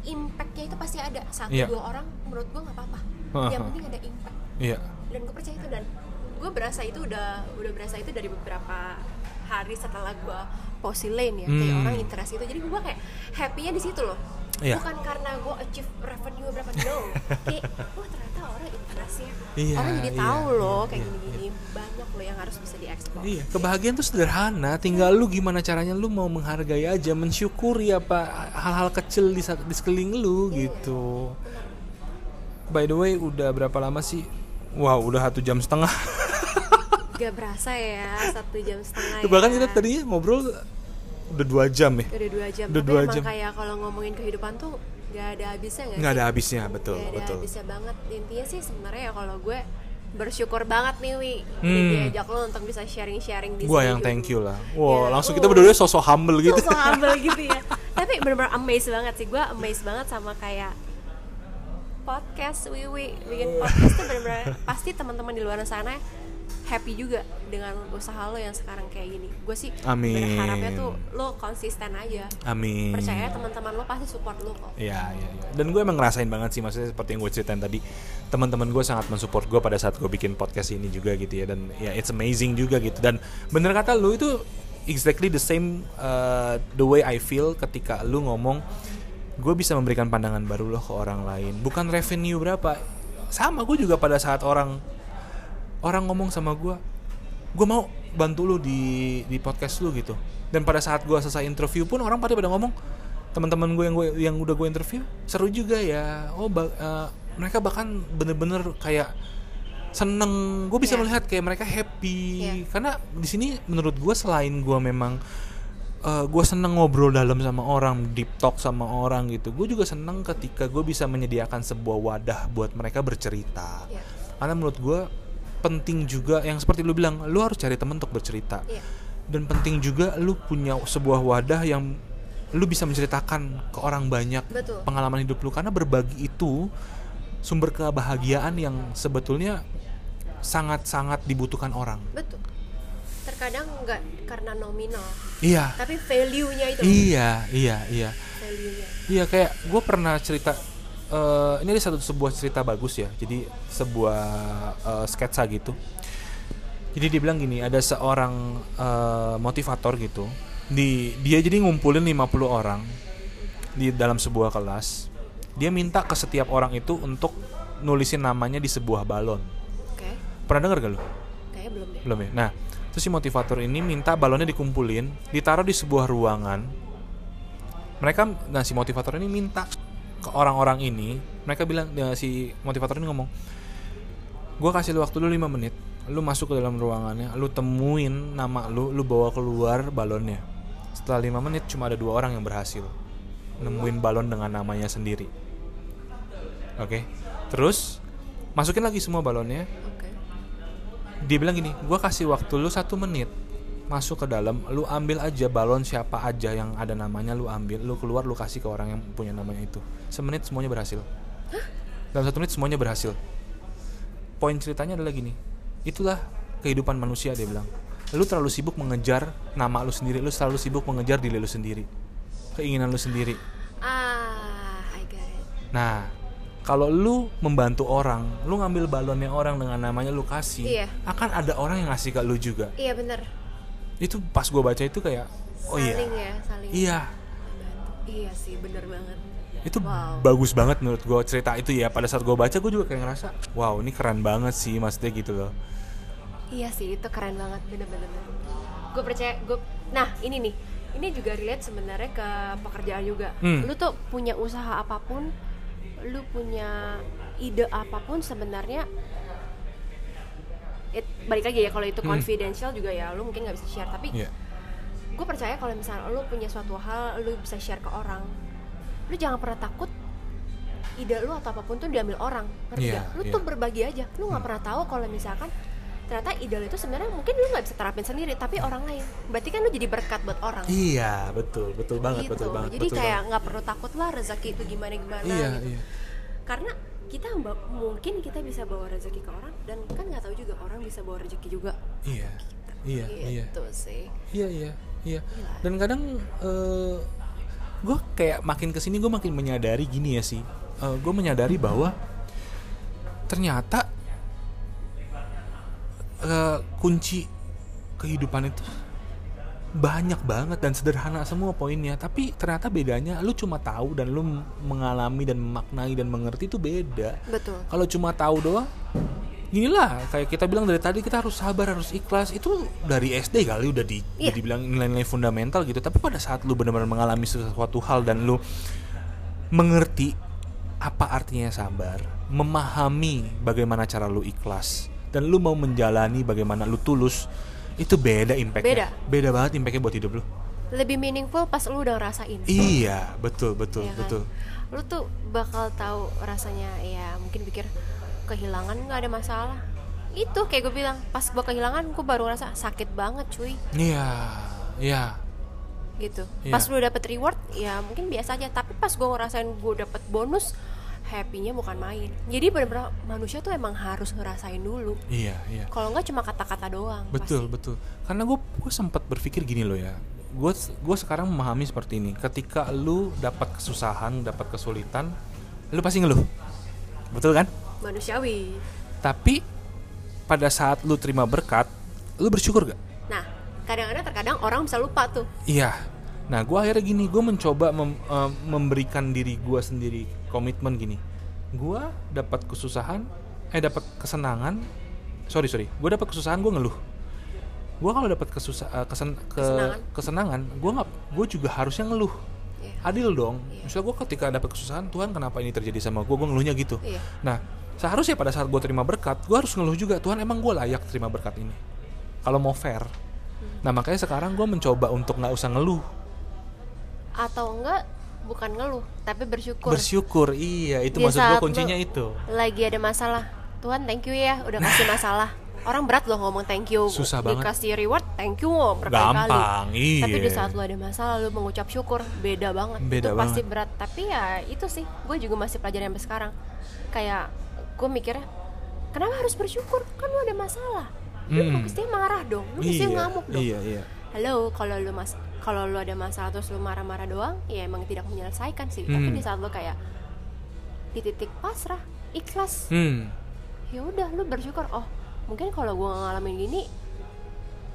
impactnya itu pasti ada satu Iya. dua orang menurut gue nggak apa-apa Heeh. yang penting ada impact Iya, dan gue percaya itu dan gue berasa itu udah udah berasa itu dari beberapa hari setelah gue posi lane ya kayak Hmm. orang interest itu jadi gue kayak happy-nya di situ loh Iya. bukan karena gue achieve revenue berapa no kayak wah ternyata orang interestnya Iya, orang jadi iya, tahu loh iya, kayak iya, gini-gini banyak loh yang harus bisa diekspor Iya, kebahagiaan tuh sederhana. Tinggal lu gimana caranya lu mau menghargai aja, mensyukuri apa hal-hal kecil di, di sekeliling lu gitu. By the way, udah berapa lama sih? Wow, udah satu jam setengah. gak berasa ya satu jam setengah Bahkan ya. kita tadinya ngobrol udah dua jam ya. udah dua jam Udah dua jam. kayak kalau ngomongin kehidupan tuh gak ada habisnya gak Nggak sih? ada habisnya, betul, Gak ada betul. habisnya banget intinya sih sebenarnya ya kalau gue bersyukur banget nih Wi Hmm. diajak lo untuk bisa sharing-sharing di Gua yang thank you lah. Wow, Ya, langsung uh. kita berdua sosok humble gitu. so humble gitu ya tapi bener-bener amazed banget sih gue amazed banget sama kayak podcast Wiwi bikin podcast tuh bener-bener pasti teman-teman di luar sana happy juga dengan usaha lo yang sekarang kayak gini gue sih Amin. berharapnya tuh lo konsisten aja Amin. percaya teman-teman lo pasti support lo kok Iya, iya, iya. Dan gue emang ngerasain banget sih, maksudnya seperti yang gue ceritain tadi, teman-teman gue sangat mensupport gue pada saat gue bikin podcast ini juga gitu ya. Dan ya it's amazing juga gitu. Dan bener kata lu itu exactly the same uh, the way I feel ketika lu ngomong gue bisa memberikan pandangan baru loh ke orang lain. Bukan revenue berapa. Sama gue juga pada saat orang orang ngomong sama gue, gue mau bantu lu di di podcast lu gitu. Dan pada saat gue selesai interview pun orang pada pada ngomong, teman-teman gue yang gue yang udah gue interview seru juga ya. Oh ba- eh, mereka bahkan bener-bener kayak seneng. Gue bisa Iya. melihat kayak mereka happy Iya. karena di sini menurut gue selain gue memang gue seneng ngobrol dalam sama orang, deep talk sama orang gitu. Gue juga seneng ketika gue bisa menyediakan sebuah wadah buat mereka bercerita Iya. karena menurut gue penting juga yang seperti lu bilang lu harus cari temen untuk bercerita. Iya. dan penting juga lu punya sebuah wadah yang lu bisa menceritakan ke orang banyak Betul. pengalaman hidup lu. Karena berbagi itu sumber kebahagiaan yang sebetulnya sangat-sangat dibutuhkan orang. Betul. Terkadang nggak karena nominal iya. tapi value-nya itu. Iya iya iya. Value-nya. Iya kayak gue pernah cerita eh, ini ada satu sebuah cerita bagus ya. Jadi sebuah eh, sketsa gitu. Jadi dia bilang gini, ada seorang eh, motivator gitu. Di dia jadi ngumpulin 50 orang di dalam sebuah kelas. Dia minta ke setiap orang itu untuk nulisin namanya di sebuah balon. oke Pernah dengar gak lu? kayaknya belum deh Belum ya. Nah, terus si motivator ini minta balonnya dikumpulin, ditaruh di sebuah ruangan. Mereka, nah si motivator ini minta ke orang-orang ini, mereka bilang, ya, si motivator ini ngomong, gue kasih lu waktu lu 5 menit, lu masuk ke dalam ruangannya, lu temuin nama lu, lu bawa keluar balonnya. Setelah 5 menit cuma ada dua orang yang berhasil nemuin balon dengan namanya sendiri. Oke, terus masukin lagi semua balonnya, oke dia bilang gini gue kasih waktu lu satu menit masuk ke dalam lu ambil aja balon siapa aja yang ada namanya lu ambil lu keluar lu kasih ke orang yang punya namanya itu. Semenit semuanya berhasil. Dalam satu menit semuanya berhasil. Poin ceritanya adalah gini itulah kehidupan manusia dia bilang. Lu terlalu sibuk mengejar nama lu sendiri lu selalu sibuk mengejar diri lu sendiri keinginan lu sendiri. Ah I get it. Nah, kalau lu membantu orang, lu ngambil balonnya orang dengan namanya lu kasih, Iya. akan ada orang yang ngasih ke lu juga. iya bener Itu pas gua baca itu kayak, oh iya, saling ya saling iya, iya sih bener banget itu Wow. bagus banget menurut gua cerita itu ya. Pada saat gua baca, gua juga kayak ngerasa, wow ini keren banget sih, maksudnya gitu loh. Iya sih, itu keren banget, bener-bener. Gue percaya, gue. Nah, ini nih, ini juga relate sebenarnya ke pekerjaan juga. Hmm. Lu tuh punya usaha apa pun, lu punya ide apa pun sebenarnya. It, balik lagi ya kalau itu Hmm. confidential juga ya, lu mungkin nggak bisa share. Tapi Iya, gue percaya kalau misalnya lu punya suatu hal, lu bisa share ke orang. Lu jangan pernah takut ide lu atau apa pun tuh diambil orang, ngerti gak? Lu iya. tuh berbagi aja. Lu nggak Hmm. pernah tahu kalau misalkan ternyata ide lu itu sebenarnya mungkin lu nggak bisa terapin sendiri, tapi orang lain. Berarti kan lu jadi berkat buat orang. iya betul, betul banget, gitu. betul banget, jadi betul kayak nggak perlu takut lah rezeki itu gimana gimana. Iya, gitu. iya, Karena kita mungkin kita bisa bawa rezeki ke orang dan kan nggak tahu juga orang bisa bawa rezeki juga. iya, iya, iya. Gitu sih. Iya iya iya. Dan kadang gue kayak makin ke sini gue makin menyadari gini ya sih. gue menyadari bahwa ternyata kunci kehidupan itu banyak banget dan sederhana semua poinnya. Tapi ternyata bedanya lu cuma tahu dan lu mengalami dan memaknai dan mengerti itu beda. Betul. Kalau cuma tahu doang inilah kayak kita bilang dari tadi kita harus sabar harus ikhlas. Itu dari SD kali udah di Iya. udah dibilang nilai-nilai fundamental gitu. Tapi pada saat lu benar-benar mengalami sesuatu hal dan lu mengerti apa artinya sabar memahami bagaimana cara lu ikhlas dan lu mau menjalani bagaimana lu tulus itu beda impactnya. Beda. beda banget impactnya buat hidup lu. Lebih meaningful pas lu udah ngerasain. Iya betul betul Iya kan? betul. Lu tuh bakal tahu rasanya ya mungkin pikir kehilangan nggak ada masalah. Itu kayak gue bilang pas gue kehilangan gue baru ngerasa sakit banget cuy. Iya iya. Gitu. Iya. pas lu dapet reward ya mungkin biasa aja. Tapi pas gue ngerasain gue dapet bonus happynya bukan main. Jadi bener-bener manusia tuh emang harus ngerasain dulu. Iya iya. Kalau nggak cuma kata-kata doang betul pasti. betul. Karena gue gue sempat berpikir gini loh ya. Gue gue sekarang memahami seperti ini. Ketika lu dapat kesusahan dapat kesulitan lu pasti ngeluh. Betul kan? Manusiawi. Tapi pada saat lu terima berkat lu bersyukur gak nah kadang-kadang terkadang orang bisa lupa tuh. Iya nah gue akhirnya gini gue mencoba mem- eh, memberikan diri gue sendiri komitmen gini. Gue dapat kesusahan eh dapat kesenangan. Sorry sorry. Gue dapat kesusahan gue ngeluh. Gue kalau dapat kesusah eh, kesen, ke, Kesenangan. kesenangan gue nggak gue juga harusnya ngeluh. Iya. adil dong. Iya. misalnya gue ketika dapat kesusahan Tuhan kenapa ini terjadi sama gue gue ngeluhnya gitu. Iya. nah seharusnya pada saat gue terima berkat gue harus ngeluh juga Tuhan emang gue layak terima berkat ini? Kalau mau fair. Hmm. nah makanya sekarang gue mencoba untuk nggak usah ngeluh atau enggak bukan ngeluh tapi bersyukur. Bersyukur iya itu maksud gue kuncinya lu- itu. lagi ada masalah. Tuhan thank you ya udah kasih masalah. Orang berat loh ngomong thank you. Nah. Susah banget. dikasih reward thank you loh berkali-kali. Iya. Tapi di saat lu ada masalah lu mengucap syukur beda banget. Beda itu pasti banget. berat. Tapi ya itu sih gue juga masih pelajaran sampai sekarang. Kayak gue mikirnya kenapa harus bersyukur? Kan lu ada masalah. Lu Hmm. mesti marah dong lu mesti iya ngamuk dong. iya iya. Halo kalau lu mas kalau lu ada masalah terus lu marah-marah doang ya emang tidak menyelesaikan sih. Tapi Hmm. di saat lu kayak di titik pasrah ikhlas. Hmm. Ya udah lu bersyukur oh mungkin kalau gua nggak ngalamin gini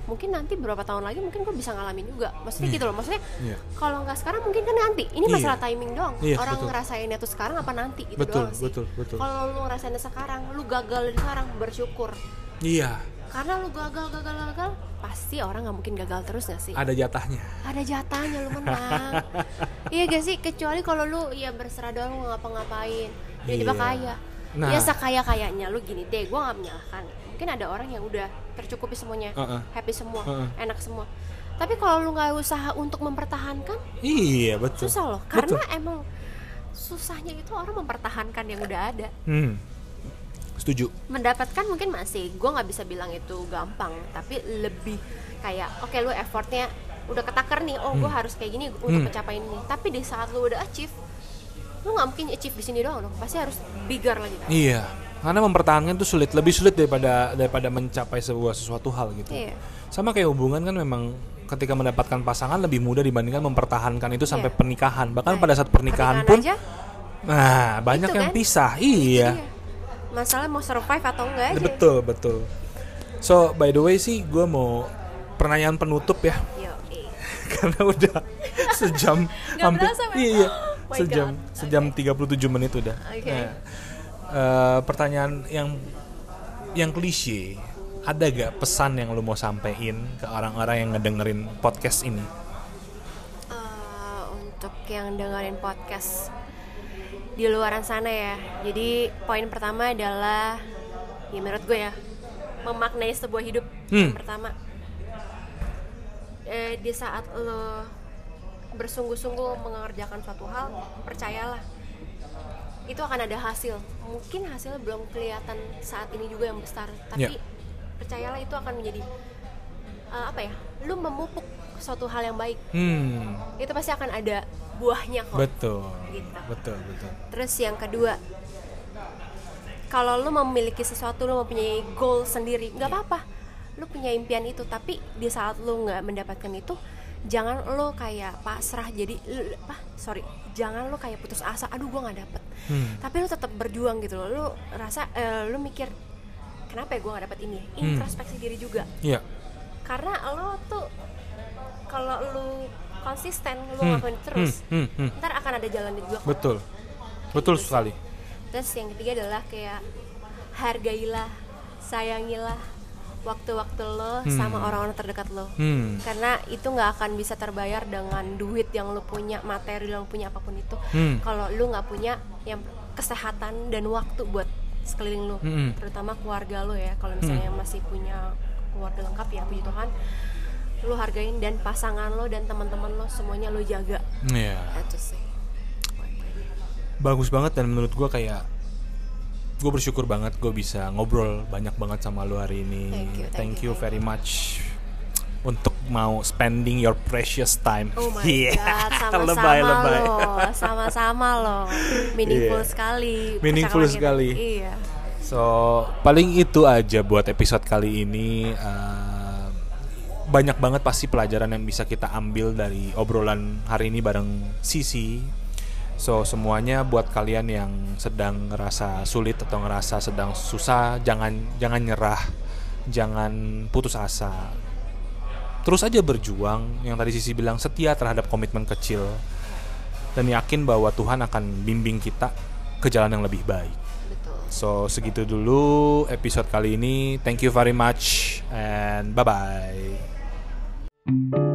mungkin nanti beberapa tahun lagi mungkin gue bisa ngalamin juga. Maksudnya Iya. gitu loh maksudnya iya. kalau nggak sekarang mungkin kan nanti. Ini Iya. masalah timing doang. Iya, orang betul. ngerasainnya tuh sekarang apa nanti? Itu betul doang sih. betul betul. Kalau lu ngerasainnya sekarang lu gagal sekarang bersyukur. Iya karena lu gagal gagal gagal pasti orang nggak mungkin gagal terus gak sih? Ada jatahnya. Ada jatahnya lu menang. Iya gak sih? Kecuali kalau lu ya berserah doang lu ngapa-ngapain. Jadi Iya. kaya. Nah. ya sekaya kayaknya lu gini deh gue nggak menyalahkan. Mungkin ada orang yang udah tercukupi semuanya. Heeh. happy semua Heeh. enak semua. Tapi kalau lu nggak usaha untuk mempertahankan iya betul. susah loh. Betul. karena emang susahnya itu orang mempertahankan yang udah ada. Hmm setuju mendapatkan mungkin masih gue nggak bisa bilang itu gampang tapi lebih kayak oke lu effortnya udah ketakar nih oh gue Hmm. harus kayak gini untuk Hmm. mencapai ini tapi di saat lu udah achieve lu nggak mungkin achieve di sini doang dong pasti harus bigger lagi kan Iya, karena mempertahankan itu sulit, lebih sulit daripada daripada mencapai sebuah sesuatu hal gitu. Iya. Sama kayak hubungan kan memang ketika mendapatkan pasangan lebih mudah dibandingkan mempertahankan itu sampai Iya. pernikahan. Bahkan Nah, pada saat pernikahan, pun, aja nah banyak yang kan? pisah. Iya, dia. Masalah mau survive atau enggak aja betul betul. So by the way sih, gue mau pertanyaan penutup ya, eh. karena udah sejam hampir men. iya Oh sejam God. sejam 37 menit udah. Oke. Nah, eh, pertanyaan yang yang klise ada gak pesan yang lu mau sampein ke orang-orang yang ngedengerin podcast ini? Eh, untuk yang dengerin podcast di luaran sana ya. Jadi poin pertama adalah ya menurut gue ya memaknai sebuah hidup. Hmm. Yang pertama eh, di saat lo bersungguh-sungguh mengerjakan suatu hal, percayalah itu akan ada hasil. Mungkin hasil belum kelihatan saat ini juga yang besar, tapi Ya. percayalah itu akan menjadi eh, apa ya? Lu memupuk suatu hal yang baik Hmm, itu pasti akan ada buahnya kok. betul, Gitu. betul, betul. Terus yang kedua, kalau lu memiliki sesuatu, lu mempunyai goal sendiri, nggak apa-apa. Lu punya impian itu, tapi di saat lu nggak mendapatkan itu, jangan lu kayak pasrah jadi, apa? Sorry, jangan lu kayak putus asa. Aduh, gua nggak dapet. Hmm. Tapi lu tetap berjuang gitu loh. Lu rasa, eh, lu mikir, kenapa ya gue gak dapet ini? Hmm. introspeksi diri juga Iya. karena lo tuh kalau lu konsisten lu Hmm, ngelakuin terus hmm, hmm, hmm. ntar akan ada jalannya juga kok. Betul. Betul Gitu sih. sekali. terus yang ketiga adalah kayak hargailah sayangilah waktu-waktu lo Hmm. sama orang-orang terdekat lo Hmm. karena itu nggak akan bisa terbayar dengan duit yang lo punya materi yang lo punya apa pun itu Hmm. kalau lu nggak punya yang kesehatan dan waktu buat sekeliling lo Hmm. terutama keluarga lo ya kalau misalnya masih punya keluarga lengkap ya puji Tuhan lu hargain dan pasangan lo dan teman-teman lo semuanya lo jaga Iya. itu sih Bagus banget dan menurut gua kayak gue bersyukur banget gue bisa ngobrol banyak banget sama lu hari ini. Thank you, thank you, you, thank very much untuk mau spending your precious time. Oh my Iya. god, sama-sama lebay, lebay. lo, sama-sama lo, meaningful Iya. sekali. Meaningful sekali. Iya. So paling itu aja buat episode kali ini. Eh, banyak banget pasti pelajaran yang bisa kita ambil dari obrolan hari ini bareng Sisi. So semuanya buat kalian yang sedang ngerasa sulit atau ngerasa sedang susah, jangan jangan nyerah, jangan putus asa. Terus aja berjuang. Yang tadi Sisi bilang setia terhadap komitmen kecil dan yakin bahwa Tuhan akan bimbing kita ke jalan yang lebih baik. Betul. So segitu dulu episode kali ini. Thank you very much and bye bye. thank you